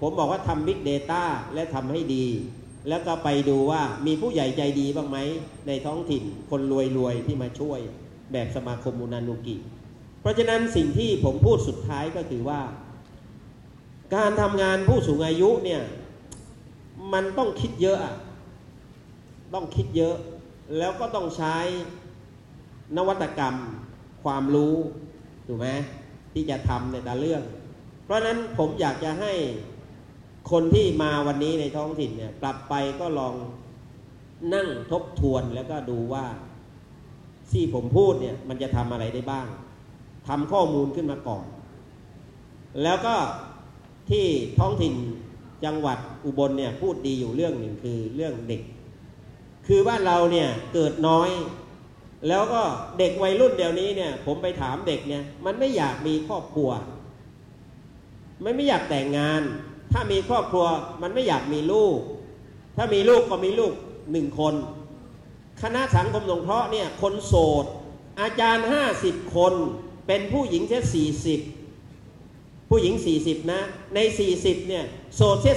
ผมบอกว่าทำ Big Data และทำให้ดี แล้วก็ไปดูว่ามีผู้ใหญ่ใจดีบ้างไหม ในท้องถิ่นคนรวยๆ ที่มาช่วยแบบสมาคมมูนานุกิ เพราะฉะนั้นสิ่งที่ผมพูดสุดท้ายก็คือว่า การทำงานผู้สูงอายุเนี่ย มันต้องคิดเยอะต้องคิดเยอะ แล้วก็ต้องใช้นวัตกรรมความรู้ถูกไหมที่จะทำในแต่เรื่อง เพราะฉะนั้นผมอยากจะให้ คนที่มาวันนี้ในท้องถิ่นเนี่ยกลับไปก็ลองนั่งทบทวนแล้วก็ดูว่าที่ผมพูดเนี่ยมันจะทำอะไรได้บ้าง ทำข้อมูลขึ้นมาก่อน แล้วก็ที่ท้องถิ่นจังหวัดอุบลเนี่ยพูดดีอยู่เรื่องหนึ่งคือเรื่องเด็ก คือบ้านเราเนี่ยเกิดน้อย แล้วก็เด็กวัยรุ่นเดี๋ยวนี้เนี่ย ผมไปถามเด็กเนี่ย มันไม่อยากมีครอบครัว มันไม่อยากแต่งงาน ถ้ามีครอบครัวมันไม่อยากมีลูก ถ้ามีลูกก็มีลูกหนึ่งคน คณะสังคมสงเคราะห์เนี่ยคนโสด อาจารย์ห้าสิบคนเป็นผู้หญิงแค่สี่สิบผู้หญิง 40 นะ ใน 40 เนี่ยโสดเสีย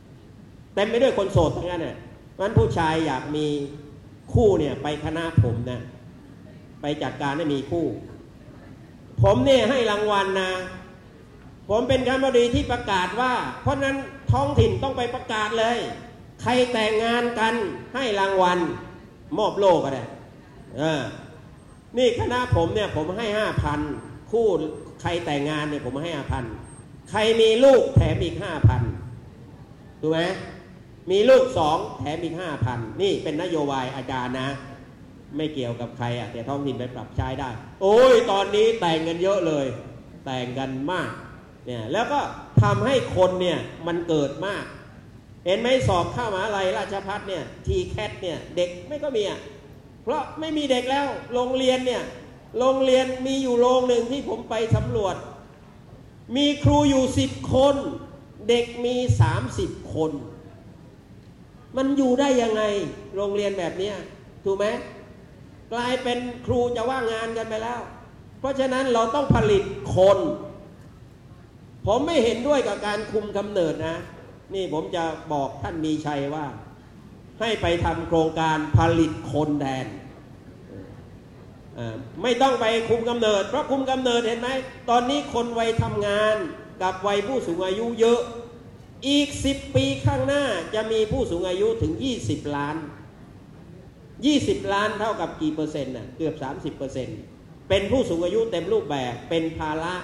30เต็มไปด้วยคนโสดทั้งนั้นน่ะเพราะฉะนั้นผู้ชายอยากมีคู่เนี่ยไปคณะผมนะไปจัดการให้มีคู่ ผมเนี่ยให้รางวัลนะ ผมเป็นคณบดีที่ประกาศว่า เพราะนั้นท้องถิ่นต้องไปประกาศเลย ใครแต่งงานกันให้รางวัลมอบโล่ก็ได้เออนี่คณะผมเนี่ยผมให้ห้าพันคู่ใครแต่งงานเนี่ยผมให้ห้าพันใครมีลูกแถมอีกห้าพันถูกไหมมีลูกสองแถมอีกห้าพันนี่เป็นนโยบายอาจารย์นะ ไม่เกี่ยวกับใครอะแต่ท้องถิ่นไปปรับใช้ได้ โอ้ยตอนนี้แต่งกันเยอะเลย แต่งกันมาก เนี่ยแล้วก็ทำให้คนเนี่ยมันเกิดมาก เห็นไหมสอบเข้ามหาลัยราชพัฒเนี่ยทีแคทเนี่ยเด็กไม่ก็มีอะเพราะไม่มีเด็กแล้วโรงเรียนเนี่ยโรงเรียนมีอยู่โรงหนึ่งที่ผมไปสำรวจ มีครูอยู่สิบคน เด็กมีสามสิบคน มันอยู่ได้ยังไงโรงเรียนแบบเนี้ยถูกไหมกลายเป็นครูจะว่างงานกันไปแล้ว เพราะฉะนั้นเราต้องผลิตคน ผมไม่เห็นด้วยกับการคุมกำเนิดนะ นี่ผมจะบอกท่านมีชัยว่า ให้ไปทำโครงการผลิตคนแทนไม่ต้องไปคุมกำเนิด เพราะคุมกำเนิดเห็นไหมตอนนี้คนวัยทำงานกับวัยผู้สูงอายุเยอะ อีก 10 ปีข้างหน้าจะมีผู้สูงอายุถึง 20 ล้าน 20 ล้านเท่ากับกี่เปอร์เซ็นต์น่ะเกือบ 30เปอร์เซ็นต์เป็นผู้สูงอายุเต็มรูปแบบเป็นภาระ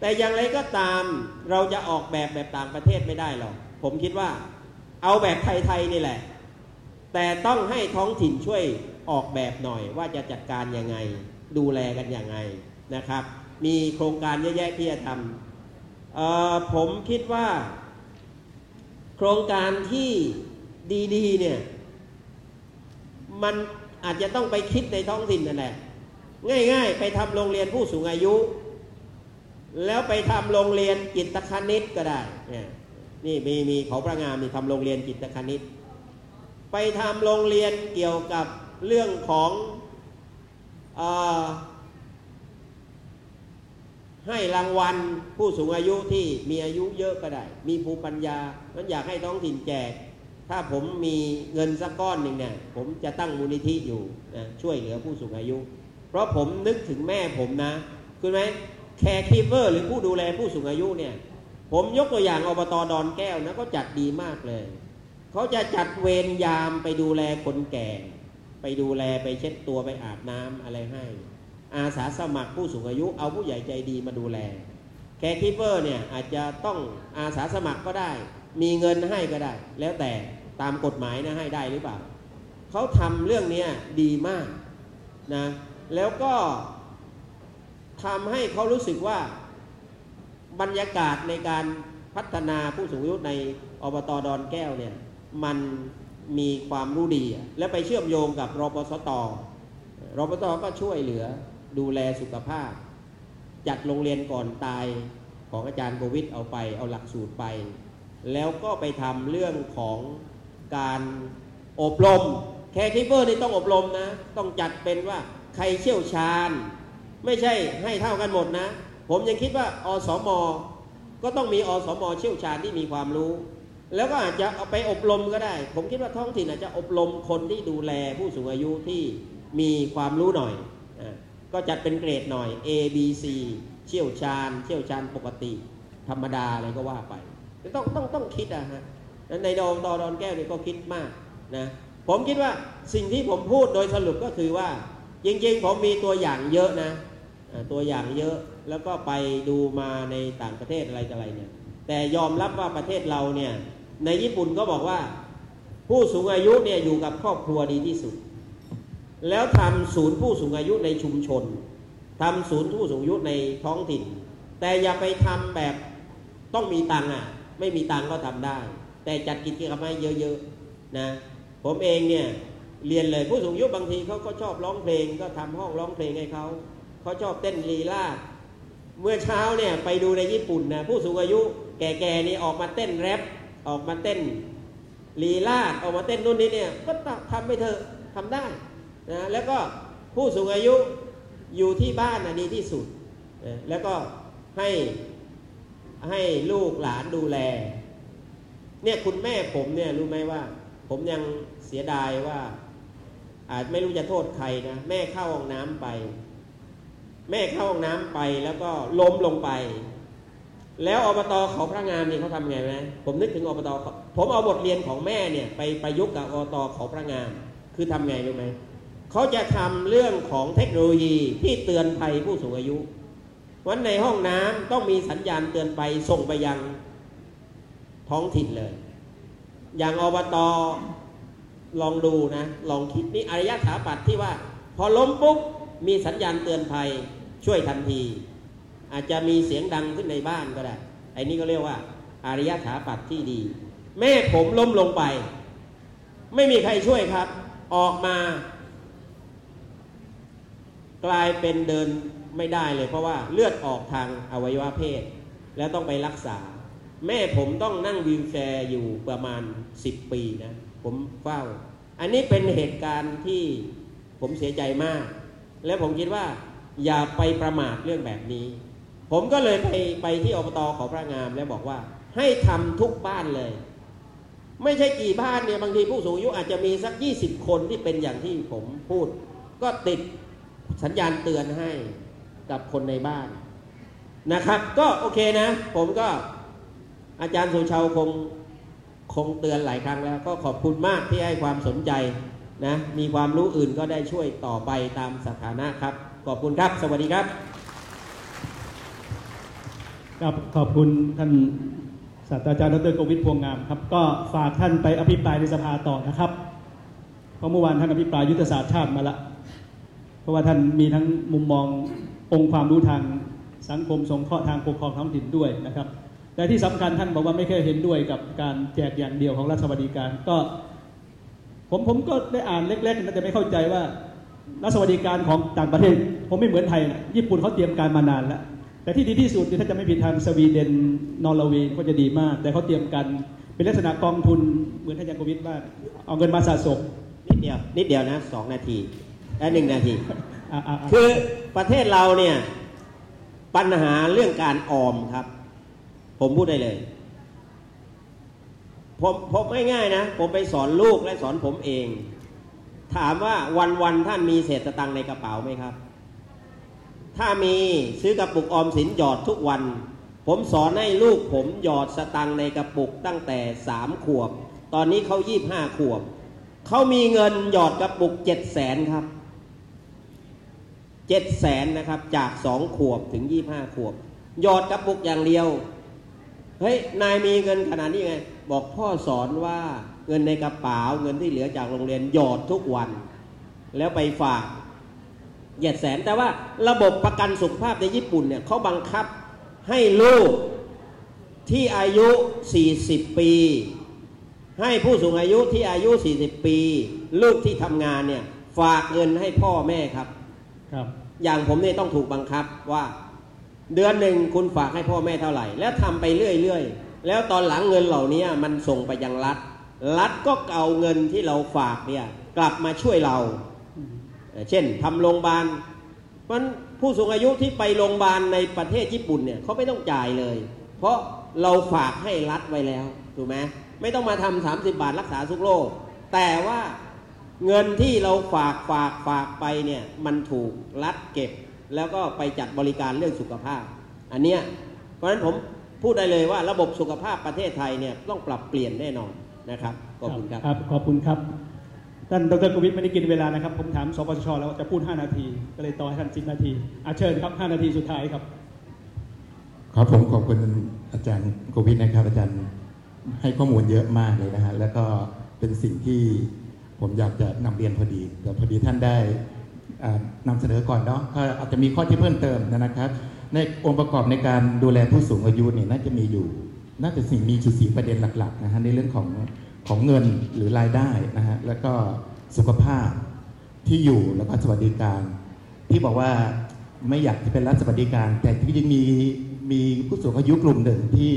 แต่อย่างไรก็ตามเราจะออกแบบแบบต่างประเทศไม่ได้หรอก ผมคิดว่า เอาแบบไทยๆนี่แหละ แต่ต้องให้ท้องถิ่นช่วยออกแบบหน่อยว่าจะจัดการยังไง ดูแลกันยังไงนะครับ มีโครงการเยอะแยะที่จะทำผมคิดว่า โครงการที่ดีๆเนี่ย มันอาจจะต้องไปคิดในท้องถิ่นนั่นแหละง่าย ๆ ไปทำโรงเรียนผู้สูงอายุ แล้วไปทำโรงเรียนจิตคณิตก็ได้นี่มีมีเขาประงามมีทำโรงเรียนจิตคณิต ไปทำโรงเรียนเกี่ยวกับเรื่องของออให้รางวัลผู้สูงอายุที่มีอายุเยอะก็ได้ มีภูมิปัญญานั้นอยากให้ท้องถิ่นแจก ถ้าผมมีเงินสักก้อนหนึ่งเนี่ยผมจะตั้งมูลนิธิอยู่นะช่วยเหลือผู้สูงอายุ เพราะผมนึกถึงแม่ผมนะคุณไหม caregiver หรือผู้ดูแลผู้สูงอายุเนี่ย ผมยกตัวอย่างอบตดอนแก้วนะก็จัดดีมากเลย เขาจะจัดเวรยามไปดูแลคนแก่ ไปดูแลไปเช็ดตัวไปอาบน้ำอะไรให้ อาสาสมัครผู้สูงอายุ เอาผู้ใหญ่ใจดีมาดูแล caregiver เนี่ยอาจจะต้องอาสาสมัครก็ได้ มีเงินให้ก็ได้ แล้วแต่ตามกฎหมายนะให้ได้หรือเปล่าเขาทำเรื่องเนี้ยดีมากนะแล้วก็ ทำให้เขารู้สึกว่าบรรยากาศในการพัฒนาผู้สูงอายุในอบตดอนแก้วเนี่ยมันมีความรู้ดี และไปเชื่อมโยงกับรปสตรปสตก็ช่วยเหลือดูแลสุขภาพ จัดโรงเรียนก่อนตายของอาจารย์โควิดเอาไปเอาหลักสูตรไป แล้วก็ไปทำเรื่องของการอบรม caregiver นี่ต้องอบรมนะ ต้องจัดเป็นว่าใครเชี่ยวชาญ ไม่ใช่ให้เท่ากันหมดนะ ผมยังคิดว่าอสมก็ต้องมีอสมเชี่ยวชาญที่มีความรู้ แล้วก็อาจจะเอาไปอบรมก็ได้ ผมคิดว่าท้องถิ่นอาจจะอบรมคนที่ดูแลผู้สูงอายุที่มีความรู้หน่อยก็จัดเป็นเกรดหน่อย A B C เชี่ยวชาญ เชี่ยวชาญปกติ ธรรมดาอะไรก็ว่าไปต้องต้องต้องคิดอะฮะในดองตอดอนแก้วเนี่ยก็คิดมากนะผมคิดว่าสิ่งที่ผมพูดโดยสรุปก็คือว่า จริงๆ ผมมีตัวอย่างเยอะนะ ตัวอย่างเยอะแล้วก็ไปดูมาในต่างประเทศอะไรต่ออะไรเนี่ย แต่ยอมรับว่าประเทศเราเนี่ย ในญี่ปุ่นก็บอกว่า ผู้สูงอายุเนี่ยอยู่กับครอบครัวดีที่สุด แล้วทำศูนย์ผู้สูงอายุในชุมชนทำศูนย์ผู้สูงอายุในท้องถิ่น แต่อย่าไปทำแบบต้องมีตังค์อะ ไม่มีตังค์ก็ทำได้ แต่จัดกิจกรรมให้เยอะๆนะ ผมเองเนี่ยเรียนเลยผู้สูงอายุบางทีเขาก็ชอบร้องเพลง ก็ทำห้องร้องเพลงให้เขา เขาชอบเต้นลีลาดเมื่อเช้าเนี่ยไปดูในญี่ปุ่นนะผู้สูงอายุแก่ๆนี่ออกมาเต้นแรปออกมาเต้นลีลาดออกมาเต้นนู่นนี่เนี่ยก็ทำไปเถอะทำได้นะแล้วก็ผู้สูงอายุอยู่ที่บ้านนะดีที่สุดนะแล้วก็ให้ให้ลูกหลานดูแล เนี่ยคุณแม่ผมเนี่ยรู้ไหมว่า ผมยังเสียดายว่า อาจไม่รู้จะโทษใครนะ แม่เข้าห้องน้ำไป แม่เข้าห้องน้ำไปแล้วก็ล้มลงไป แล้วอบตเขาพระงามนี่เขาทำไงไหมผมนึกถึงอบตผมเอาบทเรียนของแม่เนี่ยไปประยุกต์กับอบตเขาพระงาม คือทำไงรู้ไหมเขาจะทำเรื่องของเทคโนโลยีที่เตือนภัยผู้สูงอายุวันในห้องน้ำต้องมีสัญญาณเตือนไปส่งไปยังท้องถิ่นเลย อย่างอบตลองดูนะ ลองคิดนี่อารยสถาปัตที่ว่า พอล้มปุ๊บมีสัญญาณเตือนภัย ช่วยทันที อาจจะมีเสียงดังขึ้นในบ้านก็ได้ไอ้นี่ก็เรียกว่า อาริยสถาปัตที่ดี แม่ผมล้มลงไป ไม่มีใครช่วยครับ ออกมา กลายเป็นเดินไม่ได้เลย เพราะว่าเลือดออกทางอวัยวะเพศ แล้วต้องไปรักษา แม่ผมต้องนั่งวีลแชร์อยู่ประมาณ 10 ปีนะ ผมเฝ้า อันนี้เป็นเหตุการณ์ที่ผมเสียใจมาก และผมคิดว่า อย่าไปประมาทเรื่องแบบนี้ ผมก็เลยไปไปที่อบตของพระงามแล้วบอกว่า ให้ทำทุกบ้านเลย ไม่ใช่กี่บ้านเนี่ยบางทีผู้สูงอายุอาจจะมีสัก 20 คนที่เป็นอย่างที่ผมพูด ก็ติดสัญญาณเตือนให้กับคนในบ้านนะครับ ก็โอเคนะ ผมก็อาจารย์สุชาวคงคงเตือนหลายครั้งแล้ว ก็ขอบคุณมากที่ให้ความสนใจนะมีความรู้อื่นก็ได้ช่วยต่อไปตามสถานะครับ ขอบคุณครับ สวัสดีครับครับขอบคุณท่านศาสตราจารย์ดรโกวิทพวงงามครับก็ฝากท่านไปอภิปรายในสภาต่อนะครับ เพราะเมื่อวานท่านอภิปรายยุทธศาสตร์ชาติมาละ เพราะว่าท่านมีทั้งมุมมององค์ความรู้ทางสังคมสงเคราะห์ทางปกครองท้องถิ่นด้วยนะครับแต่ที่สำคัญท่านบอกว่าไม่เคยเห็นด้วยกับการแจกอย่างเดียวของรัฐสวัสดิการก็ ผมผมก็ได้อ่านเล็กๆนะแต่ไม่เข้าใจว่า รัฐสวัสดิการของต่างประเทศผมไม่เหมือนไทยนะญี่ปุ่นเขาเตรียมการมานานแล้ว แต่ที่ดีที่สุดเนี่ยถ้าจะไม่ผิดทางสวีเดนนอร์เวย์ก็จะดีมาก แต่เขาเตรียมกันเป็นลักษณะกองทุนเหมือนท่านยังโควิดว่าเอาเงินมาสะสมนิดเดียวนิดเดียวนะสองนาทีและหนึ่งนาทีอ่าอ่าอ่าคือประเทศเราเนี่ยปัญหาเรื่องการออมครับ ผมพูดได้เลย ผมผมง่ายๆนะ ผมไปสอนลูกและสอนผมเอง ถามว่าวันวันๆท่านมีเศษสตังค์ในกระเป๋าไหมครับ ถ้ามีซื้อกระปุกออมสินหยอดทุกวัน ผมสอนให้ลูกผมหยอดสตังค์ในกระปุกตั้งแต่สามขวบ ตอนนี้เขายี่บห้าขวบ เขามีเงินหยอดกระปุกเจ็ดแสนครับเจ็ดแสนนะครับจากสองขวบถึงยี่บห้าขวบ หยอดกระปุกอย่างเดียว เฮ้ย นายมีเงินขนาดนี้ไง บอกพ่อสอนว่า เงินในกระเป๋าเงินที่เหลือจากโรงเรียนหยอดทุกวัน แล้วไปฝากเหยียดแสนแต่ว่าระบบประกันสุขภาพในญี่ปุ่นเนี่ยเขาบังคับให้ลูกที่อายุ 40 ปี ให้ผู้สูงอายุที่อายุ 40 ปี ลูกที่ทำงานเนี่ยฝากเงินให้พ่อแม่ครับครับ อย่างผมเนี่ยต้องถูกบังคับว่า เดือนหนึ่งคุณฝากให้พ่อแม่เท่าไหร่ แล้วทำไปเรื่อยๆแล้วตอนหลังเงินเหล่านี้มันส่งไปยังรัฐ รัฐก็เอาเงินที่เราฝากเนี่ยกลับมาช่วยเราเอ่อเช่นทำโรงพยาบาลมันผู้สูงอายุที่ไปโรงพยาบาลในประเทศญี่ปุ่นเนี่ยเขาไม่ต้องจ่ายเลย เพราะเราฝากให้รัฐไว้แล้วถูกไหมไม่ต้องมาทำสามสิบาทรักษาทุกโรคแต่ว่าเงินที่เราฝากฝากฝากไปเนี่ยมันถูกรัฐเก็บ แล้วก็ไปจัดบริการเรื่องสุขภาพ อันเนี้ยเพราะฉะนั้นผมพูดได้เลยว่าระบบสุขภาพประเทศไทยเนี่ยต้องปรับเปลี่ยนแน่นอน นะครับ ขอบคุณครับ ครับ ขอบคุณครับ ท่านดรโกวิทไม่ได้กินเวลานะครับ ผมถามสปชแล้วว่าจะพูด 5 นาที ก็เลยต่อให้ท่าน10นาทีอาเชิญครับ 5 นาทีสุดท้ายครับ ครับผมขอบคุณอาจารย์โควิดนะครับ อาจารย์ให้ข้อมูลเยอะมากเลยนะฮะ แล้วก็เป็นสิ่งที่ผมอยากจะนำเรียนพอดี แต่พอดีท่านได้อ่านำเสนอก่อนเนาะก็อาจจะมีข้อที่เพิ่มเติมนะครับ ในองค์ประกอบในการดูแลผู้สูงอายุเนี่ยน่าจะมีอยู่ น่าจะสิ่งมีจุดสีประเด็นหลักๆนะฮะในเรื่องของของเงินหรือรายได้นะฮะแล้วก็สุขภาพที่อยู่แล้วก็สวัสดิการ ที่บอกว่าไม่อยากจะเป็นรัฐสวัสดิการ แต่ที่ยังมีมีผู้สูงอายุกลุ่มหนึ่งที่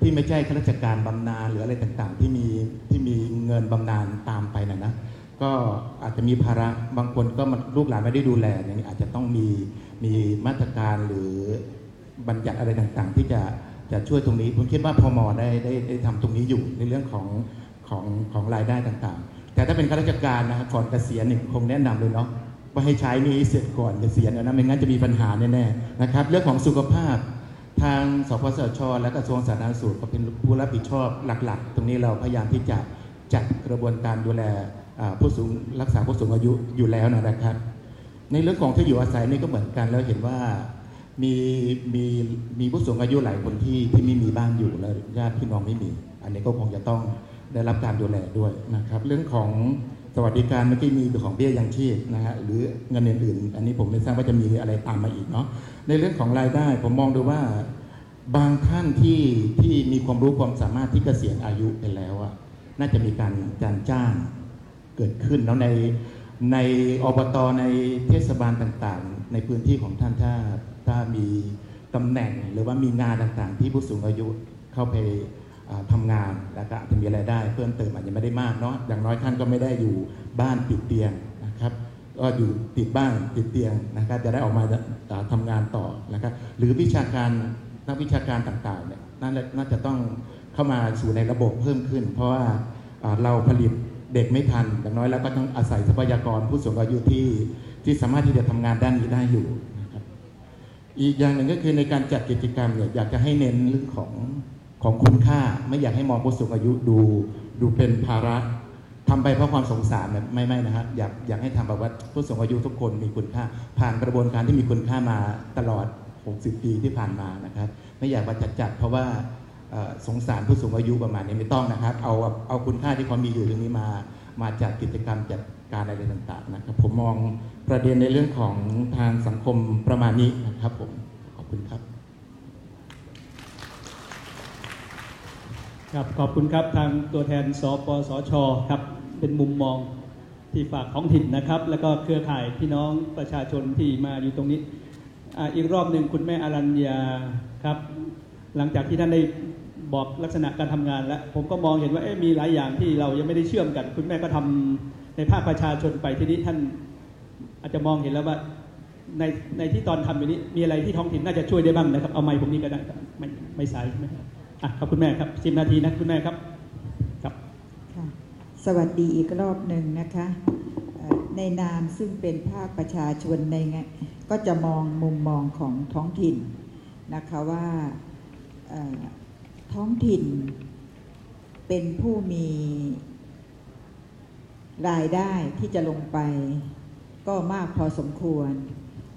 ที่ไม่ใช่ข้าราชการบำนาญหรืออะไรต่างๆ ที่มีที่มีเงินบำนาญตามไปนะนะก็อาจจะมีภาระบางคนก็มันลูกหลานไม่ได้ดูแลเนี่ยอาจจะต้องมีมีมาตรการหรือบัญญัติอะไรต่างๆ ที่จะ จะช่วยตรงนี้ ผมคิดว่าพมได้ได้ได้ทำตรงนี้อยู่ในเรื่องของของของรายได้ต่างๆ แต่ถ้าเป็นข้าราชการนะครับก่อนเกษียณเนี่ยคงแนะนำเลยเนาะว่าให้ใช้นี้เสร็จก่อนเกษียณนะไม่งั้นจะมีปัญหาแน่ๆนะครับ เรื่องของสุขภาพทางสปสช และกระทรวงสาธารณสุขก็เป็นผู้รับผิดชอบหลัก ๆ ตรงนี้เราพยายามที่จะจัดกระบวนการดูแลผู้สูงรักษาผู้สูงอายุอยู่แล้วนะครับ ในเรื่องของที่อยู่อาศัยนี่ก็เหมือนกันแล้วเห็นว่า มีมีมีผู้สูงอายุหลายคนที่ที่ไม่มีบ้านอยู่แล้วญาติพี่น้องไม่มี อันนี้ก็คงจะต้องได้รับการดูแลด้วยนะครับ เรื่องของสวัสดิการเมื่อกี้มีของเบี้ยยังชีพนะฮะหรือเงินอื่นๆอันนี้ผมไม่ทราบว่าจะมีอะไรตามมาอีกเนาะในเรื่องของรายได้ผมมองดูว่าบางท่านที่ที่มีความรู้ความสามารถที่เกษียณอายุไปแล้วอะน่าจะมีการการจ้างเกิดขึ้นแล้วในในอบตในเทศบาลต่างๆ ในพื้นที่ของท่านถ้า ถ้ามีตำแหน่งหรือว่ามีงานต่างๆ ที่ผู้สูงอายุเข้าไปทำางานแล้วก็อาจจะมีรายได้เพิ่มเติมอาจจะไม่ได้มากเนาะอย่างน้อยท่านก็ไม่ได้อยู่บ้านติดเตียงนะครับก็อยู่ติดบ้านติดเตียงนะครับจะได้ออกมาอ่าทำงานต่อนะครับหรือวิชาการนักวิชาการต่างๆเนี่ยน่าจะน่าจะต้องเข้ามาสู่ในระบบเพิ่มขึ้น เพราะว่าเราผลิตเด็กไม่ทันอย่างน้อยแล้วก็ต้องอาศัยทรัพยากรผู้สูงอายุที่ที่สามารถที่จะทำงานด้านนี้ได้อยู่ อีกอย่างหนึ่งก็คือในการจัดกิจกรรมเนี่ยอยากจะให้เน้นเรื่องของของคุณค่า ไม่อยากให้มองผู้สูงอายุดูดูเป็นภาระทำไปเพราะความสงสารเนี่ยไม่ไม่นะครับอยากอยากให้ทำแบบว่าผู้สูงอายุทุกคนมีคุณค่า ผ่านกระบวนการที่มีคุณค่ามาตลอด 60 ปีที่ผ่านมานะครับ ไม่อยากว่าจัดจัดเพราะว่าสงสารผู้สูงอายุประมาณนี้ไม่ต้องนะครับ เอาเอาคุณค่าที่เขามีอยู่ตรงนี้มามาจัดกิจกรรมจัดการอะไรต่างๆนะครับผมมอง ประเด็นในเรื่องของทางสังคมประมาณนี้นะครับผม ขอบคุณครับ ครับขอบคุณครับทางตัวแทนสปสชครับ เป็นมุมมองที่ฝากท้องถิ่นนะครับ แล้วก็เครือข่ายพี่น้องประชาชนที่มาอยู่ตรงนี้ออีกรอบหนึ่งคุณแม่อรัญญาครับ หลังจากที่ท่านได้บอกลักษณะการทำงานแล้ว ผมก็มองเห็นว่ามีหลายอย่างที่เรายังไม่ได้เชื่อมกัน คุณแม่ก็ทำในภาคประชาชนไปทีนี้ท่าน อาจจะมองเห็นแล้วว่าในในที่ตอนทำอยู่นี้มีอะไรที่ท้องถิ่นน่าจะช่วยได้บ้างนะครับ เอาไม้ผมนี้ก็ได้ไม่ไม่สายใช่ไหมครับอะครับคุณแม่ครับสิบนาทีนะคุณแม่ครับครับค่ะสวัสดีอีกรอบหนึ่งนะคะในนามซึ่งเป็นภาคประชาชนในไงก็จะมองมุมมองของท้องถิ่นนะคะว่าท้องถิ่นเป็นผู้มีรายได้ที่จะลงไป ก็มากพอสมควร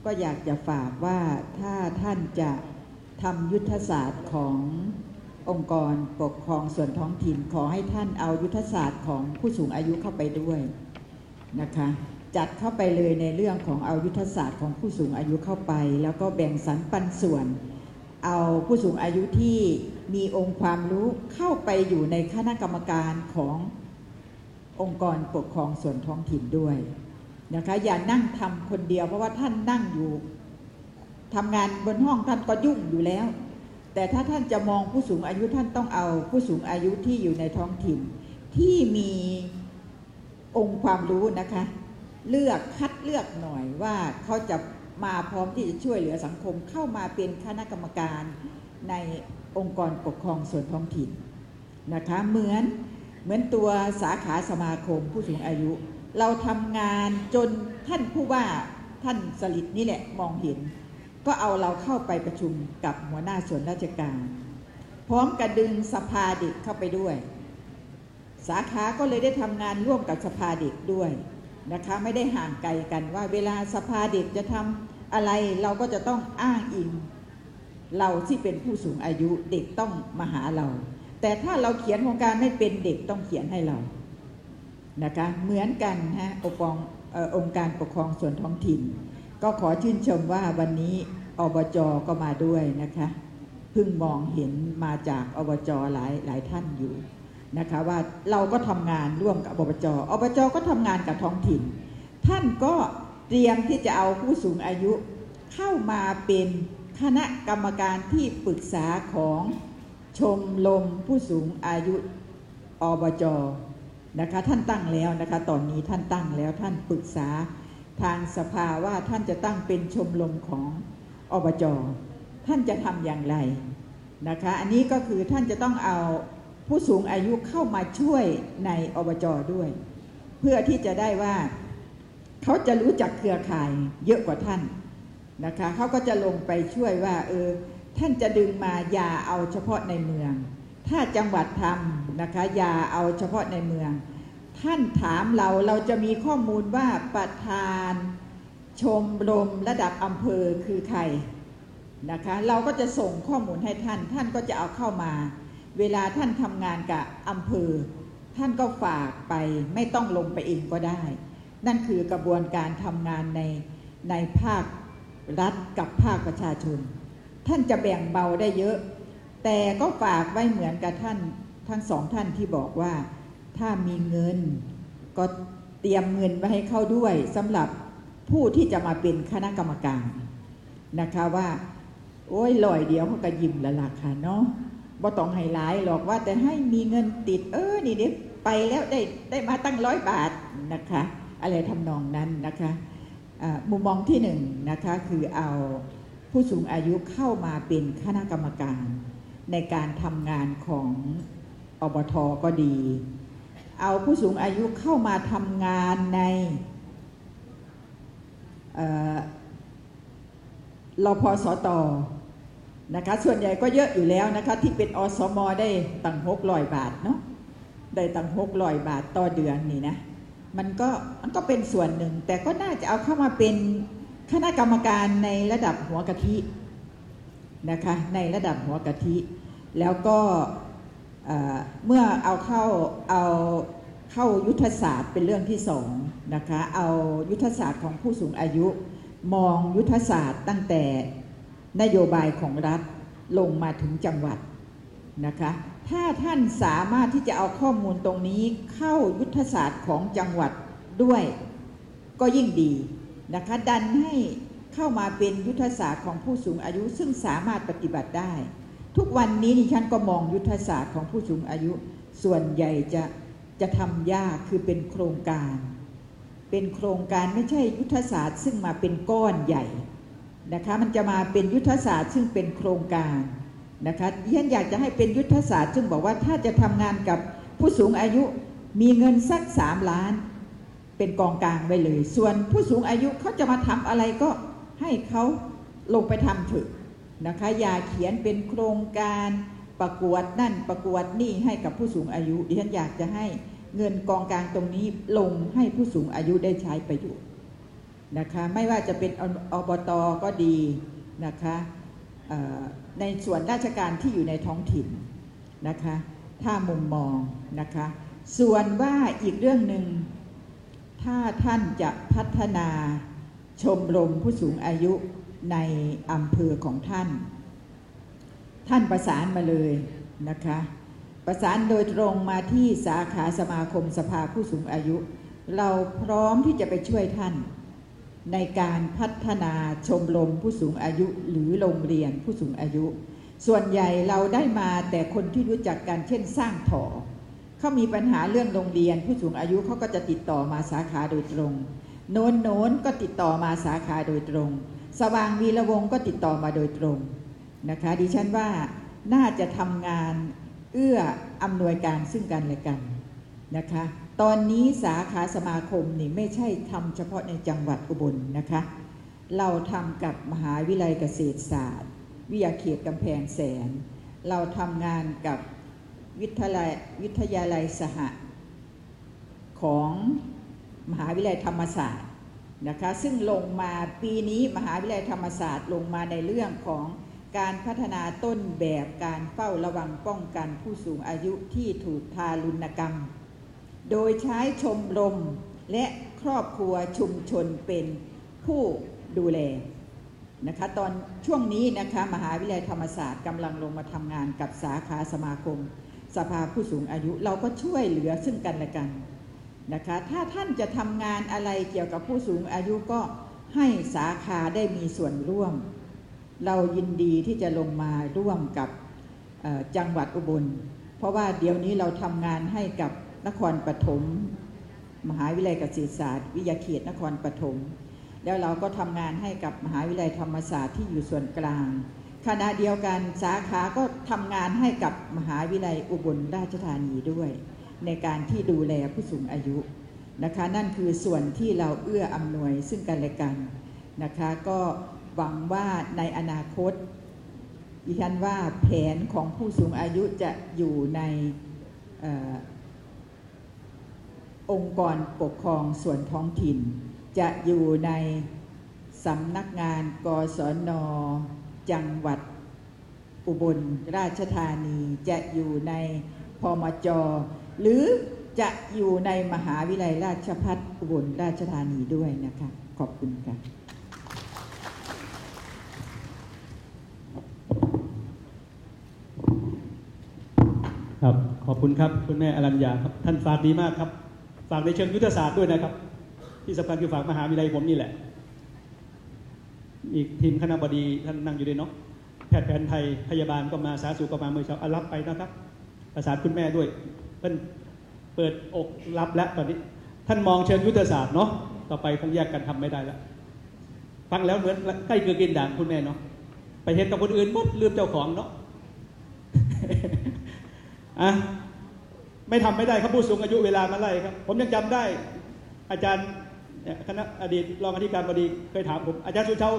ก็อยากจะฝากว่าถ้าท่านจะทำยุทธศาสตร์ขององค์กรปกครองส่วนท้องถิ่น ขอให้ท่านเอายุทธศาสตร์ของผู้สูงอายุเข้าไปด้วยนะคะจัดเข้าไปเลยในเรื่องของเอายุทธศาสตร์ของผู้สูงอายุเข้าไป แล้วก็แบ่งสรรปันส่วน เอาผู้สูงอายุที่มีองค์ความรู้เข้าไปอยู่ในคณะกรรมการขององค์กรปกครองส่วนท้องถิ่นด้วย นะคะอย่านั่งทำคนเดียว เพราะว่าท่านนั่งอยู่ทำงานบนห้องท่านก็ยุ่งอยู่แล้ว แต่ถ้าท่านจะมองผู้สูงอายุท่านต้องเอาผู้สูงอายุที่อยู่ในท้องถิ่น ที่มีองค์ความรู้นะคะ เลือกคัดเลือกหน่อยว่าเขาจะมาพร้อมที่จะช่วยเหลือสังคมเข้ามาเป็นคณะกรรมการในองค์กรปกครองส่วนท้องถิ่นนะคะเหมือนเหมือนตัวสาขาสมาคมผู้สูงอายุ เราทำงานจนท่านผู้ว่าท่านสลิดนี่แหละมองเห็น ก็เอาเราเข้าไปประชุมกับหัวหน้าส่วนราชการ พร้อมกระดึงสภาเด็กเข้าไปด้วย สาขาก็เลยได้ทำงานร่วมกับสภาเด็กด้วยนะคะไม่ได้ห่างไกลกันว่าเวลาสภาเด็กจะทำอะไรเราก็จะต้องอ้างอิง เราที่เป็นผู้สูงอายุเด็กต้องมาหาเรา แต่ถ้าเราเขียนโครงการไม่เป็นเด็กต้องเขียนให้เรา นะคะเหมือนกันฮะองค์กรเอ่อองค์การปกครองส่วนท้องถิ่น ก็ขอชื่นชมว่าวันนี้อบจก็มาด้วยนะคะเพิ่งมองเห็นมาจากอบจหลายหลายท่านอยู่นะคะว่าเราก็ทำงานร่วมกับอบจอบจก็ทำงานกับท้องถิ่น ท่านก็เตรียมที่จะเอาผู้สูงอายุเข้ามาเป็นคณะกรรมการที่ปรึกษาของชมรมผู้สูงอายุอบจ นะคะท่านตั้งแล้วนะคะตอนนี้ท่านตั้งแล้วท่านปรึกษาทางสภาว่าท่านจะตั้งเป็นชมรมของอบจท่านจะทำอย่างไรนะคะอันนี้ก็คือท่านจะต้องเอาผู้สูงอายุเข้ามาช่วยในอบจด้วย เพื่อที่จะได้ว่าเขาจะรู้จักเครือข่ายเยอะกว่าท่านนะคะเขาก็จะลงไปช่วยว่าเออท่านจะดึงมาอย่าเอาเฉพาะในเมือง ถ้าจังหวัดทำนะคะอย่าเอาเฉพาะในเมือง ท่านถามเราเราจะมีข้อมูลว่าประธานชมรมระดับอำเภอคือใครนะคะเราก็จะส่งข้อมูลให้ท่าน ท่านก็จะเอาเข้ามา เวลาท่านทำงานกับอำเภอ ท่านก็ฝากไปไม่ต้องลงไปเองก็ได้ นั่นคือกระบวนการทำงานในในภาครัฐกับภาคประชาชน ท่านจะแบ่งเบาได้เยอะ แต่ก็ฝากไว้เหมือนกับท่านทั้งสองท่านที่บอกว่า ถ้ามีเงินก็เตรียมเงินไว้ให้เข้าด้วยสำหรับผู้ที่จะมาเป็นคณะกรรมการนะคะว่า โอ้ยลอยเดียวเขาก็ยิ้มละล่ะค่ะเนาะบ่ต้องให้หลายหรอกว่าแต่ให้มีเงินติด เออนี่เด็ไปแล้วได้ได้มาตั้งร้อยบาทนะคะ อะไรทำนองนั้นนะคะมุมมองที่หนึ่งนะคะคือเอาผู้สูงอายุเข้ามาเป็นคณะกรรมการ ในการทำงานของอบทก็ดี เอาผู้สูงอายุเข้ามาทำงานในเอ่อรพสตนะคะส่วนใหญ่ก็เยอะอยู่แล้วนะคะที่เป็นอสมได้ตั้งหกร้อยบาทเนาะได้ตั้งหกร้อยบาทต่อเดือนนี่นะมันก็มันก็เป็นส่วนหนึ่ง แต่ก็น่าจะเอาเข้ามาเป็นคณะกรรมการในระดับหัวกะทิ นะคะในระดับหัวกะทิ แล้วก็เมื่อเอาเข้าเอาเข้ายุทธศาสตร์เป็นเรื่องที่สองนะคะเอายุทธศาสตร์ของผู้สูงอายุ มองยุทธศาสตร์ตั้งแต่นโยบายของรัฐลงมาถึงจังหวัดนะคะถ้าท่านสามารถที่จะเอาข้อมูลตรงนี้เข้ายุทธศาสตร์ของจังหวัดด้วยก็ยิ่งดีนะคะดันให้ เข้ามาเป็นยุทธศาสตร์ของผู้สูงอายุซึ่งสามารถปฏิบัติได้ ทุกวันนี้ดิฉันก็มองยุทธศาสตร์ของผู้สูงอายุ ส่วนใหญ่จะจะทำยากคือเป็นโครงการ เป็นโครงการไม่ใช่ยุทธศาสตร์ ซึ่งมาเป็นก้อนใหญ่นะคะมันจะมาเป็นยุทธศาสตร์ซึ่งเป็นโครงการนะคะดิฉันอยากจะให้เป็นยุทธศาสตร์ ซึ่งบอกว่าถ้าจะทำงานกับผู้สูงอายุมีเงินสักสามล้าน เป็นกองกลางไว้เลย ส่วนผู้สูงอายุเขาจะมาทำอะไรก็ ให้เขาลงไปทำเถอะนะคะอย่าเขียนเป็นโครงการประกวดนั่นประกวดนี่ให้กับผู้สูงอายุดิฉันอยากจะให้เงินกองกลางตรงนี้ลงให้ผู้สูงอายุได้ใช้ประโยชน์นะคะไม่ว่าจะเป็นอบตก็ดีนะคะในส่วนราชการที่อยู่ในท้องถิ่นนะคะถ้ามุมมองนะคะส่วนว่าอีกเรื่องหนึ่งถ้าท่านจะพัฒนา ชมรมผู้สูงอายุในอำเภอของท่าน ท่านประสานมาเลยนะคะ ประสานโดยตรงมาที่สาขาสมาคมสภาผู้สูงอายุ เราพร้อมที่จะไปช่วยท่าน ในการพัฒนาชมรมผู้สูงอายุหรือโรงเรียนผู้สูงอายุ ส่วนใหญ่เราได้มาแต่คนที่รู้จักกันเช่นสร้างถอเขามีปัญหาเรื่องโรงเรียนผู้สูงอายุเขาก็จะติดต่อมาสาขาโดยตรง โน้นโน้นก็ติดต่อมาสาขาโดยตรง สว่างวีระวงก็ติดต่อมาโดยตรงนะคะดิฉันว่าน่าจะทำงานเอื้ออำนวยการซึ่งกันและกันนะคะตอนนี้สาขาสมาคมนี่ไม่ใช่ทำเฉพาะในจังหวัดอุบลนะคะ เราทำกับมหาวิทยาลัยเกษตรศาสตร์ วิทยาเขตกำแพงแสน เราทำงานกับวิทยาลัยวิทยาลัยสหของ มหาวิทยาลัยธรรมศาสตร์นะคะซึ่งลงมาปีนี้มหาวิทยาลัยธรรมศาสตร์ลงมาในเรื่องของการพัฒนาต้นแบบการเฝ้าระวังป้องกันผู้สูงอายุที่ถูกทารุณกรรม โดยใช้ชมรมและครอบครัวชุมชนเป็นผู้ดูแลนะคะตอนช่วงนี้นะคะมหาวิทยาลัยธรรมศาสตร์กำลังลงมาทำงานกับสาขาสมาคม สภาผู้สูงอายุ เราก็ช่วยเหลือซึ่งกันและกัน นะคะ ถ้าท่านจะทำงานอะไรเกี่ยวกับผู้สูงอายุก็ให้สาขาได้มีส่วนร่วม เรายินดีที่จะลงมาร่วมกับจังหวัดอุบล เพราะว่าเดี๋ยวนี้เราทำงานให้กับนครปฐมมหาวิทยาลัยเกษตรศาสตร์ วิทยาเขตนครปฐมแล้วเราก็ทำงานให้กับมหาวิทยาลัยธรรมศาสตร์ที่อยู่ส่วนกลางขณะเดียวกันสาขาก็ทำงานให้กับมหาวิทยาลัยอุบลราชธานีด้วย ในการที่ดูแลผู้สูงอายุนะคะนั่นคือส่วนที่เราเอื้ออำนวยซึ่งกันและกันนะคะก็หวังว่าในอนาคตดิฉันว่าแผนของผู้สูงอายุจะอยู่ในออองค์กรปกครองส่วนท้องถิ่น จะอยู่ในสำนักงานกศน จังหวัดอุบลราชธานี จะอยู่ในพมจ หรือจะอยู่ในมหาวิทยาลัยราชพัฒอุบลราชธานีด้วยนะคะ ขอบคุณค่ะ ครับ ขอบคุณครับคุณแม่อรัญญาครับ ท่านฝากดีมากครับฝากในเชิงยุทธศาสตร์ด้วยนะครับ ที่สำคัญคือฝากมหาวิทยาลัยผมนี่แหละ อีกทีมคณะบดีท่านนั่งอยู่ด้วยเนาะแพทย์แผนไทยพยาบาลก็มาสาธารณสุขก็มาเมื่อเช้าอารับไปนะครับ ประสานคุณแม่ด้วย เพิ่นเปิดอกรับแล้วตอนนี้ ท่านมองเชิงยุทธศาสตร์เนาะต่อไปคงแยกกันทำไม่ได้แล้วฟังแล้วเหมือนใกล้เกือกินด่างคุณแม่เนาะไปเห็นกับคนอื่นหมดลืมเจ้าของเนาะอะไม่ทำไม่ได้ครับผู้สูงอายุเวลามาไล่ครับ ผมยังจำได้ อาจารย์คณะอดีตรองอธิการบดีเคยถามผม อาจารย์สุเชา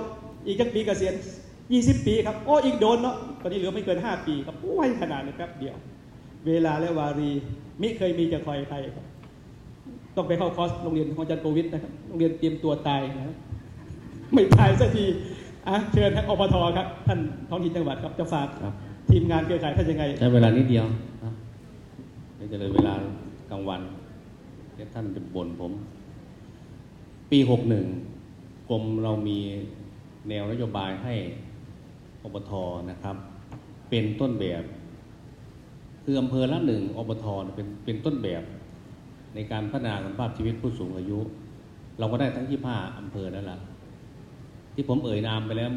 อีกจักปีเกษียณ20 ปีครับ โอ้อีกโดนเนาะตอนนี้เหลือไม่เกิน 5 ปีครับโอ้ยขนาดเลยแป๊บเดียว เวลาและวารี มิเคยมีจะคอยใครครับต้องไปเข้าคอร์สโรงเรียนของอาจารย์โควิดนะครับโรงเรียนเตรียมตัวตายนะครับไม่ตายสักทีอะเชิญท่านอปทครับ ท่านท้องถิ่นจังหวัดครับจะฝากครับทีมงานเครือข่ายท่านยังไงใช้เวลานิดเดียวนะเดี๋ยวจะเลยเวลากลางวันเดี๋ยวท่านจะบ่นผม ปีหกหนึ่งกรมเรามีแนวนโยบายให้อบทนะครับ เป็นต้นแบบ คืออำเภอละหนึ่งอบทเป็นเป็นต้นแบบในการพัฒนาคุณภาพชีวิตผู้สูงอายุ เราก็ได้ทั้งที่ผ้าอำเภอนั่นแหละที่ผมเอ่ยนามไปแล้ว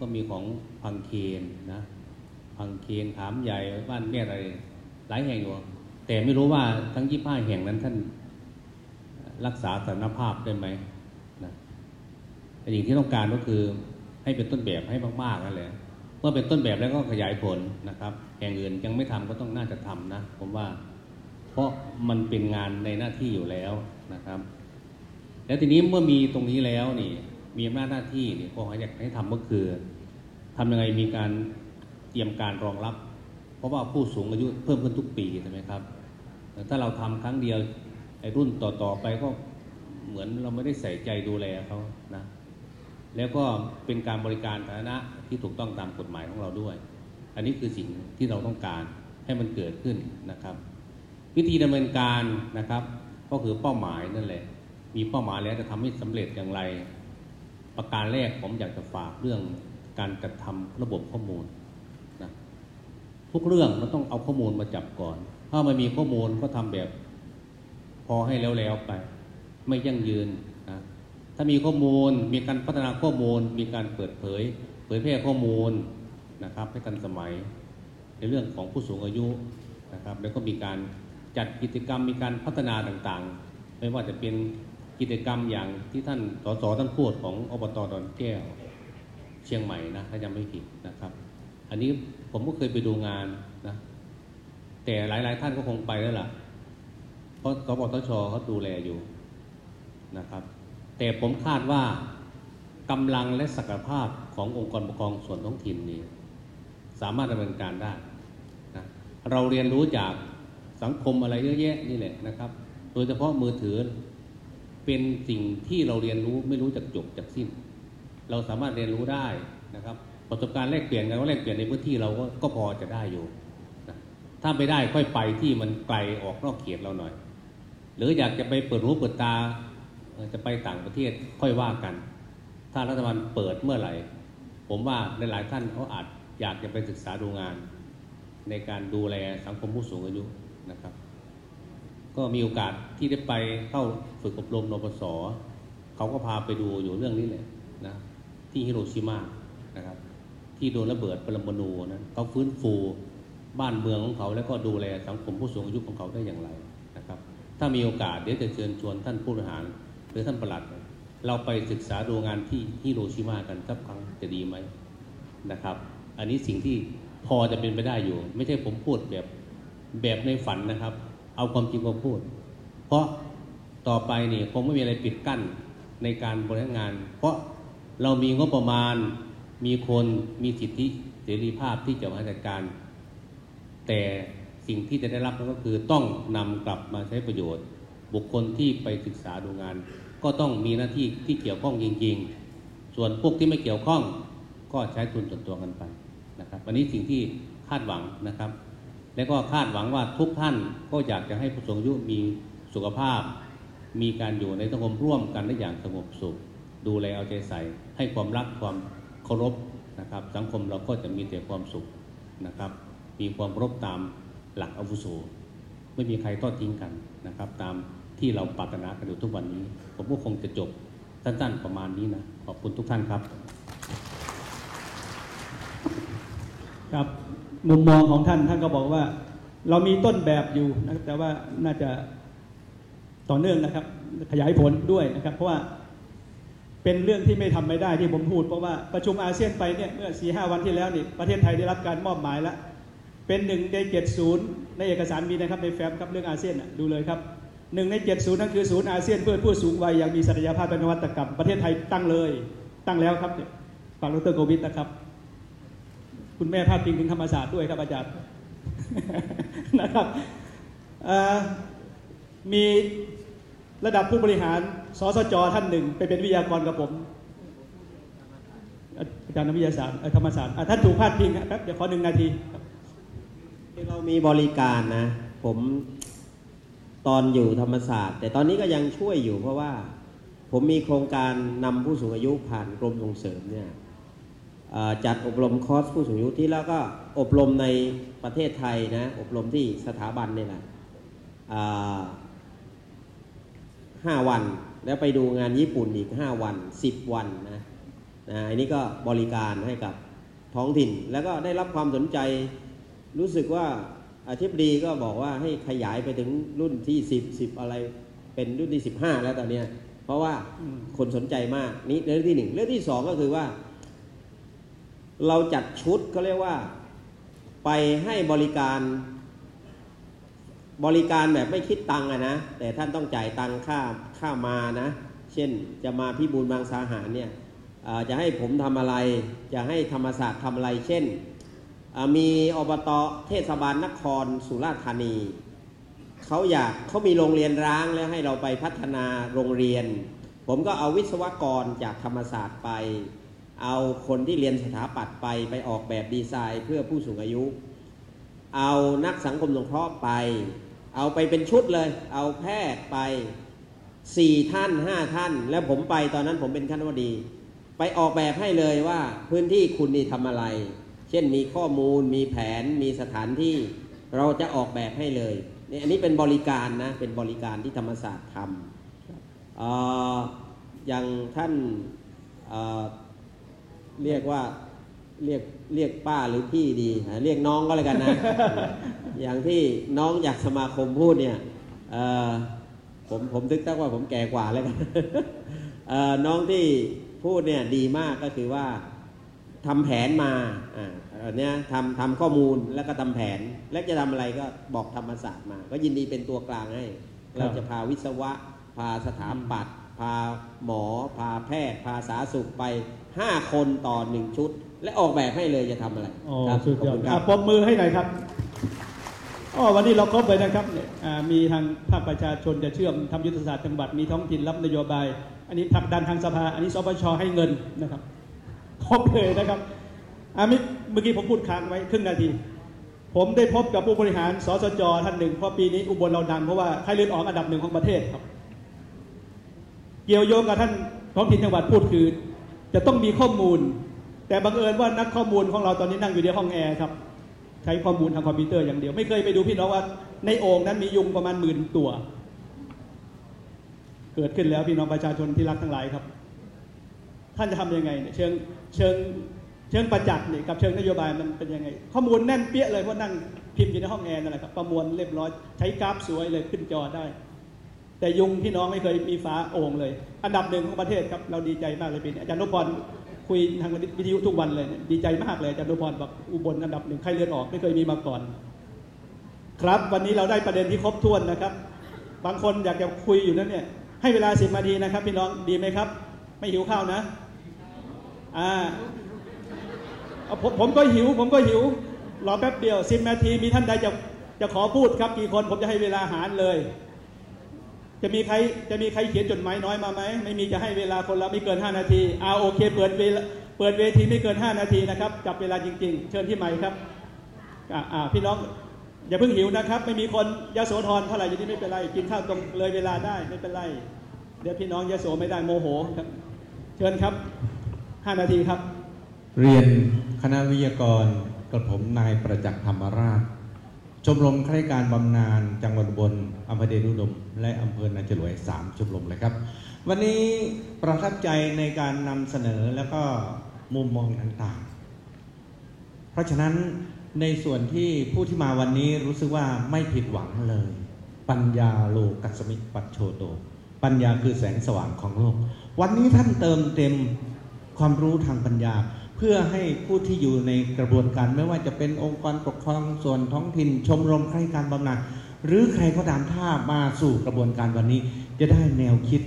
ก็มีของพังเคนนะพังเคนขามใหญ่บ้านแม่อะไรหลายแห่งอยู่ แต่ไม่รู้ว่าทั้งยี่ห้าแห่งนั้นท่านรักษาสถานภาพได้ไหมนะแต่สิ่งที่ต้องการก็คือให้เป็นต้นแบบให้มากๆนั่นแหละเมื่อเป็นต้นแบบแล้วก็ขยายผลนะครับ แห่างอื่นยังไม่ทำก็ต้องน่าจะทำนะผมว่า เพราะมันเป็นงานในหน้าที่อยู่แล้วนะครับ แล้วทีนี้เมื่อมีตรงนี้แล้วนี่ มีอำนาจหน้าที่นี่ก็อยากให้ทำก็คือทำยังไงมีการเตรียมการรองรับ เพราะว่าผู้สูงอายุเพิ่มขึ้นทุกปีใช่ไหมครับถ้าเราทำครั้งเดียวไอ้รุ่นต่อๆไปก็เหมือนเราไม่ได้ใส่ใจดูแลเขานะ แล้วก็เป็นการบริการสาธารณะที่ถูกต้องตามกฎหมายของเราด้วย อันนี้คือสิ่งที่เราต้องการให้มันเกิดขึ้นนะครับ วิธีดำเนินการนะครับ ก็คือเป้าหมายนั่นแหละ มีเป้าหมายแล้วจะทำให้สำเร็จอย่างไร ประการแรกผมอยากจะฝากเรื่องการจัดทำระบบข้อมูลนะทุกเรื่องมันต้องเอาข้อมูลมาจับก่อน ถ้าไมันมีข้อมูลก็ทำแบบพอให้แล้วๆไป ไม่ยั่งยืนนะถ้ามีข้อมูลมีการพัฒนาข้อมูล มีการเปิดเผย เผยแพร่ข้อมูล นะครับให้ทันสมัยในเรื่องของผู้สูงอายุนะครับ แล้วก็มีการจัดกิจกรรมมีการพัฒนาต่างๆ ไม่ว่าจะเป็นกิจกรรมอย่างที่ท่านสสท่านพูดของอบตดอนแก้ว เชียงใหม่นะถ้าจำไม่ผิดนะครับ อันนี้ผมก็เคยไปดูงานนะแต่หลายๆท่านก็คงไปแล้วล่ะ เพราะสปตชเขาดูแลอยู่นะครับ แต่ผมคาดว่ากำลังและศักยภาพขององค์กรปกครองส่วนท้องถิ่นนี่ สามารถดำเนินการได้นะเราเรียนรู้จากสังคมอะไรเยอะแยะนี่แหละนะครับ โดยเฉพาะมือถือเป็นสิ่งที่เราเรียนรู้ไม่รู้จักจบจากสิ้น เราสามารถเรียนรู้ได้นะครับ ประสบการณ์แลกเปลี่ยนกันว่าแลกเปลี่ยนในพื้นที่เราก็ก็พอจะได้อยู่นะถ้าไม่ได้ค่อยไปที่มันไกลออกนอกเขตเราหน่อย หรืออยากจะไปเปิดหูเปิดตาจะไปต่างประเทศค่อยว่ากัน ถ้ารัฐบาลเปิดเมื่อไหร่ ผมว่าหลายๆท่านเขาอาจ อยากจะไปศึกษาดูงาน ในการดูแลสังคมผู้สูงอายุนะครับ ก็มีโอกาสที่ได้ไปเข้าฝึกอบรมนปสเขาก็พาไปดูอยู่เรื่องนี้เลยนะที่ฮิโรชิมานะครับ ที่โดนระเบิดปรมาณูนะเขาฟื้นฟูบ้านเมืองของเขาแล้วก็ดูแลสังคมผู้สูงอายุของเขาได้อย่างไรนะครับ ถ้ามีโอกาสเดี๋ยวจะเชิญชวนท่านผู้บริหาร หรือท่านประหลัด เราไปศึกษาดูงานที่ฮิโรชิมากันสักครั้งจะดีไหมนะครับ อันนี้สิ่งที่พอจะเป็นไปได้อยู่ ไม่ใช่ผมพูดแบบแบบในฝันนะครับ เอาความจริงมาพูด เพราะต่อไปนี่คงไม่มีอะไรปิดกั้นในการบริหารงาน เพราะเรามีงบประมาณ มีคนมีสิทธิเสรีภาพที่จะบริหารจัดการ แต่สิ่งที่จะได้รับก็คือต้องนำกลับมาใช้ประโยชน์ บุคคลที่ไปศึกษาดูงาน ก็ต้องมีหน้าที่ที่เกี่ยวข้องจริง ๆ ส่วนพวกที่ไม่เกี่ยวข้องก็ใช้ทุนส่วนตัวกันไป นะครับวันนี้สิ่งที่คาดหวังนะครับ และก็คาดหวังว่าทุกท่านก็อยากจะให้ผู้สูงอายุมีสุขภาพ มีการอยู่ในสังคมร่วมกันได้อย่างสงบสุข ดูแลเอาใจใส่ ให้ความรักความเคารพนะครับ สังคมเราก็จะมีแต่ความสุขนะครับ มีความรพตามหลักอาวุโสไม่มีใครทอดทิ้งกันนะครับ ตามที่เราปรารถนากันอยู่ทุกวันนี้ ผมก็คงจะจบสั้นๆประมาณนี้นะ ขอบคุณทุกท่านครับ ครับมุมมองของท่านท่านก็บอกว่า เรามีต้นแบบอยู่นะครับแต่ว่าน่าจะต่อเนื่องนะครับ ขยายผลด้วยนะครับ เพราะว่าเป็นเรื่องที่ไม่ทำไม่ได้ที่ผมพูด เพราะว่าประชุมอาเซียนไปเนี่ยเมื่อ4ีหวันที่แล้วนี่ประเทศไทยได้รับการมอบหมายแล้ว เป็นหนึ่งในเจ็ดศูนย์ในเอกสารมีนะครับในแฟ้มครับเรื่องอาเซียนดูเลยครับหนึ่งในเจ็ดศูนย์นั่นคือศูนย์อาเซียนเพื่อผู้สูงวัยอย่างมีศักยภาพเป็นนวัตกรรมประเทศไทยตั้งเลย ตั้งแล้วครับฝากดรโควิดนะครับ คุณแม่พาดพิงถึงธรรมศาสตร์ด้วยครับอาจารย์นะครับมีระดับผู้บริหารสสจท่านหนึ่ง ไปเป็นวิทยากรกับผม อาจารย์นักวิทยาศาสตร์ธรรมศาสตร์ท่านถูกพาดพิงครับเดี๋ยวขอหนึ่งนาทีเรามีบริการนะ ผมตอนอยู่ธรรมศาสตร์ แต่ตอนนี้ก็ยังช่วยอยู่เพราะว่า ผมมีโครงการนำผู้สูงอายุผ่านกรมส่งเสริมเนี่ย จัดอบรมคอร์สผู้สูงอายุที่แล้วก็อบรมในประเทศไทยนะอบรมที่สถาบันนี่แหละห้าวัน แล้วไปดูงานญี่ปุ่นอีกห้าวันสิบวันนะนะอันนี้ก็บริการให้กับท้องถิ่น แล้วก็ได้รับความสนใจรู้สึกว่าอธิบดีก็บอกว่าให้ขยายไปถึงรุ่นที่ 10 10 อะไรเป็นรุ่นที่ 15 แล้วตอนนี้เพราะว่าคนสนใจมากนี่เรื่องที่หนึ่งเรื่องที่สองก็คือว่า เราจัดชุดก็เรียกว่าไปให้บริการบริการแบบไม่คิดตังค์อะนะ แต่ท่านต้องจ่ายตังค่าค่ามานะ เช่นจะมาพิบูลบางสาหารเนี่ยจะให้ผมทำอะไร จะให้ธรรมศาสตร์ทำอะไร เช่น มีอบตเทศบาลนครสุราษฎร์ธานีเขาอยากเขามีโรงเรียนร้างแล้วให้เราไปพัฒนาโรงเรียน ผมก็เอาวิศวกรจากธรรมศาสตร์ไป เอาคนที่เรียนสถาปัตย์ไปไปออกแบบดีไซน์เพื่อผู้สูงอายุ เอานักสังคมสงเคราะห์ไป เอาไปเป็นชุดเลย เอาแพทย์ไปสี่ท่านห้าท่าน แล้วผมไปตอนนั้นผมเป็นคณบดี ไปออกแบบให้เลยว่าพื้นที่คุณนี่ทำอะไร เช่นมีข้อมูล มีแผน มีสถานที่ เราจะออกแบบให้เลยนี่อันนี้เป็นบริการนะ เป็นบริการที่ธรรมศาสตร์ทำอออย่างท่าน เอ่อเรียกว่าเรียกเรียกป้าหรือพี่ดีอะเรียกน้องก็แล้วกันนะ อย่างที่น้องอยากสมาคมพูดเนี่ยเอ่อผมผมนึกตั้งว่าผมแก่กว่าแล้วกันเอ่อน้องที่พูดเนี่ยดีมากก็คือว่าทำแผนมาอ่าอันเนี้ยทำทำข้อมูลแล้วก็ทำแผน แล้วจะทำอะไรก็บอกธรรมศาสตร์มา ก็ยินดีเป็นตัวกลางให้ เราจะพาวิศวะ พาสถาปัตย์พาหมอ พาแพทย์ พาสาธารณสุขไป 5คนต่อหนึ่งชุด และออกแบบให้เลยจะทำอะไรโอ้ครับสุดยอขดบคุณคอะรับปรบมือให้หน่อยครับอ๋อวันนี้เราครบเลยนะครับเนี่ยอ่ามีทางภาคประชาชนจะเชื่อมทำยุทธศาสตร์จังหวัดมีท้องถิ่นรับนโยบาย อันนี้ผลักดันทางสภา อันนี้สปชให้เงินนะครับ ครบเลยนะครับอามิเมื่อกี้ผมพูดค้างไว้ครึ่งนาที ผมได้พบกับผู้บริหารสสจท่านหนึ่งเพราะปีนี้อุบลเราดังเพราะว่าไข้เลือดออกอันดับหนึ่งของประเทศครับ เกี่ยวโยงกับท่านท้องถิ่นจังหวัดพูดคือ จะต้องมีข้อมูล แต่บังเอิญว่านักข้อมูลของเราตอนนี้นั่งอยู่ในห้องแอร์ครับ ใช้ข้อมูลทางคอมพิวเตอร์อย่างเดียว ไม่เคยไปดูพี่น้องว่าในโอ่งนั้นมียุงประมาณหมื่นตัว เกิดขึ้นแล้วพี่น้องประชาชนที่รักทั้งหลายครับ ท่านจะทำยังไงเนี่ยเชิงเชิงเชิงประจักษ์เนี่ยกับเชิงนโยบายมันเป็นยังไง ข้อมูลแน่นเปรี๊ยะเลยเพราะนั่งพิมพ์อยู่ในห้องแอร์นั่นแหละครับประมวลเรียบร้อยใช้กราฟสวยเลยขึ้นจอได้ แต่ยุงพี่น้องไม่เคยมีฝาโอ่งเลย อันดับหนึ่งของประเทศครับเราดีใจมากเลยปีนี้อาจารย์นพพรคุยทางวิทยุทุกวันเลย ดีใจมากเลยอาจารย์นุพรบอกอุบลอันดับหนึ่งใครเลือดออกไม่เคยมีมาก่อน ครับวันนี้เราได้ประเด็นที่ครบถ้วนนะครับ บางคนอยากจะคุยอยู่นั้นเนี่ยให้เวลาสิบนาทีนะครับ พี่น้องดีไหมครับ ไม่หิวข้าวนะอ่าเอาผมผมก็หิว ผมก็หิวรอแป๊บเดียวสิบนาทีมีท่านใดจะจะขอพูดครับกี่คนผมจะให้เวลาหารเลย จะมีใครจะมีใครเขียนจดหมายน้อยมาไหมไม่มีจะให้เวลาคนละไม่เกิน 5 นาทีเอาโอเค เปิดเวลเปิดเวทีไม่เกิน 5 นาทีนะครับจับเวลาจริง ๆ เชิญที่ใหม่ครับอ่าพี่น้องอย่าเพิ่งหิวนะครับ ไม่มีคนยโสธรเท่าไหร่อยู่นี่ไม่เป็นไรกินข้าวตรงเลยเวลาได้ไม่เป็นไร เดี๋ยวพี่น้องยโสไม่ได้โมโหครับ เชิญครับ 5 นาทีครับ เรียนคณะวิทยากรกระผมนายประจักษ์ธรรมราช ชมรมข้าราชการบำนาญจังหวัดบลอำเภอเดชอุดม และอำเภอนาจรวยสามชมรมเลยครับ วันนี้ประทับใจในการนำเสนอแล้วก็มุมมองต่างๆ เพราะฉะนั้นในส่วนที่ผู้ที่มาวันนี้รู้สึกว่าไม่ผิดหวังเลย ปัญญาโลกัสมิปัจโชโต ปัญญาคือแสงสว่างของโลก วันนี้ท่านเติมเต็มความรู้ทางปัญญา เพื่อให้ผู้ที่อยู่ในกระบวนการ ไม่ว่าจะเป็นองค์กรปกครองส่วนท้องถิ่น ชมรมข้ารการบำนาญหรือใครก็ตามถ้ามาสู่กระบวนการวันนี้ จะได้แนวคิด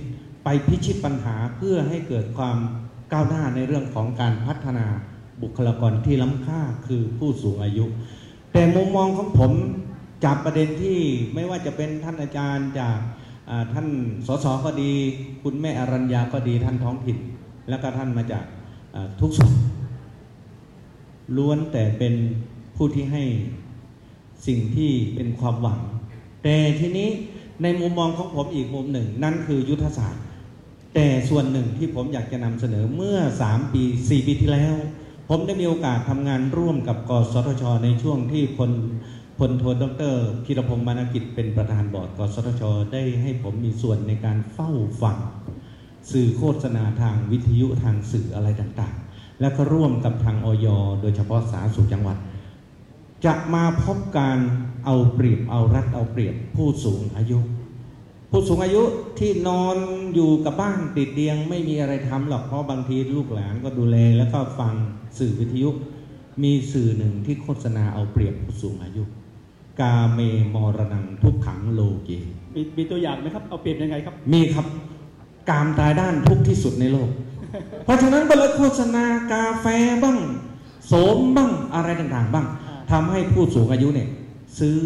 ไปพิชิตปัญหาเพื่อให้เกิดความก้าวหน้าในเรื่องของการพัฒนาบุคลากรที่ล้ำค่าคือผู้สูงอายุ แต่มุมมองของผมจากประเด็นที่ไม่ว่าจะเป็นท่านอาจารย์จากท่านสสก็ดี คุณแม่อรัญญาก็ดีท่านท้องถิ่น แล้วก็ท่านมาจากทุกส่วน ล้วนแต่เป็นผู้ที่ให้สิ่งที่เป็นความหวัง แต่ทีนี้ในมุมมองของผมอีกมุมหนึ่ง นั่นคือยุทธศาสตร์ แต่ส่วนหนึ่งที่ผมอยากจะนำเสนอเมื่อ 3 ปี 4 ปีที่แล้ว ผมได้มีโอกาสทำงานร่วมกับกสทช ในช่วงที่พลพลโทดรพีรพงศ์มานกิจเป็นประธานบอร์ดกสทช ได้ให้ผมมีส่วนในการเฝ้าฟังสื่อโฆษณาทางวิทยุทางสื่ออะไรต่าง และก็ร่วมกับทางออยโดยเฉพาะสาธารณสุขจังหวัด จะมาพบการเอาเปรียบเอารัดเอาเปรียบผู้สูงอายุ ผู้สูงอายุที่นอนอยู่กับบ้านติดเตียงไม่มีอะไรทำหรอกเพราะบางทีลูกหลานก็ดูแลแล้วก็ฟังสื่อวิทยุ มีสื่อหนึ่งที่โฆษณาเอาเปรียบผู้สูงอายุ กาเมมรนังทุกขังโลเกมีมีตัวอย่างไหมครับเอาเปรียบยังไงครับ มีครับ กามตายด้านทุกข์ที่สุดในโลก เพราะฉะนั้นเวลาโฆษณากาแฟบ้างโสมบ้างอะไรต่างๆ บ้างทำให้ผู้สูงอายุเนี่ย ซื้อ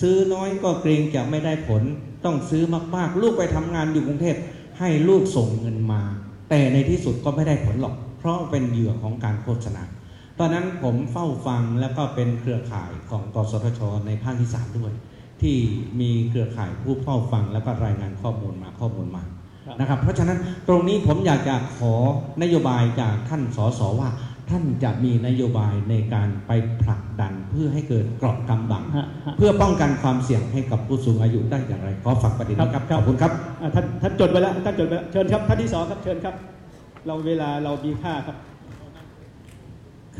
ซื้อน้อยก็เกรงจะไม่ได้ผล ต้องซื้อมากๆ ลูกไปทำงานอยู่กรุงเทพให้ลูกส่งเงินมา แต่ในที่สุดก็ไม่ได้ผลหรอก เพราะเป็นเหยื่อของการโฆษณาตอนนั้นผมเฝ้าฟังแล้วก็เป็นเครือข่ายของกสทช ในภาคที่สามด้วย ที่มีเครือข่ายผู้เฝ้าฟังแล้วก็รายงานข้อมูลมาข้อมูลมาครับ นะครับ เพราะฉะนั้นตรงนี้ผมอยากจะขอนโยบายจากท่านสสว่า ท่านจะมีนโยบายในการไปผลักดันเพื่อให้เกิดเกราะกำบังฮะฮะเพื่อป้องกันความเสี่ยงให้กับผู้สูงอายุได้อย่างไรขอฝากประเด็นนี้ครับขอบคุณครับอ่าท่านท่านจดไว้แล้วท่านจดไว้แล้วเชิญครับท่านที่สองครับเชิญครับ เราเวลาเรามีค่าครับ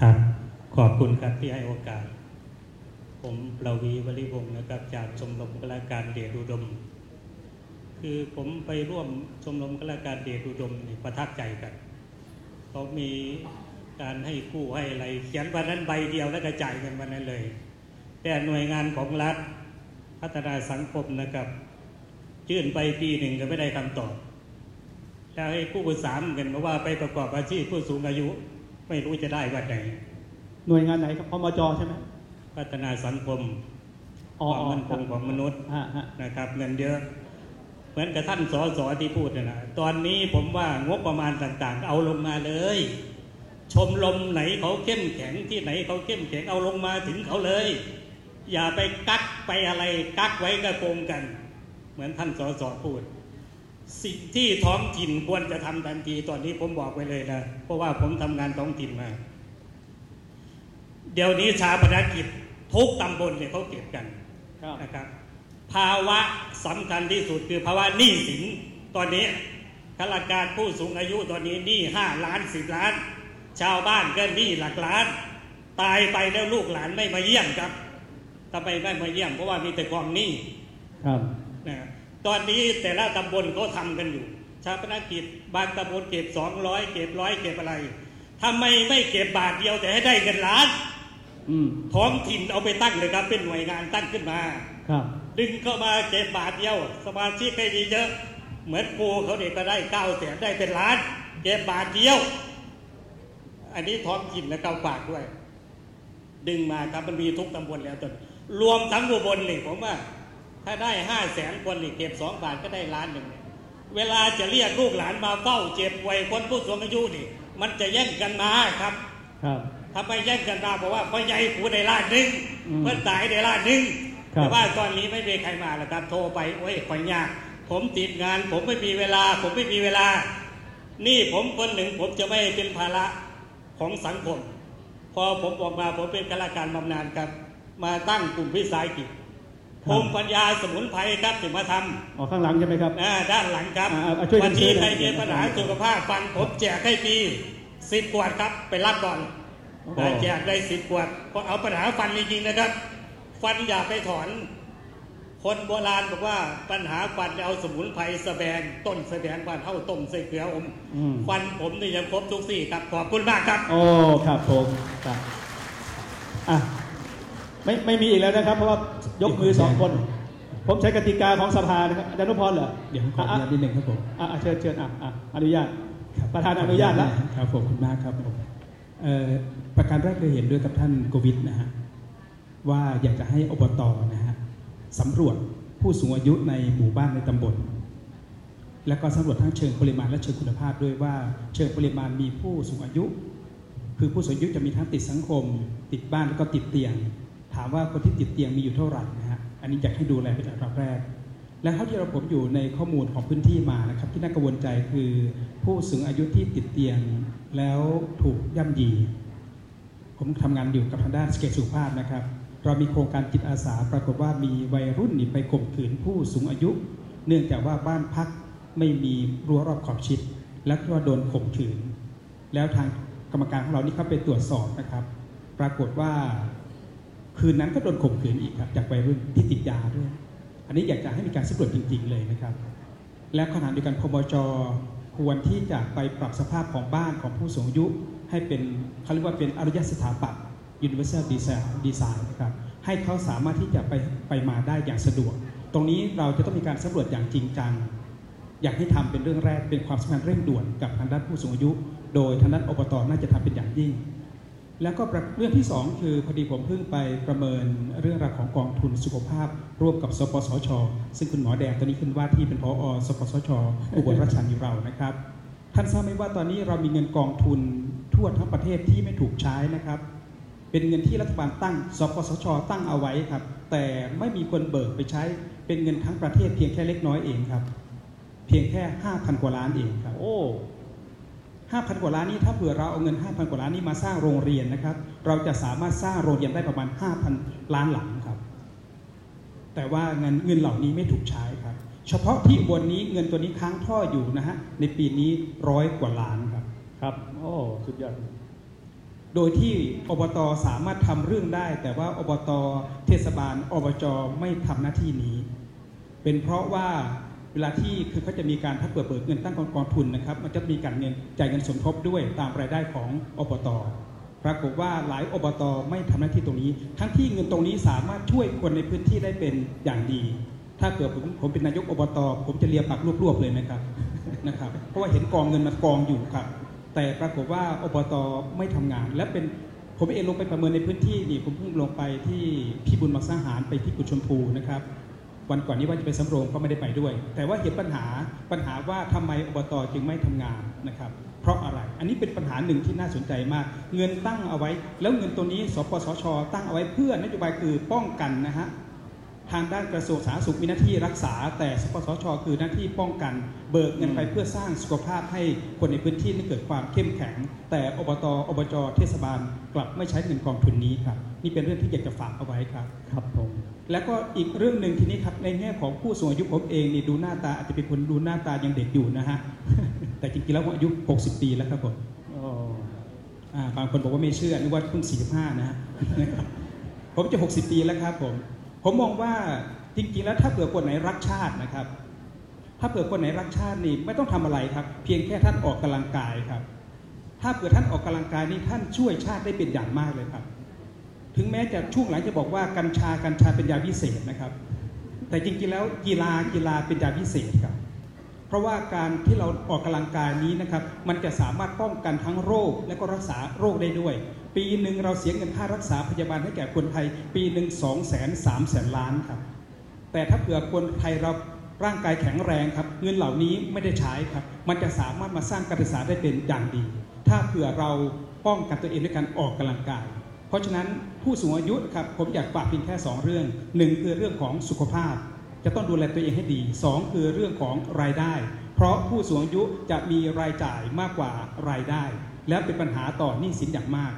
ครับขอบคุณครับที่ให้โอกาส ผมประวีวริวงศ์นะครับ จากชมรมกลาการเดชอุดม คือผมไปร่วมชมรมกลาการเดชอุดมนี่ประทับใจกันเขามีการให้กู้ให้อะไร เขียนวันนั้นใบเดียวแล้วก็จ่ายเงินวันนั้นเลย แต่หน่วยงานของรัฐพัฒนาสังคมนะครับยื่นไปปีหนึ่งก็ไม่ได้คำตอบถ้าให้กู้ไปสามเงินมาว่าไปประกอบอาชีพผู้สูงอายุ ไม่รู้จะได้วันไหน หน่วยงานไหนครับพมจใช่ไหมพัฒนาสังคมอ๋อความมั่นคงของมนุษย์ฮะฮะนะครับเงินเยอะเห มือนกับท่านสอสอที่พูดนะนะตอนนี้ผมว่างบประมาณต่างๆ เอาลงมาเลย ชมรมไหนเขาเข้มแข็งที่ไหนเขาเข้มแข็งเอาลงมาถึงเขาเลย อย่าไปกักไปอะไรกักไว้ก็โกงกัน เหมือนท่านสอสอพูด สิ่งที่ท้องถิ่นควรจะทำทันทีตอนนี้ผมบอกไว้เลยนะเพราะว่าผมทำงานท้องถิ่นมา เดี๋ยวนี้ชาปนกิจทุกตำบลเนี่ยเขาเก็บกันครับนะครับ ภาวะ สำคัญที่สุดคือภาวะหนี้สินตอนนี้ข้าราชการผู้สูงอายุตอนนี้หนี้ห้าล้านสิบล้าน ชาวบ้านก็หนี้หลักล้าน ตายไปแล้วลูกหลานไม่มาเยี่ยมครับทำไมไม่มาเยี่ยมเพราะว่ามีแต่กองหนี้ครับนะตอนนี้แต่ละตำบลเขาทำกันอยู่ ชาปนกิจบางตำบลเก็บสองร้อยเก็บร้อยเก็บอะไรทำไมไม่เก็บบาทเดียวแต่ให้ได้เงินล้านอืมท้องถิ่นเอาไปตั้งเลยครับ เป็นหน่วยงานตั้งขึ้นมาครับ ดึงเข้ามาเก็บบาทเดียว สมาชิกให้เยอะๆเหมือนกูเขาเด็กก็ได้เก้าแสนได้เป็นล้าน เก็บบาทเดียว อันนี้ท้องถิ่นและเก้าฝากด้วย ดึงมาครับมันมีทุกตำบลแล้วจนรวมทั้งอุบลนี่ผมว่า ถ้าได้ห้าแสนคนนี่เก็บสองบาทก็ได้ล้านหนึ่งเนี่ยเวลาจะเรียกลูกหลานมาเฝ้าเจ็บป่วยคนผู้สูงอายุนี่ มันจะแย่งกันมาครับ ครับทำไมแย่งกันมาเพราะว่าพ่อใหญ่ผู้ได้ล้านหนึ่งอืมเพื่อนตายได้ล้านหนึ่งครับ แต่ว่าตอนนี้ไม่มีใครมาแล้วครับ โทรไปโอ้ยขอยยากผมติดงาน ผมไม่มีเวลา ผมไม่มีเวลา นี่ผมคนหนึ่งผมจะไม่เป็นภาระของสังคม พอผมออกมาผมเป็นข้าราชการบำนาญครับ มาตั้งกลุ่มวิสาหกิจภูมิปัญญาสมุนไพรครับถึงมาทำออกข้างหลังใช่ไหมครับอ่าด้านหลังครับอ่าอ่าช่วยกันวันนี้ช่วยกันใครมีปัญหาสุขภาพฟังผมแจกให้ฟรีสิบขวดครับ ไปรับก่อนโอ้โหอ่าแจกได้สิบขวดเพราะเอาปัญหาฟันจริงๆนะครับ ฟันอย่าไปถอน คนโบราณบอกว่าปัญหาฟันเอาสมุนไพรสะแบงต้นสะแบงฟันเท่าต้มใส่เกลืออมอืมฟันผมนี่ยังครบทุกสี่ครับขอบคุณมากครับ โอ้ครับผมครับอะไม่ไม่มีอีกแล้วนะครับ เพราะว่ายกมือสองคน ผมใช้กติกาของสภานะครับอาจารย์นุพรเหรอเดี๋ยวผมขออนุญาตนิดหนึ่งครับผมอะอะเชิญเชิญอะอะอนุญาตครับประธานอนุญาตแล้วครับผมขอบคุณมากครับผมเอ่อประการแรกเลยเห็นด้วยกับท่านโควิดนะฮะ ว่าอยากจะให้อบตนะฮะสำรวจผู้สูงอายุในหมู่บ้านในตำบล และก็สำรวจทั้งเชิงปริมาณและเชิงคุณภาพด้วยว่าเชิงปริมาณมีผู้สูงอายุ คือผู้สูงอายุจะมีทั้งติดสังคม ติดบ้านแล้วก็ติดเตียง ถามว่าคนที่ติดเตียงมีอยู่เท่าไหร่นะฮะอันนี้อยากให้ดูแลเป็นอันดับแรก และเท่าที่เราผมอยู่ในข้อมูลของพื้นที่มานะครับ ที่น่ากังวลใจคือ ผู้สูงอายุที่ติดเตียงแล้วถูกย่ำยีผมทำงานอยู่กับทางด้านสเกตสุขภาพนะครับ เรามีโครงการจิตอาสาปรากฏว่ามีวัยรุ่นนี่ไปข่มขืนผู้สูงอายุ เนื่องจากว่าบ้านพักไม่มีรั้วรอบขอบชิด และก็โดนข่มขืน แล้วทางกรรมการของเรานี่เข้าไปตรวจสอบนะครับ ปรากฏว่าคืนนั้นก็โดนข่มขืนอีกครับจากวัยรุ่นที่ติดยาด้วย อันนี้อยากจะให้มีการสำรวจจริง ๆ เลยนะครับ และขณะเดียวกันพมจควรที่จะไปปรับสภาพของบ้านของผู้สูงอายุ ให้เป็นเขาเรียกว่าเป็นอารยสถาปัตย์ universal design design นะครับให้เขาสามารถที่จะไปไปมาได้อย่างสะดวก ตรงนี้เราจะต้องมีการสำรวจอย่างจริงจัง อยากให้ทำเป็นเรื่องแรกเป็นความสำคัญเร่งด่วนกับทางด้านผู้สูงอายุ โดยทางด้านอบตน่าจะทำเป็นอย่างยิ่ง แล้วก็เรื่องที่ 2 คือพอดีผมเพิ่งไปประเมินเรื่องราวของกองทุนสุขภาพ ร่วมกับสปสช ซึ่งคุณหมอแดงตอนนี้ขึ้นว่าที่เป็นพอสปสชอุบลราชธานีเรานะครับ ท่านทราบไหมว่าตอนนี้เรามีเงินกองทุนทั่วทั้งประเทศที่ไม่ถูกใช้นะครับ เป็นเงินที่รัฐบาลตั้ง สปสช ตั้งเอาไว้ครับ แต่ไม่มีคนเบิกไปใช้ เป็นเงินทั้งประเทศเพียงแค่เล็กน้อยเองครับ เพียงแค่ 5,000 กว่าล้านเองครับ โอ้5,000 กว่าล้านนี้ถ้าเผื่อเราเอาเงิน 5,000 กว่าล้านนี้มาสร้างโรงเรียนนะครับ เราจะสามารถสร้างโรงเรียนได้ประมาณ 5,000 ล้านหลังครับ แต่ว่าเงินเงินเหล่านี้ไม่ถูกใช้ครับ เฉพาะที่อุบนนี้เงินตัวนี้ค้างท่ออยู่นะฮะ ในปีนี้ร้อยกว่าล้านครับ ครับ โอ้ สุดยอด โดยที่อบตสามารถทำเรื่องได้ แต่ว่าอบตเทศบาล อบจไม่ทำหน้าที่นี้ เป็นเพราะว่าเวลาที่คือเขาจะมีการถ้าเปิดเปิดเงินตั้งกองทุนนะครับ มันจะมีการเงินจ่ายเงินสมทบด้วยตามรายได้ของอบตปรากฏว่าหลายอบตไม่ทำหน้าที่ตรงนี้ ทั้งที่เงินตรงนี้สามารถช่วยคนในพื้นที่ได้เป็นอย่างดี ถ้าเกิดผมผมเป็นนายกอบตผมจะเลียบปากรวบๆเลยนะครับนะครับ เพราะว่าเห็นกองเงินมันกองอยู่ครับ แต่ปรากฏว่าอบตไม่ทำงาน และเป็นผมเองลงไปประเมินในพื้นที่นี่ผมเพิ่งลงไปที่พี่บุญมักสร้างหารไปที่กุชมพูนะครับวันก่อนนี้ว่าจะไปสำโรงก็ไม่ได้ไปด้วย แต่ว่าเห็นปัญหาปัญหาว่าทำไมอบตจึงไม่ทำงานนะครับ เพราะอะไร อันนี้เป็นปัญหาหนึ่งที่น่าสนใจมาก เงินตั้งเอาไว้ แล้วเงินตัวนี้ สปสช ตั้งเอาไว้เพื่อนโยบายคือป้องกันนะฮะ ทางด้านกระทรวงสาธารณสุขมีหน้าที่รักษา แต่สปสช คือหน้าที่ป้องกัน เบิกเงินไปเพื่อสร้างสุขภาพให้คนในพื้นที่นั้นเกิดความเข้มแข็ง แต่อบตอบจเทศบาลกลับไม่ใช้เงินกองทุนนี้ครับนี่เป็นเรื่องที่อยากจะฝากเอาไว้ครับครับผมแล้วก็อีกเรื่องหนึ่งทีนี้ครับในแง่ของผู้สูงอายุผมเองนี่ดูหน้าตาอาจจะเป็นคนดูหน้าตายังเด็กอยู่นะฮะแต่จริงๆแล้วผมอายุ 60 ปีแล้วครับผมอ้อ่าบางคนบอกว่าไม่เชื่อนึกว่าเพิ่ง45นะฮะผมจะ 60 ปีแล้วครับผม ผมมองว่าจริงๆแล้วถ้าเผื่อคนไหนรักชาตินะครับ ถ้าเผื่อคนไหนรักชาตินี่ไม่ต้องทำอะไรครับ เพียงแค่ท่านออกกำลังกายครับ ถ้าเผื่อท่านออกกำลังกายนี่ท่านช่วยชาติได้เป็นอย่างมากเลยครับ ถึงแม้จะช่วงหลังจะบอกว่ากัญชากัญชาเป็นยาวิเศษนะครับ แต่จริงๆแล้วกีฬากีฬาเป็นยาวิเศษครับ เพราะว่าการที่เราออกกำลังกายนี้นะครับ มันจะสามารถป้องกันทั้งโรค และก็รักษาโรคได้ด้วย ปีหนึ่งเราเสียเงินค่ารักษาพยาบาลให้แก่คนไทย ปีหนึ่งสองแสนสามแสนล้านครับ แต่ถ้าเผื่อคนไทยเราร่างกายแข็งแรงครับ เงินเหล่านี้ไม่ได้ใช้ครับ มันจะสามารถมาสร้างการศึกษาได้เป็นอย่างดี ถ้าเผื่อเราป้องกันตัวเองด้วยการออกกำลังกาย เพราะฉะนั้นผู้สูงอายุครับผมอยากฝากเพียงแค่ 2 เรื่องหนึ่งคือเรื่องของสุขภาพ จะต้องดูแลตัวเองให้ดี 2 คือเรื่องของรายได้ เพราะผู้สูงอายุจะมีรายจ่ายมากกว่ารายได้ และเป็นปัญหาต่อหนี้สินอย่างมาก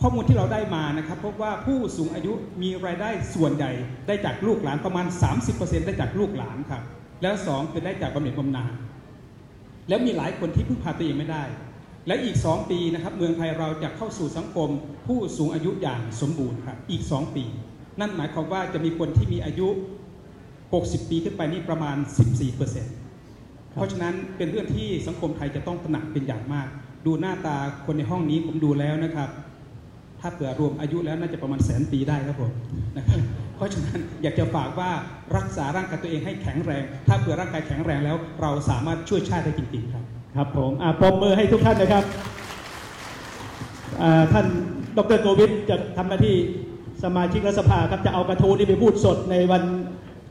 ข้อมูลที่เราได้มานะครับพบว่าผู้สูงอายุมีรายได้ส่วนใหญ่ได้จากลูกหลานประมาณ 30%ได้จากลูกหลานครับแล้วสองคือได้จากบำเหน็จบำนาญแล้วมีหลายคนที่พึ่งพาตัวเองไม่ได้ และอีก 2 ปีนะครับเมืองไทยเราจะเข้าสู่สังคม ผู้สูงอายุอย่างสมบูรณ์ครับอีก 2 ปี นั่นหมายความว่าจะมีคนที่มีอายุ 60 ปีขึ้นไปนี่ประมาณ 14%เพราะฉะนั้นเป็นเรื่องที่สังคมไทยจะต้องตระหนักเป็นอย่างมาก ดูหน้าตาคนในห้องนี้ผมดูแล้วนะครับ ถ้าเผื่อรวมอายุแล้วน่าจะประมาณแสนปีได้ครับผมนะครับเพราะฉะนั้นอยากจะฝากว่ารักษาร่างกายตัวเองให้แข็งแรง ถ้าเผื่อร่างกายแข็งแรงแล้ว เราสามารถช่วยชาติได้จริงๆครับ ครับผมอะปรบมือให้ทุกท่านนะครับอ่าท่านดรโกวิทจะทำหน้าที่สมาชิกรัฐสภาครับจะเอากระทู้นี้ไปพูดสดในวัน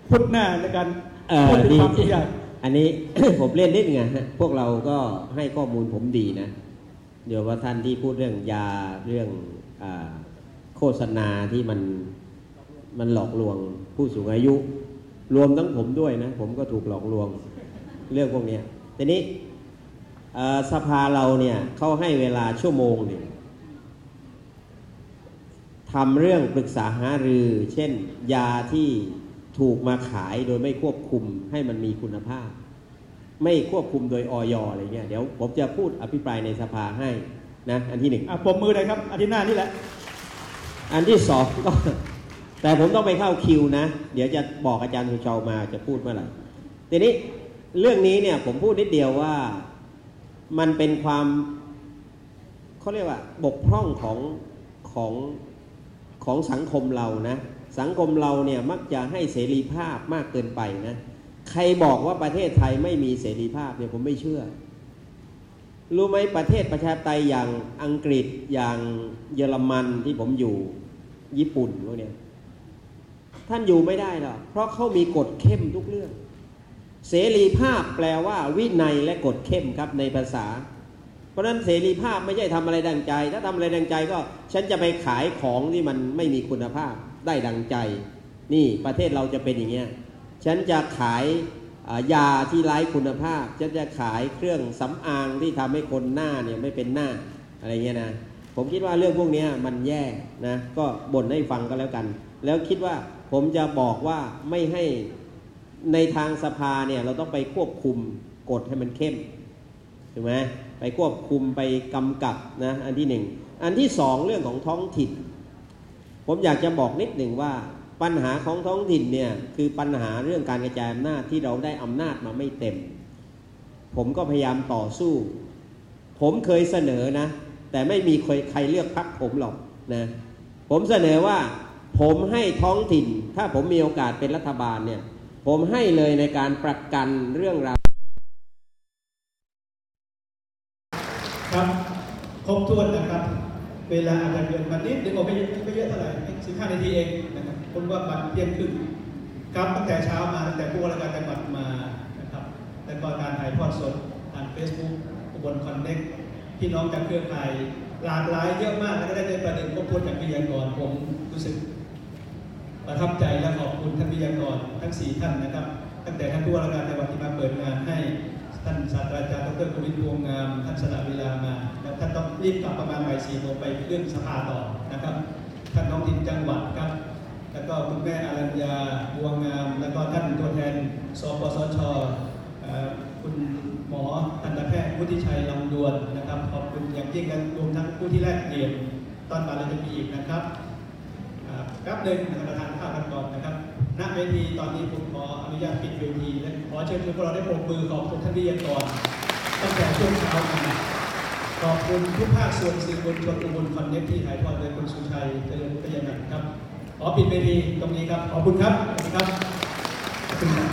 พุธหน้าในการเอ่อพูดถึงดีความทุกข์ยาก อันนี้ ผมเล่นนิดไงฮะพวกเราก็ให้ข้อมูลผมดีนะ เดี๋ยวว่าท่านที่พูดเรื่องยาเรื่องอาโฆษณาที่มันมันหลอกลวงผู้สูงอายุ รวมทั้งผมด้วยนะ ผมก็ถูกหลอกลวงเรื่องพวกเนี้ยทีนี้เอ่อสภาเราเนี่ยเขาให้เวลาชั่วโมงหนึ่งทำเรื่องปรึกษาหารือ เช่น ยาที่ ถูกมาขายโดยไม่ควบคุมให้มันมีคุณภาพ ไม่ควบคุมโดยออยอะไรเงี้ยเดี๋ยวผมจะพูดอภิปรายในสภาให้นะอันที่หนึ่งอะปรบมือเลยครับอาทิตย์หน้านี่แหละ อันที่สองก็แต่ผมต้องไปเข้าคิวนะ เดี๋ยวจะบอกอาจารย์สุชาวมาจะพูดเมื่อไหร่ทีนี้เรื่องนี้เนี่ยผมพูดนิดเดียวว่ามันเป็นความเขาเรียกว่าบกพร่องของของของสังคมเรานะ สังคมเราเนี่ยมักจะให้เสรีภาพมากเกินไปนะใครบอกว่าประเทศไทยไม่มีเสรีภาพเนี่ยผมไม่เชื่อ รู้ไหมประเทศประชาธิปไตยอย่างอังกฤษอย่างเยอรมันที่ผมอยู่ญี่ปุ่นพวกเนี้ยท่านอยู่ไม่ได้หรอกเพราะเขามีกฎเข้มทุกเรื่อง เสรีภาพแปลว่าวินัยและกฎเข้มครับในภาษา เพราะฉะนั้นเสรีภาพไม่ใช่ทำอะไรดังใจ ถ้าทำอะไรดังใจก็ฉันจะไปขายของที่มันไม่มีคุณภาพ ได้ดังใจ นี่ประเทศเราจะเป็นอย่างเงี้ยฉันจะขายยาที่ไร้คุณภาพ ฉันจะขายเครื่องสำอางที่ทำให้คนหน้าเนี่ยไม่เป็นหน้าอะไรเงี้ยนะผมคิดว่าเรื่องพวกนี้มันแย่นะก็บ่นให้ฟังก็แล้วกัน แล้วคิดว่าผมจะบอกว่าไม่ให้ในทางสภาเนี่ยเราต้องไปควบคุมกฎให้มันเข้มถูกไหมไปควบคุมไปกำกับนะอันที่หนึ่งอันที่สองเรื่องของท้องถิ่น ผมอยากจะบอกนิดหนึ่งว่าปัญหาของท้องถิ่นเนี่ยคือปัญหาเรื่องการกระจายอำนาจที่เราได้อำนาจมาไม่เต็ม ผมก็พยายามต่อสู้ ผมเคยเสนอนะ แต่ไม่มีใครใครเลือกพักผมหรอกนะผมเสนอว่าผมให้ท้องถิ่น ถ้าผมมีโอกาสเป็นรัฐบาลเนี่ย ผมให้เลยในการประกันเรื่องราวครับครบถ้วนนะครับ เวลาอาจจะเกินมานิดนึงก็ไม่เยอะไม่เยอะเท่าไหร่สิบห้านาทีเองนะครับผมว่าบัตรเที่ยงครึ่งครับตั้งแต่เช้ามาตั้งแต่ผู้ว่าราชการจังหวัดมานะครับแล้วก็การถ่ายทอดสดทาง Facebook อุบลคอนเน็กพี่น้องจากเครือข่ายหลากหลายเยอะมากแล้วก็ได้ในประเด็นครบถ้วนจากวิทยากรผมรู้สึกประทับใจและขอบคุณท่านวิทยากรทั้ง 4 ท่านนะครับ ตั้งแต่ท่านผู้ว่าราชการจังหวัดที่มาเปิดงานให้ ท่านศาสตราจารย์ดรกวินพวงงามท่านสละเวลามาแล้วท่านต้องรีบกลับประมาณบ่ายสี่โมงไปเรื่องสภาต่อนะครับท่านท้องถิ่นจังหวัดครับ แล้วก็คุณแม่อารัญญาบัวงาม แล้วก็ท่านตัวแทนสปสชคุณหมอทันตแพทย์วุฒิชัยลำดวนนะครับขอบคุณอย่างยิ่งและรวมทั้งผู้ที่แลกเปลี่ยนตอนบ่ายเราจะมีอีกนะครับอ่าแป๊บหนึ่งประธานข้าวกันก่อนนะครับณเวทีตอนนี้ผมขอ นุญาตปิดเวทีและขอเชิญชวนพวกเราได้ปรบมือขอบคุณท่านวิทยากรตั้งแต่ช่วงเช้ามาขอบคุณทุกภาคส่วนสื่อมวลชนอุบลคอนเน็กที่ถ่ายทอดโดยคุณสุชัยเจริญกัญญานันท์ครับ ขอปิดเวทีตรงนี้ครับ ขอบคุณครับ ขอบคุณครับขอบคุณครับ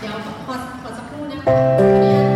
เดี๋ยวขอขอขอสักครู่นะคะ